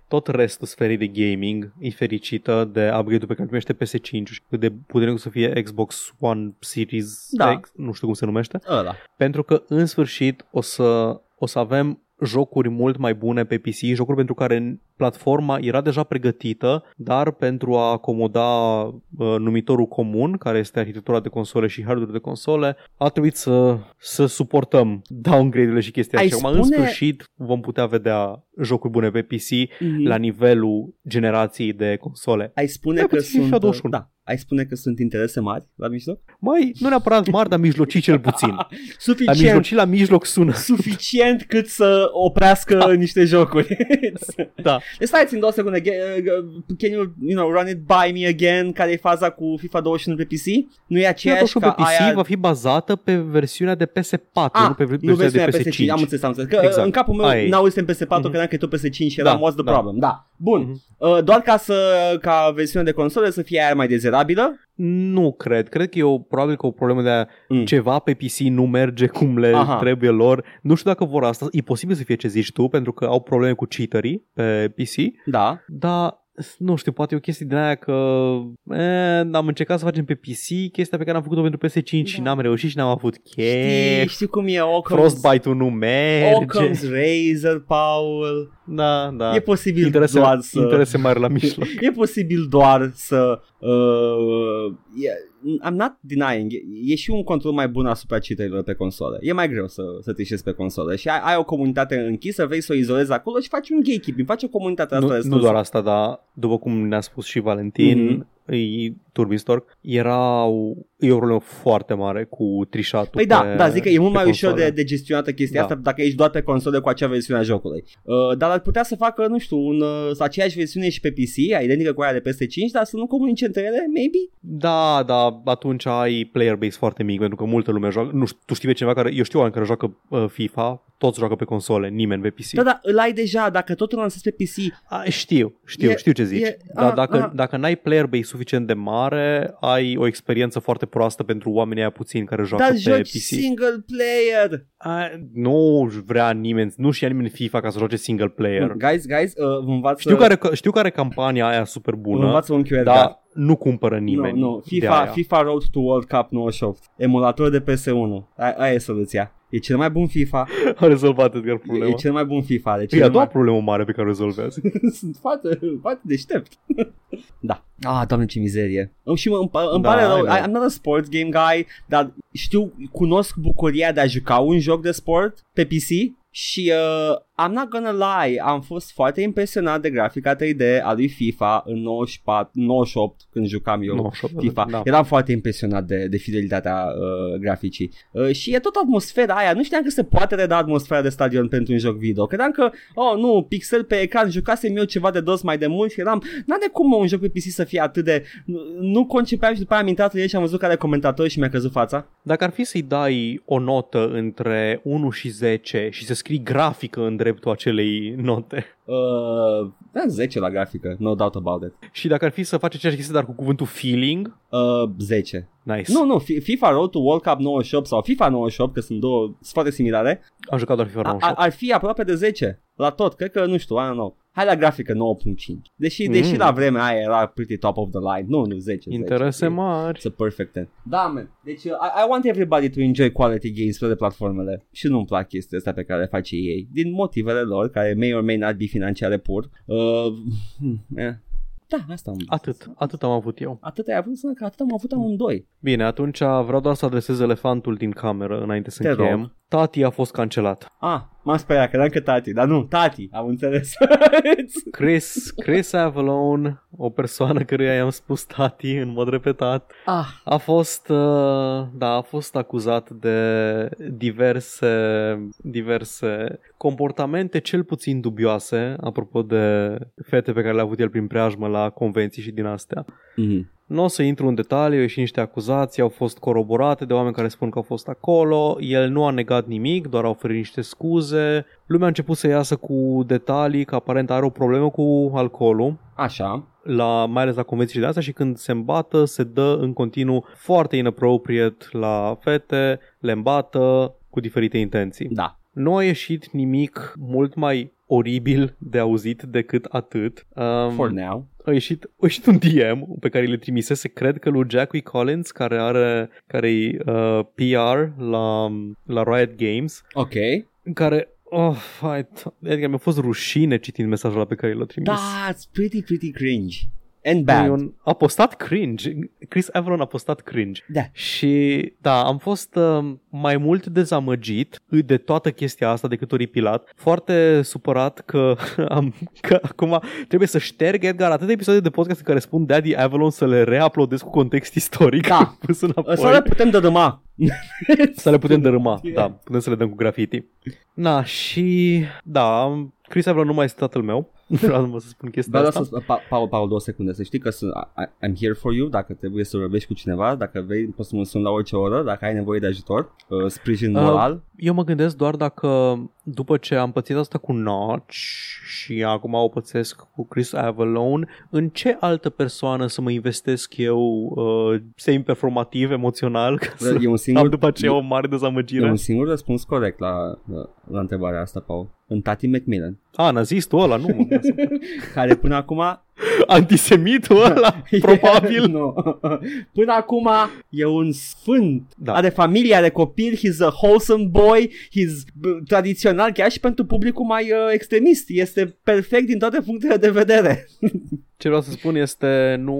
S2: Tot restul sferei de gaming e fericită de upgrade-ul pe care îl primește PS5 și cât de puternic o să fie Xbox One Series
S1: Da.
S2: X, nu știu cum se numește,
S1: Ăla.
S2: pentru că în sfârșit o să, o să avem jocuri mult mai bune pe PC, jocuri pentru care platforma era deja pregătită, dar pentru a acomoda uh, numitorul comun, care este arhitectura de console și hardware de console, a trebuit să, să suportăm downgrade-urile și chestia
S1: Ai
S2: așa. Acum, în
S1: spune-
S2: sfârșit, vom putea vedea jocuri bune pe PC
S1: Mhm.
S2: la nivelul generației de console.
S1: Ai spune
S2: Da,
S1: că
S2: puțin FIFA
S1: sunt...
S2: 21.
S1: Da. Ai spune că sunt interese mari la mijloc?
S2: Mai, nu neapărat mari, dar mijlocii cel puțin. La
S1: Suficient.
S2: mijlocii la mijloc sună.
S1: Suficient cât să oprească da. niște jocuri.
S2: Da.
S1: Deci stai țin două secunde. Ge- uh, Can you, you know, run it by me again? Care e faza cu FIFA 21 pe PC? Nu e aceeași
S2: FIFA
S1: ca
S2: pe PC
S1: aia...
S2: va fi bazată pe versiunea de PS4,
S1: Ah,
S2: nu pe
S1: nu
S2: versiunea de
S1: versiunea
S2: PS5.
S1: PS5. Am înțeles, am înțeles. Că
S2: Exact.
S1: exact. în capul meu
S2: Aia e.
S1: n-auzisem PS4,
S2: Mhm.
S1: Credeam că e tot PS5 și eram
S2: Da,
S1: what's the
S2: da.
S1: problem. Da. Bun.
S2: Mhm.
S1: Uh, doar ca să ca versiunea de console să fie aia mai dezirabilă.
S2: Nu cred. Cred că e o, probabil că o problemă de a
S1: Mm.
S2: ceva pe PC nu merge cum le
S1: Aha.
S2: trebuie lor. Nu știu dacă vor asta. E posibil să fie ce zici tu, pentru că au probleme cu cheaterii pe PC,
S1: Da.
S2: dar nu știu, poate e o chestie din aia că e, am încercat să facem pe PC chestia pe care am făcut-o pentru PS5 și
S1: Da.
S2: n-am reușit și n-am avut
S1: Știi,
S2: chef.
S1: știi cum e Occam's,
S2: Frostbite-ul nu merge.
S1: Occam's Razor, Paul.
S2: Da, da.
S1: E posibil
S2: interese,
S1: doar să...
S2: interese mari la mijloc.
S1: E posibil doar să uh, e, I'm not denying, e, e și un control mai bun asupra cheaterilor pe consolă. E mai greu să, să trișezi pe consolă și ai, ai o comunitate închisă, vrei să o izolezi acolo și faci un gatekeeping, faci o comunitate asta.
S2: Nu,
S1: destul
S2: nu
S1: să-
S2: doar asta, dar după cum ne-a spus și Valentin,
S1: Mhm.
S2: mm-hmm. Turbistork, era o, e o problemă foarte mare cu trișatul
S1: Păi da,
S2: pe,
S1: da, zic că e mult
S2: pe
S1: mai ușor
S2: console.
S1: de, de gestionată chestia
S2: Da.
S1: asta dacă ești doar pe console cu acea versiune a jocului. Uh, dar ar putea să facă, nu știu, un, uh, aceeași versiune și pe PC, identică cu aia de peste 5, dar să nu comunice între ele, maybe?
S2: Da, da, atunci ai player base foarte mic, pentru că multă lume joacă. Nu știu, tu știi pe cineva care, eu știu oameni care joacă uh, FIFA, toți joacă pe console, nimeni pe PC.
S1: Da, da, îl ai deja, dacă tot îl lansezi pe PC,
S2: A, știu, știu,
S1: E-
S2: știu ce zici.
S1: e-
S2: Dar
S1: a-
S2: dacă,
S1: a-
S2: dacă n-ai player base suficient de mare, ai o experiență foarte proastă pentru oamenii aia puțini care joacă
S1: dar
S2: pe
S1: joci
S2: PC.
S1: single player.
S2: A, nu vrea nimeni, nu știa nimeni FIFA ca să joace single player.
S1: Guys, guys, uh, vă învață,
S2: Știu care, știu care campania aia super
S1: vă
S2: bună,
S1: învață un QR
S2: dar nu cumpără nimeni.
S1: Nu, nu,
S2: de
S1: FIFA,
S2: aia.
S1: FIFA Road to World Cup 98, emulator de PS1, aia, aia e soluția. E cel mai bun FIFA,
S2: A rezolvat Edgar
S1: e,
S2: problema.
S1: e cel mai bun FIFA. Deci
S2: E a doua problemă mare pe care o rezolvează.
S1: Sunt foarte, foarte deștept. da. Ah, doamne, ce mizerie. Îmi, și mă, îmi, îmi
S2: Da,
S1: pare rău.
S2: I know.
S1: I, I'm not a sports game guy, dar știu, cunosc bucuria de a juca un joc de sport pe PC și uh, I'm not gonna lie, am fost foarte impresionat de grafica 3D a lui FIFA în 94, 98 când jucam eu.
S2: 98,
S1: FIFA.
S2: da.
S1: Eram foarte impresionat de, de fidelitatea uh, graficii. Uh, și e tot atmosfera aia. Nu știam că se poate reda atmosfera de stadion pentru un joc video. Credeam că, oh nu, pixel pe ecran, jucasem eu ceva de dos mai de mult și eram, n de cum mă, un joc pe PC să fie atât de... Nu, nu concepeam și după aia am intrat în el și am văzut care comentator și mi-a căzut fața.
S2: Dacă ar fi să-i dai o notă între 1 și 10 și să scrii grafică în dreptul acelei note
S1: Uh, da, 10 la grafică, no doubt about it.
S2: și dacă ar fi să faci aceeași chestie dar cu cuvântul feeling,
S1: Uh, 10.
S2: nice.
S1: Nu, nu, Fi- FIFA Road to World Cup 98 sau FIFA 98, că sunt două, sunt foarte similare,
S2: Am jucat doar FIFA
S1: A- ar,
S2: 98.
S1: ar fi aproape de 10 la tot, cred că nu știu, I don't know. Hai la grafică 9.5. Deși,
S2: Mm.
S1: deși la vremea aia era pretty top of the line. Nu, nu 10. 10.
S2: Interese
S1: E-
S2: mari.
S1: It's a perfect 10. Da, man. Deci uh, I, I want everybody to enjoy quality games pe de platformele. Și nu-mi plac chestia asta pe care le face ei. Din motivele lor, care may or may not be financiare pur. Uh, hmm, eh. Da, asta am
S2: Atât, atât am avut eu.
S1: Atât ai avut să că atât am avut amândoi.
S2: Bine, atunci vreau doar să adresez elefantul din cameră înainte să
S1: Te
S2: încheiem.
S1: rog.
S2: Tati a fost cancelat.
S1: Ah, m-am speriat, credeam că tati, dar nu, tati, am înțeles.
S2: Chris, Chris Avalone, o persoană căruia i-am spus tati în mod repetat,
S1: ah,
S2: a fost, uh, da, a fost acuzat de diverse, diverse comportamente cel puțin dubioase, apropo de fete pe care le-a avut el prin preajmă la convenții și din astea.
S1: mm-hmm.
S2: Nu o să intru în detaliu, și niște acuzații au fost coroborate de oameni care spun că au fost acolo, el nu a negat nimic, doar a oferit niște scuze. Lumea a început să iasă cu detalii că aparent are o problemă cu alcoolul,
S1: așa.
S2: la, mai ales la convenții de astea și când se îmbată, se dă în continuu foarte inappropriate la fete, le îmbată cu diferite intenții.
S1: Da.
S2: Nu a ieșit nimic mult mai oribil de auzit decât atât. Um,
S1: For now.
S2: a ieșit, a ieșit un DM pe care le trimisese, cred că lui Jackie Collins, care are care e uh, PR la, la Riot Games,
S1: Ok.
S2: în care Oh, fight. Adică mi-a fost rușine citind mesajul ăla pe care l-a trimis.
S1: That's pretty, pretty cringe. And bad.
S2: Un, a postat cringe. Chris Avalon a postat cringe.
S1: Da.
S2: Și da, am fost uh, mai mult dezamăgit de toată chestia asta decât oripilat. Foarte supărat că, am, că acum trebuie să șterg Edgar atâtea episoade de podcast în care spun Daddy Avalon să le reuploadez cu context istoric.
S1: Da.
S2: pus înapoi.
S1: Să le putem dădăma.
S2: Să le putem dărâma,
S1: Yeah.
S2: da, putem să le dăm cu graffiti. Na, și da, Chris Avalon nu mai este tatăl meu. Vreau numai să spun chestia
S1: Vreau
S2: asta.
S1: să, pa, Paul, Paul, două secunde, să știi că sunt, I, I'm here for you, dacă trebuie să vorbești cu cineva, dacă vrei, poți să mă suni la orice oră, dacă ai nevoie de ajutor, uh, sprijin
S2: Uh,
S1: moral.
S2: Eu mă gândesc doar dacă după ce am pățit asta cu Notch și acum o pățesc cu Chris Avalon, în ce altă persoană să mă investesc eu uh, semi-performativ, emoțional, ca să
S1: e un
S2: am
S1: singur,
S2: după aceea
S1: e,
S2: o mare
S1: e
S2: dezamăgire?
S1: un singur răspuns corect la, la, la întrebarea asta, Paul. În Tati Macmillan,
S2: A, nazistul ăla, nu mă.
S1: care până acum
S2: Antisemitul ăla, probabil.
S1: no. Până acum e un sfânt.
S2: Da.
S1: Are familie, are copil, he's a wholesome boy, he's b- tradițional chiar și pentru publicul mai uh, extremist. Este perfect din toate punctele de vedere.
S2: Ce vreau să spun este nu,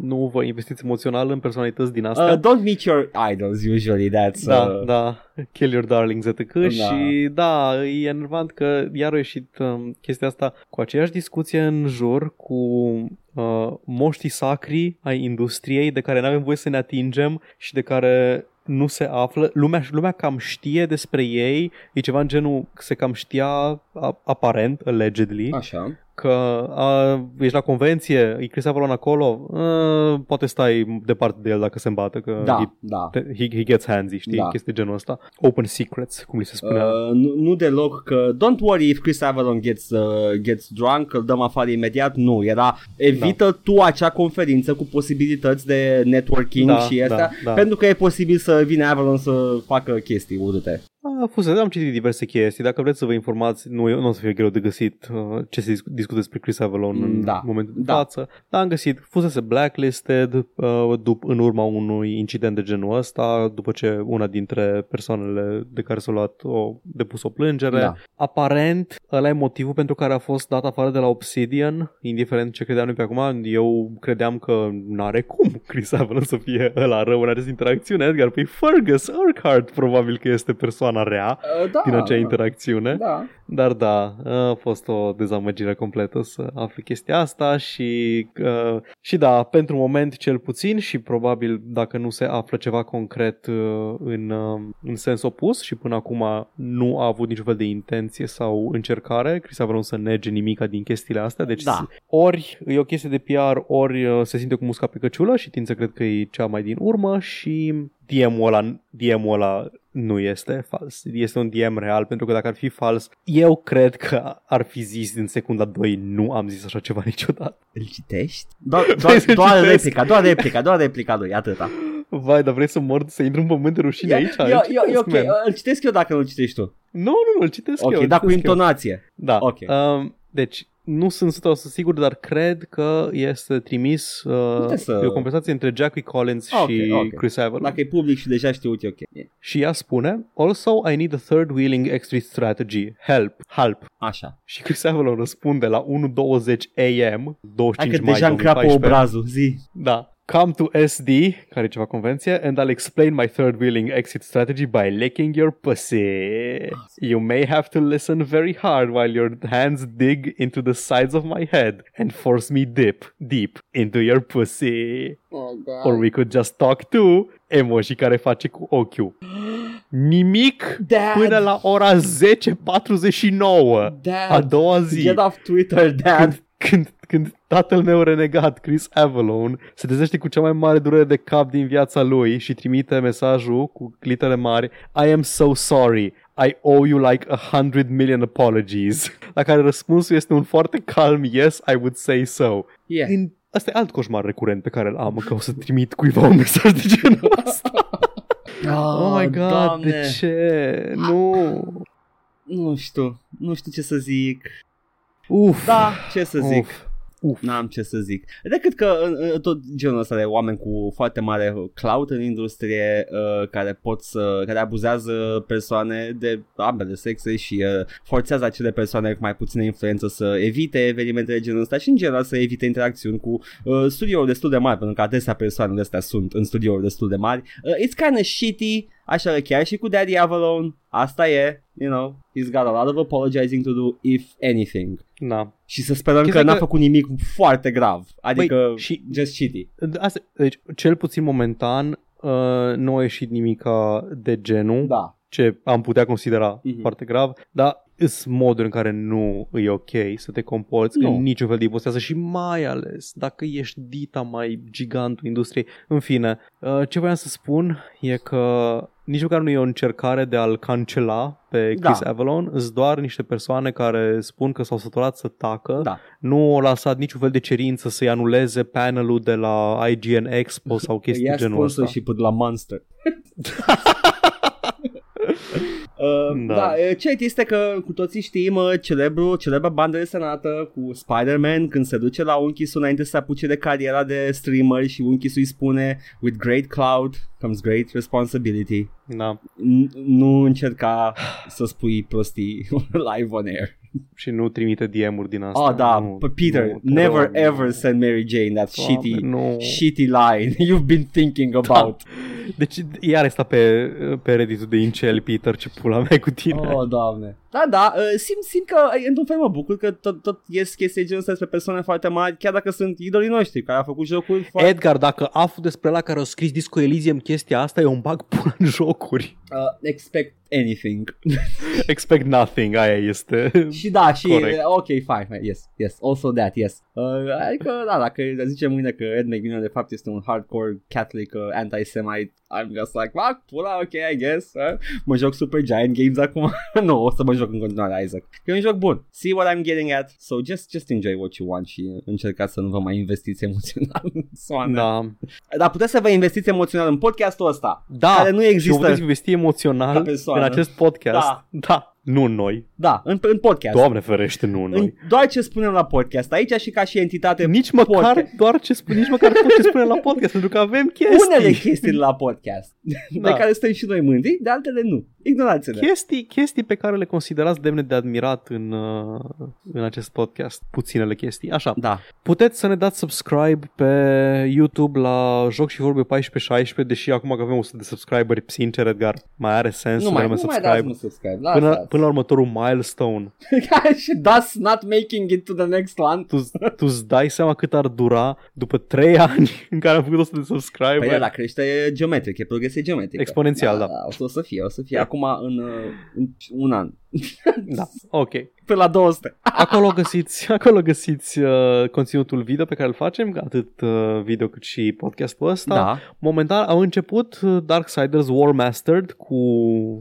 S2: nu vă investiți emoțional în personalități din astea.
S1: Uh, don't meet your idols usually, that's...
S2: Da,
S1: uh,
S2: da, Kill Your Darlings etc.
S1: Da.
S2: Și da, e enervant că iar a ieșit um, chestia asta cu aceeași discuție în jur cu uh, moștii sacri ai industriei de care nu avem voie să ne atingem și de care nu se află, lumea, lumea cam știe despre ei, e ceva în genul, se cam știa a, aparent, allegedly,
S1: Așa.
S2: Că a, ești la convenție, e Chris Avalon acolo, a, poate stai departe de el dacă se îmbată, că
S1: Da,
S2: he,
S1: da.
S2: he, he gets handsy, știi,
S1: Da.
S2: chestii genul ăsta. Open secrets, cum li se spunea.
S1: Uh, nu, nu deloc că don't worry if Chris Avalon gets, uh, gets drunk, îl dăm afară imediat. Nu, era evită da. tu acea conferință cu posibilități de networking
S2: Da,
S1: și astea,
S2: da, da.
S1: pentru că e posibil să vină Avalon să facă chestii urâte.
S2: A fost, am citit diverse chestii. Dacă vreți să vă informați, nu, e- nu o să fie greu de găsit uh, ce se discu- discută despre Chris Avalon în
S1: Da,
S2: momentul de
S1: da.
S2: față. Dar am găsit, fusese blacklisted uh, dup- în urma unui incident de genul ăsta, după ce una dintre persoanele de care s-a luat o depus o plângere.
S1: Da.
S2: Aparent, ăla e motivul pentru care a fost dat afară de la Obsidian, indiferent ce credeam noi pe acum. Eu credeam că n-are cum Chris Avalon să fie ăla rău în această interacțiune. Edgar, pe Fergus Urquhart probabil că este persoana rea
S1: Uh, da,
S2: din acea interacțiune.
S1: Da.
S2: Dar da, a fost o dezamăgire completă să afli chestia asta și, uh, și da, pentru moment cel puțin și probabil dacă nu se află ceva concret uh, în, uh, în sens opus și până acum nu a avut niciun fel de intenție sau încercare, Chris a vrut să nege nimica din chestiile astea, deci
S1: Da.
S2: ori e o chestie de PR, ori uh, se simte cu musca pe căciulă și tind să cred că e cea mai din urmă și DM-ul ăla, DM-ul ăla nu este fals. Este un DM real, pentru că dacă ar fi fals, eu cred că ar fi zis din secunda 2, nu am zis așa ceva niciodată.
S1: Îl citești? Do- do-
S2: Îl
S1: doar
S2: citesc.
S1: replica, doar replica, doar replica lui, atâta.
S2: Vai, dar vrei să mor, să intru în pământ de rușine aici?
S1: eu,
S2: Îl
S1: eu,
S2: citesc,
S1: eu, ok,
S2: man.
S1: îl citesc eu dacă nu-l citești tu.
S2: Nu, nu, nu, îl citesc
S1: Ok,
S2: eu. îl
S1: dar cu
S2: citesc eu.
S1: intonație.
S2: Da.
S1: Ok.
S2: Um, deci, nu sunt 100% sigur, dar cred că este trimis uh,
S1: Puteți să-
S2: e o conversație între Jackie Collins
S1: Ah, ok,
S2: și
S1: ok.
S2: Chris Avalon.
S1: Dacă e public și deja știut, e ok.
S2: Și ea spune, Also, I need a third wheeling exit strategy. Help, help.
S1: Așa.
S2: Și Chris Avalon răspunde la 1.20 AM, 25
S1: Hai că
S2: mai
S1: deja încrapă
S2: 2014.
S1: obrazul, zi.
S2: Da. Come to SD, care e ceva convenție, and I'll explain my third wheeling exit strategy by licking your pussy. You may have to listen very hard while your hands dig into the sides of my head and force me deep, deep into your pussy.
S1: Oh,
S2: Or we could just talk to emoji care face cu ochiul. Nimic
S1: Dad.
S2: până la ora 10.49
S1: Dad.
S2: a doua zi.
S1: Get off Twitter, dad.
S2: Când, când, când tatăl meu renegat, Chris Avalon, se trezește cu cea mai mare durere de cap din viața lui și trimite mesajul cu litere mari I am so sorry. I owe you like a hundred million apologies. La care răspunsul este un foarte calm yes, I would say so.
S1: Yeah.
S2: În, asta e alt coșmar recurent pe care îl am, că o să trimit cuiva un mesaj de genul ăsta. Oh, my god,
S1: Doamne.
S2: de ce? Nu.
S1: Nu știu, nu știu ce să zic.
S2: Uf.
S1: Da, ce să zic.
S2: Uf. Uf.
S1: N-am ce să zic. Decât că în, în tot genul ăsta de oameni cu foarte mare clout în industrie uh, care pot să, care abuzează persoane de ambele sexe și uh, forțează acele persoane cu mai puțină influență să evite evenimentele de genul ăsta și în general să evite interacțiuni cu uh, studiouri destul de mari, pentru că adesea persoanele astea sunt în studiouri destul de mari. Uh, it's kind of shitty, așa că chiar și cu Daddy Avalon, asta e, you know, he's got a lot of apologizing to do, if anything.
S2: Da.
S1: Și să sperăm
S2: Chestia
S1: că n-a
S2: că-
S1: făcut nimic foarte grav. Adică
S2: Băi,
S1: și...
S2: și-
S1: just shitty.
S2: Asta, deci, cel puțin momentan, uh, nu a ieșit nimica de genul,
S1: Da.
S2: ce am putea considera
S1: Mhm.
S2: foarte grav, dar sunt moduri în care nu e ok să te comporți
S1: Nu.
S2: în niciun fel de ipostează și mai ales dacă ești dita mai gigantul industriei. În fine, uh, ce voiam să spun e că nici măcar nu e o încercare de a-l cancela pe
S1: Da.
S2: Chris Avalon, sunt doar niște persoane care spun că s-au săturat să tacă
S1: Da.
S2: nu au lăsat niciun fel de cerință să-i anuleze panelul de la IGN Expo sau chestii
S1: Ia
S2: de genul ăsta.
S1: sponsorship de la Monster. Uh, da.
S2: Da.
S1: da, uh, cert este că cu toții știm uh, celebru, celebra bandă desenată cu Spider-Man când se duce la unchisul înainte să se apuce de cariera de streamer și unchisul îi spune With great cloud comes great responsibility.
S2: Da.
S1: N- nu încerca să spui prostii live on air.
S2: Și nu trimite DM-uri din asta.
S1: Oh, da,
S2: nu,
S1: but Peter,
S2: nu, te
S1: never
S2: rog,
S1: ever
S2: nu.
S1: send Mary Jane that
S2: Doamne,
S1: shitty,
S2: nu.
S1: shitty line you've been thinking about.
S2: Deci iar sta pe, pe reddit de incel, Peter, ce pula mea e cu tine.
S1: Oh, doamne. Da, da, uh, simt, simt că, uh, într-un fel mă bucur că tot, tot ies chestii genul ăsta despre persoane foarte mari, chiar dacă sunt idolii noștri, care au făcut jocuri foarte...
S2: Edgar, dacă aflu despre la care au scris Disco Elysium chestia asta, eu îmi bag pula în jocuri.
S1: Uh, expect anything.
S2: Expect nothing, aia este.
S1: și da, și,
S2: Corect.
S1: uh, ok, fine, fine, yes, yes, also that, yes. Uh, adică, da, dacă zice mâine că Ed McMillan de fapt este un hardcore Catholic uh, anti-Semite, I'm just like, fuck, pula, ok, I guess. Uh? Mă joc Super Giant Games acum. nu, o să mă joc în continuare, Isaac. Că e un joc bun. See what I'm getting at. So just, just enjoy what you want și încercați să nu vă mai investiți emoțional. Soane.
S2: Da.
S1: Dar puteți să vă investiți emoțional în podcastul ăsta.
S2: Da,
S1: Care nu
S2: și vă
S1: există.
S2: puteți investi
S1: ca
S2: emoțional
S1: persoană.
S2: În acest podcast.
S1: Da.
S2: da. Nu în noi.
S1: Da, în, în podcast.
S2: Doamne ferește, nu în noi.
S1: în, doar ce spunem la podcast aici și ca și entitate
S2: Nici măcar
S1: podcast.
S2: doar ce spune, nici măcar tot ce spune la podcast, pentru că avem chestii.
S1: Unele chestii la podcast
S2: Da.
S1: de care suntem și noi mândri, de altele nu. Ignorați-le.
S2: Chestii, chestii pe care le considerați demne de admirat în, uh, în acest podcast. Puținele chestii. Așa.
S1: Da.
S2: Puteți să ne dați subscribe pe YouTube la Joc și Vorbe 14-16, deși acum că avem 100 de subscriberi, sincer, Edgar, mai are sens
S1: Nu
S2: să
S1: mai,
S2: dăm
S1: nu mai
S2: subscribe.
S1: dați un subscribe.
S2: Până,
S1: Lasă.
S2: până la următorul milestone,
S1: și thus not making it to the next one.
S2: tu, tu îți dai seama cât ar dura după 3 ani în care am făcut 100 de subscribe.
S1: Păi ăla crește geometric, e progresie geometrică.
S2: Exponențial, da.
S1: O să, o să fie, o să fie acum în, uh, în un an.
S2: Da, ok.
S1: Până la 200.
S2: Acolo găsiți, acolo găsiți uh, conținutul video pe care îl facem, atât uh, video cât și podcastul ăsta.
S1: Da.
S2: Momentan au început uh, Darksiders War Mastered cu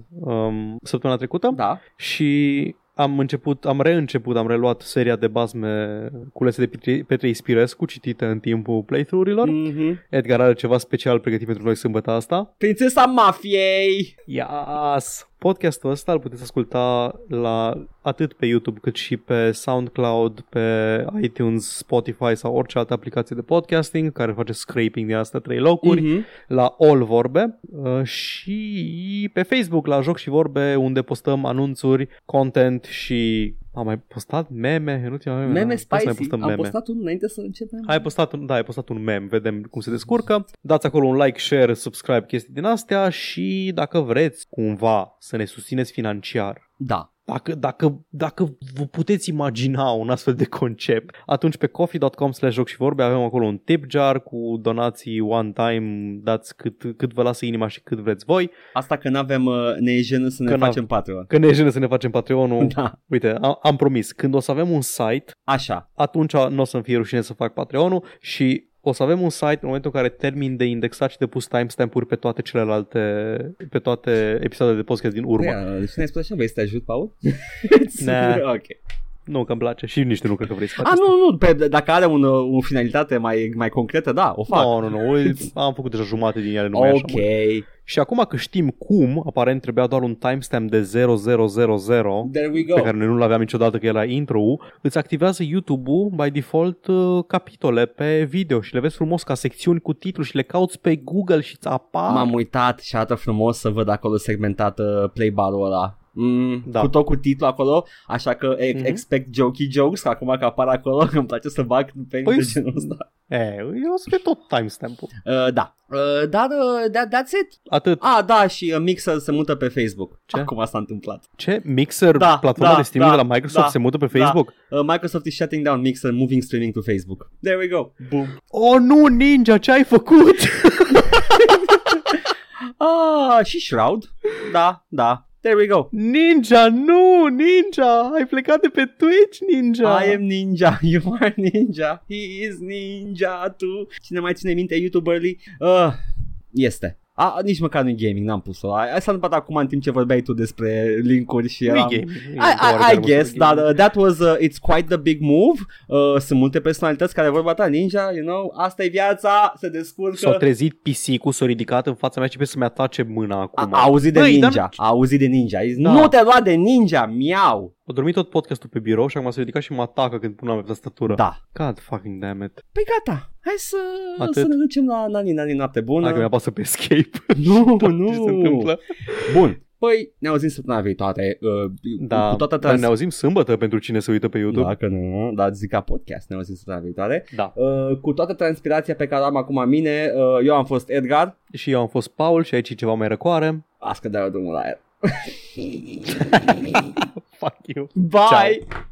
S2: um, săptămâna trecută
S1: Da.
S2: și am început, am reînceput, am reluat seria de bazme culese de Petre, Petre Ispirescu, citite în timpul playthrough-urilor.
S1: Mm-hmm.
S2: Edgar are ceva special pregătit pentru noi sâmbătă asta.
S1: Prințesa mafiei!
S2: Yes! Podcastul ăsta îl puteți asculta la atât pe YouTube cât și pe SoundCloud, pe iTunes, Spotify sau orice altă aplicație de podcasting care face scraping din astea trei locuri,
S1: Mm-hmm.
S2: la All Vorbe uh, și pe Facebook la Joc și Vorbe unde postăm anunțuri, content și am mai postat meme în ultima vreme?
S1: Meme
S2: Hai să mai
S1: spicy.
S2: postăm
S1: Am
S2: meme.
S1: postat unul înainte să începem.
S2: Ai postat un, da, ai postat un mem, vedem cum se descurcă. Dați acolo un like, share, subscribe, chestii din astea și dacă vreți cumva să ne susțineți financiar,
S1: Da.
S2: Dacă, dacă, dacă vă puteți imagina un astfel de concept, atunci pe coffee.com slash joc și vorbe avem acolo un tip jar cu donații one time, dați cât, cât vă lasă inima și cât vreți voi.
S1: Asta că n-avem, uh, ne e jenă să ne
S2: Că n-am-
S1: facem Patreon.
S2: Că ne e jenă să ne facem Patreon-ul.
S1: Da.
S2: Uite, am, am promis, când o să avem un site,
S1: Așa.
S2: atunci nu o să-mi fie rușine să fac Patreon-ul și o să avem un site în momentul în care termin de indexat și de pus timestamp-uri pe toate celelalte, pe toate episoadele de podcast din urmă.
S1: Păi, uh, Deci ne-ai spus așa, vrei să te ajut, Paul?
S2: Nah.
S1: ok.
S2: Nu, că îmi place și nici tu nu cred că vrei să faci
S1: A,
S2: asta.
S1: nu, nu, pe, dacă are un, uh, o finalitate mai, mai concretă, da, o fac.
S2: Nu, nu, nu, uite, am făcut deja jumate din ele, nu mai e așa
S1: ok.
S2: mult. Și acum că știm cum, aparent trebuia doar un timestamp de 0000
S1: There we go.
S2: pe care noi nu-l aveam niciodată că era intro îți activează YouTube-ul by default uh, capitole pe video și le vezi frumos ca secțiuni cu titlu și le cauți pe Google și îți apar.
S1: M-am uitat și arată frumos să văd acolo segmentat uh, play bar-ul ăla. Mm,
S2: Da.
S1: Cu tot cu titlu acolo, așa că e-
S2: Mhm.
S1: expect jokey jokes, că acum că apar acolo, îmi place să bag pe
S2: Păi
S1: de
S2: s-
S1: genul ăsta.
S2: E, eu o să fie tot timestamp-ul.
S1: Uh, da, uh, dar uh, that, that's it.
S2: Atât.
S1: Ah, da, și uh, Mixer se mută pe Facebook.
S2: Ce?
S1: Acum s-a întâmplat.
S2: Ce? Mixer,
S1: Da,
S2: platforma
S1: da,
S2: de streaming
S1: da,
S2: de la Microsoft
S1: da,
S2: se mută pe
S1: da.
S2: Facebook?
S1: Uh, Microsoft is shutting down Mixer, moving streaming to Facebook. There we go. Boom.
S2: Oh, nu, Ninja, ce ai făcut?
S1: Ah, și Shroud. Da, da. There we go.
S2: Ninja, nu, Ninja, ai plecat de pe Twitch, Ninja.
S1: I am ninja, you are ninja, he is ninja too. Cine mai ține minte YouTuberly? Uh, este. A, nici măcar nu gaming, n-am pus-o. Ai, ai s-a întâmplat acum în timp ce vorbeai tu despre linkuri și
S2: Nu-i
S1: eram...
S2: gaming.
S1: I, I, I guess, dar uh, that was, uh, it's quite the big move. Uh, sunt multe personalități care vorba ta, ninja, you know, asta e viața, se descurcă.
S2: S-a trezit pisicul, s-a ridicat în fața mea și pe să-mi atace mâna
S1: A,
S2: acum.
S1: a auzit de
S2: Băi, dar
S1: ninja, a auzit de ninja.
S2: Da.
S1: Nu te lua de ninja, miau.
S2: A dormit tot podcastul pe birou și acum s-a ridicat și mă atacă când pun pe tastatură.
S1: Da.
S2: God fucking damn it.
S1: Păi gata, hai să,
S2: Atât.
S1: să ne ducem la Nani Nani noapte bună.
S2: Dacă mi-a pasă pe escape.
S1: Nu,
S2: Ce se
S1: nu.
S2: întâmplă?
S1: Bun. Păi, ne auzim săptămâna viitoare. Uh,
S2: Da,
S1: cu toată
S2: dar
S1: trans-
S2: ne auzim sâmbătă pentru cine se uită pe YouTube.
S1: Dacă nu, dar zic ca podcast, ne auzim săptămâna viitoare.
S2: Da.
S1: Uh, cu toată transpirația pe care o am acum în mine, uh, eu am fost Edgar.
S2: Și eu am fost Paul și aici e ceva mai răcoare.
S1: Ască de drumul la el.
S2: Fuck you.
S1: Bye!
S2: Ciao.